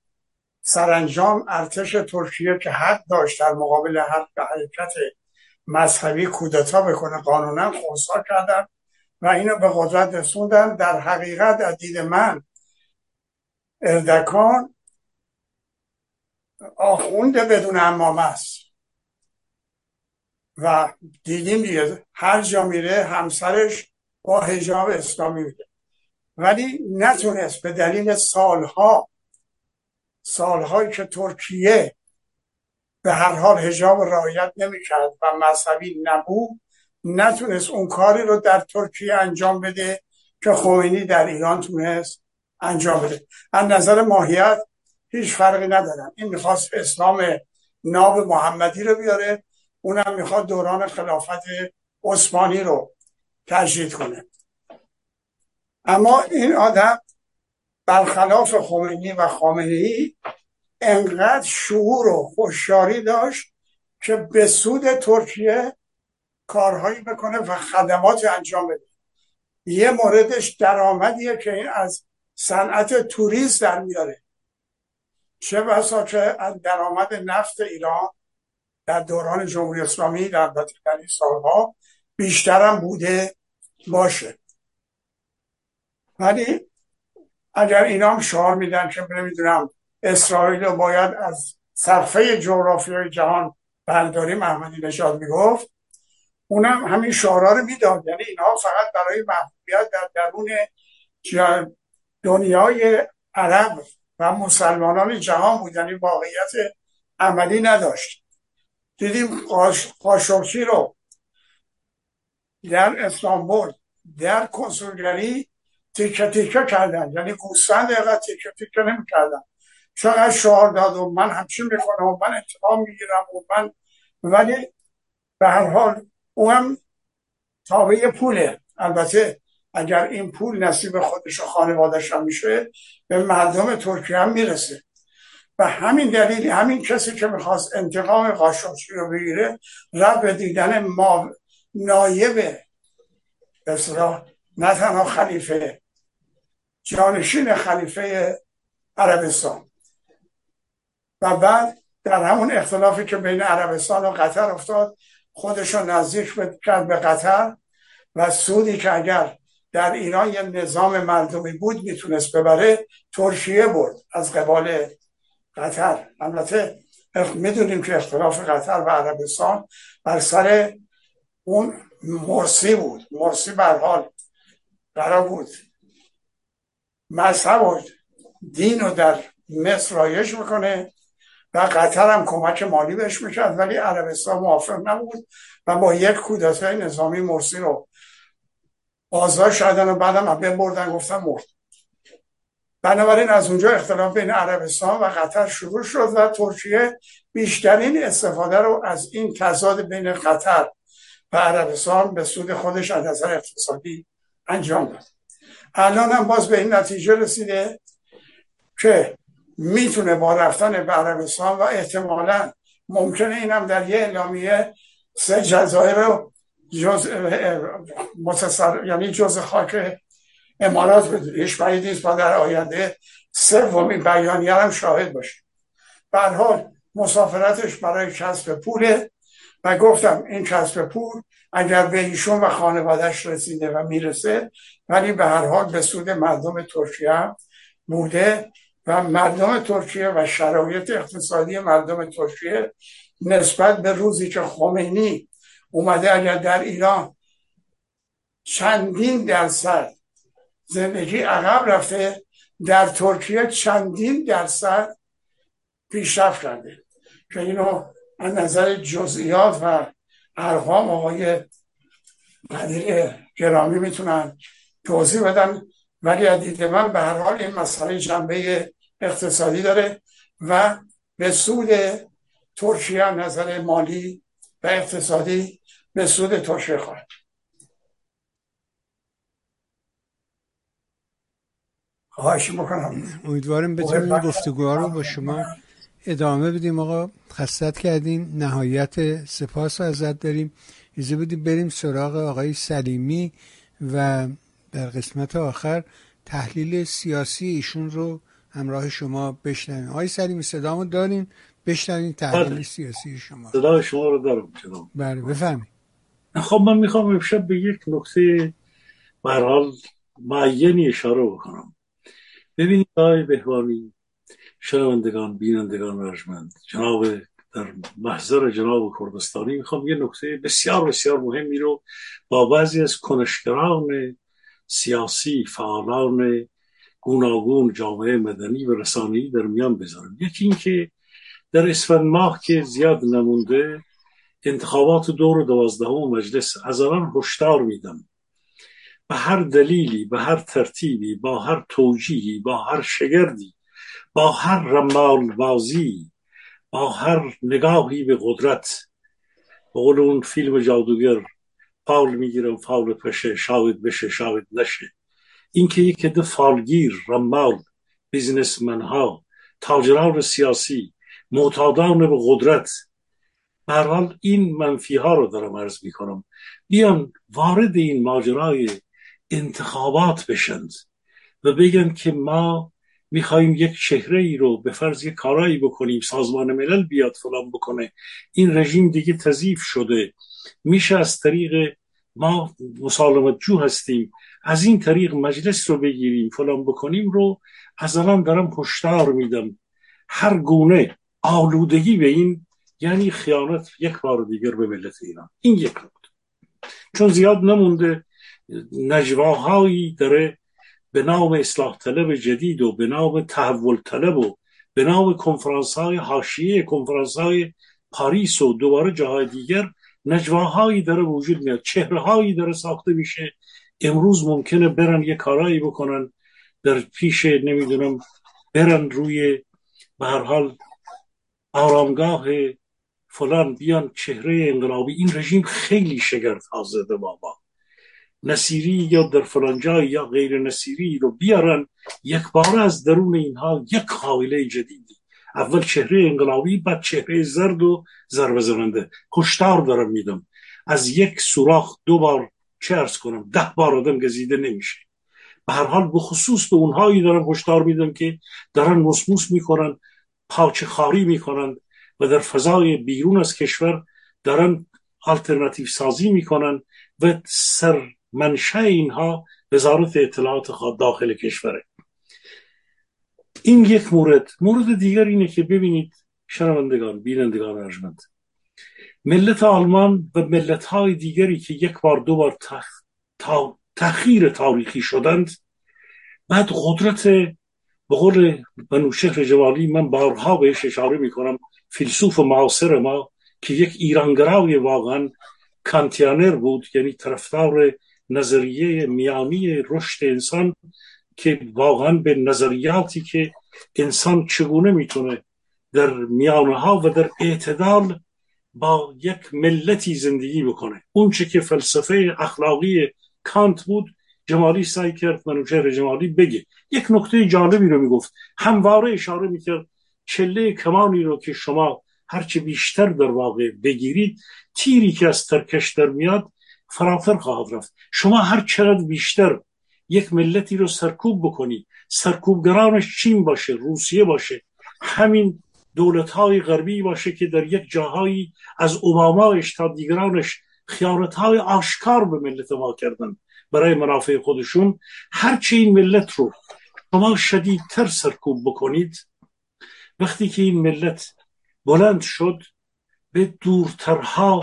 سرانجام ارتش ترکیه که حق داشت در مقابل هر حرکت مذهبی کودتا بکنه قانونا خونسا کردن و اینو به قدرت رسوندن. در حقیقت از دید من اردکان آخونده بدون امامه است. و دیدیم دیگه هر جا میره همسرش با هجاب اسلامی میده ولی نتونست به دلیل سالها سالهایی که ترکیه به هر حال هجاب رعایت نمی‌کرد و مذهبی نبود نتونست اون کاری رو در ترکیه انجام بده که خمینی در ایران تونست انجام بده. از نظر ماهیت هیچ فرقی ندارن این می‌خواست اسلام ناب محمدی رو بیاره اونم می‌خواد دوران خلافت عثمانی رو تجدید کنه. اما این آدم برخلاف خمینی و خامنه ای انقدر شعور و خوشیاری داشت که به سود ترکیه کارهایی بکنه و خدمات انجام بده. یه موردش درآمدیه که این از صنعت توریست در میاره. چه بسا که درآمد نفت ایران در دوران جمهوری اسلامی در این سالها بیشترم بوده باشه. ولی اگر اینا هم شعار میدن که نمی‌دونم اسرائیل رو باید از صرفه جغرافیای جهان برداریم احمدی نژاد می‌گفت اونم همین شعارا رو می‌داد. یعنی اینها فقط برای محبوبیت در درون دنیای عرب و مسلمانان جهان بود. یعنی واقعیت عملی نداشت. دیدیم قاشقچی رو در استانبول در کنسولگری تیکه تیکه کردن. یعنی گوسفند دقیقه تیکه تیکه نمی کردن چقدر شعار داد و من همچین می‌کنم و من انتقام می‌گیرم و من ولی به هر حال او هم تابع پوله. البته اگر این پول نصیب خودش و خانوادش هم میشه به مردم ترکیه هم می‌رسه. و همین دلیل همین کسی که می‌خواست انتقام قاشقچی رو بگیره رب به دیدن ما نایب اصلاح نه تنها خلیفه جانشین خلیفه عربستان. و بعد در همون اختلافی که بین عربستان و قطر افتاد خودشون نزدیک کرد به قطر و سودی که اگر در ایران یه نظام مردمی بود می‌تونست ببره ترکیه برد از قبال قطر. البته می‌دونیم که اختلاف قطر و عربستان بر سر اون مرسی بود. مرسی بر حال قرار بود. مذهب و دین رو در مصر رایش می‌کنه و قطر هم کمک مالی بهش می‌کرد ولی عربستان موافق نبود و با یک کودتای نظامی مرسی رو آزاد شدن و بعدم بردن گفتن مرد. بنابراین از اونجا اختلاف بین عربستان و قطر شروع شد و ترکیه بیشترین استفاده رو از این تضاد بین قطر و عربستان به سود خودش از نظر اقتصادی انجام داد. الان هم باز به این نتیجه رسیده که می‌تونه با رفتن به عربستان و احتمالا ممکنه اینم در یه اعلامیه سه جزایر رو جز متصر... یعنی جز خاک امارات بدونه هیچ بعید نیست با در آینده سومی بیانیه هم شاهد باشه به حال مسافرتش برای کسب پوله و گفتم این کسب پول اگر به ایشون و خانوادهش رسیده و می‌رسه ولی به هر حال به سود مردم ترکیه بوده و مردم ترکیه و شرایط اقتصادی مردم ترکیه نسبت به روزی که خمینی اومده اگر در ایران چندین درصد زندگی عقب رفته در ترکیه چندین درصد پیشرفت کرده. که اینو از نظر جزئیات و ارقام آقای قدیر گرامی می‌تونن توضیح بدن. ولی از دید من به هر حال این مسئله جنبه اقتصادی داره و به سود ترکیه نظر مالی و اقتصادی به سود ترکیه خواهد. خواهش می‌کنم. امیدوارم بتونیم گفتگوها رو با شما ادامه بدیم. آقا خستت کردیم. نهایت سپاس رو ازت داریم. ایزه بودیم بریم سراغ آقای سلیمی و در قسمت آخر تحلیل سیاسی ایشون رو همراه شما بشنویم. آقای سلیمی صدامو داریم بشنویم تحلیل بله. سیاسی شما. صدای شما رو دارم بله بفهمید خب من می‌خوام امشب به یک نکته برحال معینی اشاره بکنم. ببینید آقای بهوانی شنوندگان بینندگان رجمند جناب در محضر جناب کردستانی می‌خوام یه نکته بسیار بسیار مهمی رو با بعضی از کنشگران سیاسی فعالان گوناگون جامعه مدنی و رسانه‌ای در میان بذارم. یکی اینکه در اسفند ماه که زیاد نمونده انتخابات دور دوازدهم مجلس از الان هشدار میدم. به هر دلیلی به هر ترتیبی با هر توجیهی با هر شگردی با هر رمال بازی با هر نگاهی به قدرت. به قول اون فیلم جادوگر فاول می‌گیرم فاول پشه شاید بشه شاید نشه. اینکه یک عده فالگیر رمال بیزنسمن ها تاجران سیاسی معتادان به قدرت. به این منفی ها رو دارم عرض می کنم بیان وارد این ماجرای انتخابات بشند و بگن که ما می‌خوایم یک چهره ای رو به فرض یک کارایی بکنیم سازمان ملل بیاد فلان بکنه. این رژیم دیگه تضیف شده. میشه از طریق ما مسالمت جو هستیم. از این طریق مجلس رو بگیریم فلان بکنیم رو. از الان دارم هشدار میدم. هر گونه آلودگی به این یعنی خیانت یک بار دیگر به ملت ایران. این یک نکته چون زیاد نمونده نجواهایی داره به نام اصلاح طلب جدید و به نام تحول طلب و به نام کنفرانس های حاشیه کنفرانس های پاریس و دوباره جاهای دیگر نجواهایی داره وجود میاد. چهره هایی داره ساخته میشه. امروز ممکنه برن یه کارایی بکنن در پیش نمی‌دونم برن روی به هر حال آرامگاه فلان بیان چهره انقلابی این رژیم خیلی شگرد زده بابا. نصیری یا در فلان یا غیر نصیری رو بیارن یک بار از درون اینها یک حاوله جدیدی. اول چهره انقلابی بعد چهره زرد و ضربه زننده. هشدار دارم میدم. از یک سوراخ دو بار چه ارز کنم ده بار آدم گزیده نمیشه. به هر حال به خصوص به اونهایی دارم هشدار میدم که دارن مسموس می‌کنن. پاچه خاری می‌کنن و در فضای بیرون از کشور دارن آلترناتیو سازی می‌کنن و سر منشه اینها وزارت اطلاعات داخل کشوره. این یک مورد. مورد دیگر اینه که ببینید شنوندگان بینندگان ارجمند. ملت آلمان و ملت های دیگری که یک بار دو بار تخ... تخیر تاریخی شدند بعد قدرت به قول منوشهر جوالی من بارها بهش اشاره می‌کنم فیلسوف معاصر ما که یک ایرانگراوی واقعا کانتیانر بود یعنی طرفدار نظریه میانی رشد انسان که واقعا به نظریاتی که انسان چگونه می‌تونه در میانه و در اعتدال با یک ملتی زندگی بکنه. اون چه که فلسفه اخلاقی کانت بود جمالی سعی کرد منوچهر جمالی بگه. یک نکته جالبی رو می‌گفت. همواره اشاره می‌کرد چله کمانی رو که شما هرچه بیشتر در واقع بگیرید تیری که از ترکش در میاد فراتر خواهد رفت. شما هر چقدر بیشتر یک ملتی رو سرکوب بکنید سرکوبگرانش چین باشه روسیه باشه همین دولت های غربی باشه که در یک جاهایی از اوبامایش تا دیگرانش خیانت های آشکار به ملت ما کردن. برای منافع خودشون هرچی این ملت رو شما شدیدتر سرکوب بکنید وقتی که این ملت بلند شد به دورترها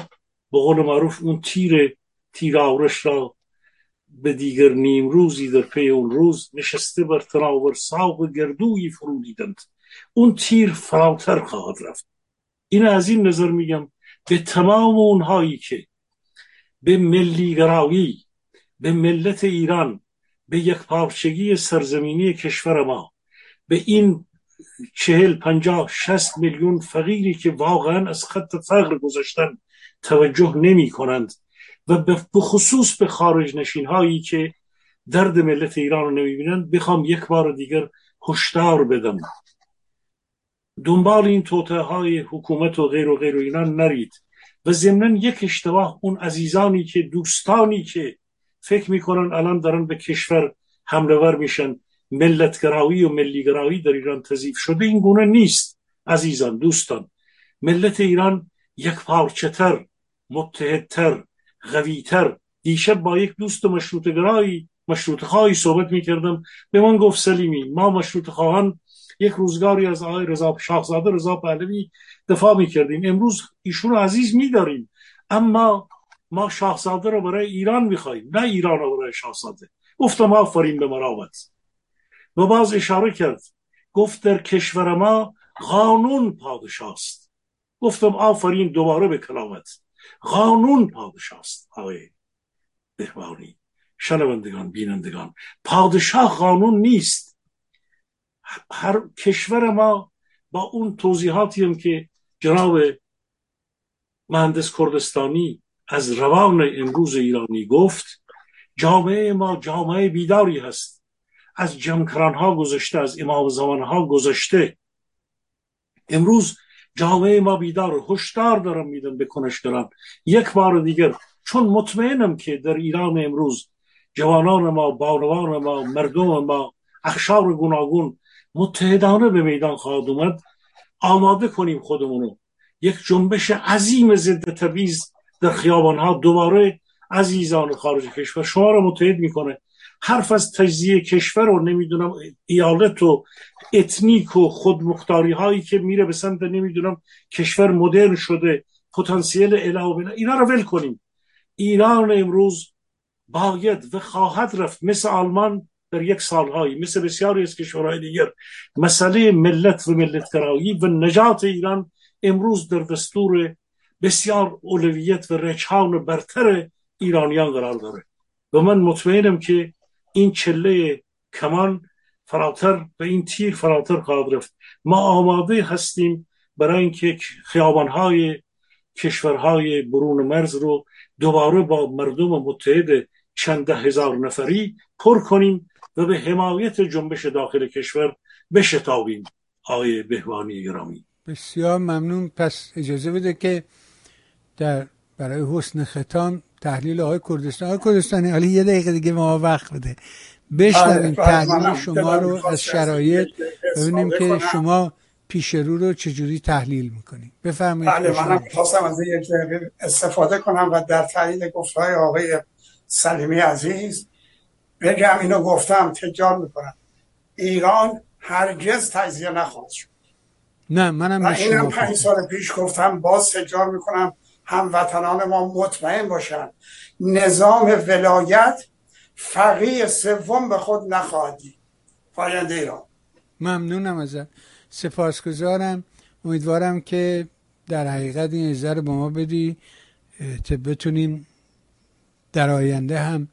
به قول معروف اون تیر تیر آورش را به دیگر نیم روزی در پی اون روز نشسته بر تناور ساق گردوی فرو دیدند. اون تیر فراتر خواهد رفت. این از این نظر میگم به تمام اونهایی که به ملی به ملت ایران به یک پارچگی سرزمینی کشور ما به این چهل پنجاه شست میلیون فقیری که واقعا از خط فقر گذاشتن توجه نمی کنند و به خصوص به خارج نشین هایی که درد ملت ایران رو نمی‌بینند بخوام یک بار دیگر هشدار بدم. دنبال این توته های حکومت و غیر و غیر و اینا نرید و ضمنا یک اشتباه اون عزیزانی که دوستانی که فکر می‌کنن الان دارن به کشور حمله ور میشن. ملتگرایی و ملیگرایی در ایران تضیف شده. این گونه نیست عزیزان دوستان. ملت ایران یک پارچتر متحدتر قویتر. دیشب با یک دوست مشروط گرایی مشروط خواهی صحبت می‌کردم. به من گفت سلیمی ما مشروط خواهان یک روزگاری از آقای رضا شاهزاده رضا پهلوی دفاع می‌کردیم. امروز ایشون عزیز میداریم. اما ما شاهزاده رو برای ایران می‌خواهیم نه ایران رو برای شاهزاده. گفتم آفرین به مراوت. و باز اشاره کرد گفت در کشور ما قانون پادشاست. گفتم آفرین دوباره به کلامت. قانون پادشاست. آقای بهبانی شنوندگان بینندگان پادشاه قانون نیست. هر کشور ما با اون توضیحاتی هم که جناب مهندس کردستانی از روان امروز ایرانی گفت جامعه ما جامعه بیداری هست. از جمکران ها گذشته از امام زمان ها گذشته. امروز جامعه ما بیدار هشدار دارم میدم به کنشگران یک بار دیگر چون مطمئنم که در ایران امروز جوانان ما بانوان ما مردم ما اخشار گوناگون متحدانه به میدان خواهد اومد آماده کنیم خودمونو. یک جنبش عظیم ضد تبعیض در خیابان دوباره عزیزان خارج کشور شما رو متحد می‌کنه. حرف از تجزیه کشور رو نمی‌دونم ایالت و اتنیک و خودمختاری هایی که میره به سمت نمی‌دونم کشور مدرن شده پتانسیل اله اینا رو ول کنیم. ایران امروز باید و خواهد رفت مثل آلمان در یک سالهایی مثل بسیاری از کشورهای دیگر. مسئله ملت و ملتگرایی و نجات ایران امروز در دستور بسیار اولویت و رجحان برتر ایرانیان قرار داره. و من مطمئنم که این چله کمان فراتر و این تیر فراتر خواهد رفت. ما آماده هستیم برای اینکه خیابانهای کشورهای برون مرز رو دوباره با مردم متحد چند هزار نفری پر کنیم و به حمایت جنبش داخل کشور بشتابیم. آقای بهوانی گرامی. بسیار ممنون. پس اجازه بده که در برای حسن ختام تحلیل آقای کردستان. آقای کردستانی حالا یه دقیقه دیگه ما وقت بده. بشنویم بله، تحلیل شما رو از شرایط ببینیم که شما پیش رو رو چجوری تحلیل می‌کنیم بفرمایید بله منم خواستم از یک استفاده کنم و در تحلیل گفتهای آقای سلیمی عزیز بگم اینو گفتم تکرار می‌کنم. ایران هرگز تجزیه نخواهد شد. نه منم و اینم پنج سال پیش گفتم باز تکرار می‌کنم. هموطنان ما مطمئن باشن. نظام ولایت فقیه سوم به خود نخواهدی. پاینده ایران. ممنونم ازت. سپاسگزارم. امیدوارم که در حقیقت این ازر با ما بدی. تا بتونیم در آینده هم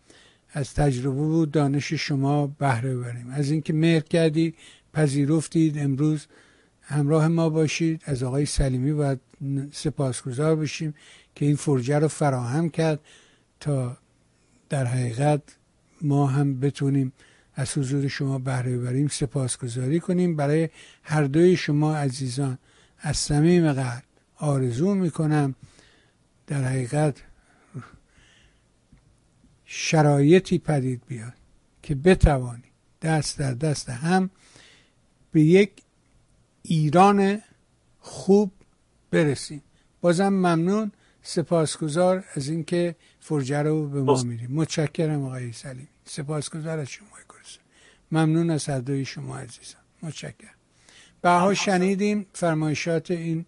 از تجربه و دانش شما بهره ببریم. از اینکه مهر کردید پذیرفتید امروز همراه ما باشید. از آقای سلیمی باید سپاسگزار بشیم که این فرجه رو فراهم کرد تا در حقیقت ما هم بتونیم از حضور شما بهره ببریم سپاسگزاری کنیم. برای هر دوی شما عزیزان از صمیم قلب آرزو می‌کنم در حقیقت شرایطی پدید بیاد که بتوانی دست در دست هم به یک ایران خوب برسیم. بازم ممنون سپاسگزار از اینکه فرجه رو به ما میریم متشکرم آقای سلیم. سپاسگزار از شما ممنون از هر شما عزیزم متشکرم. بها شنیدیم فرمایشات این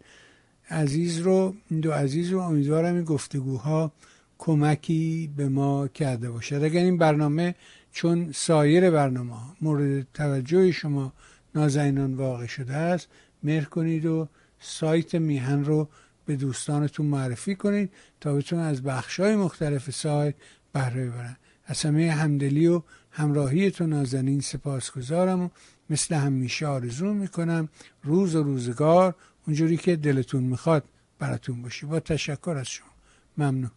عزیز رو. این دو عزیز رو امیدوارم این گفتگوها کمکی به ما کرده باشد اگر این برنامه چون سایر برنامه مورد توجه شما نازنینان واقع شده است مهر کنید و سایت میهن رو به دوستانتون معرفی کنید تا بتونن از بخش های مختلف سایت بهره ببرن. از همه همدلی و همراهیتون نازنین سپاسگزارم و مثل همیشه آرزو می‌کنم روز و روزگار اونجوری که دلتون می‌خواد براتون باشی با تشکر از شما. ممنون.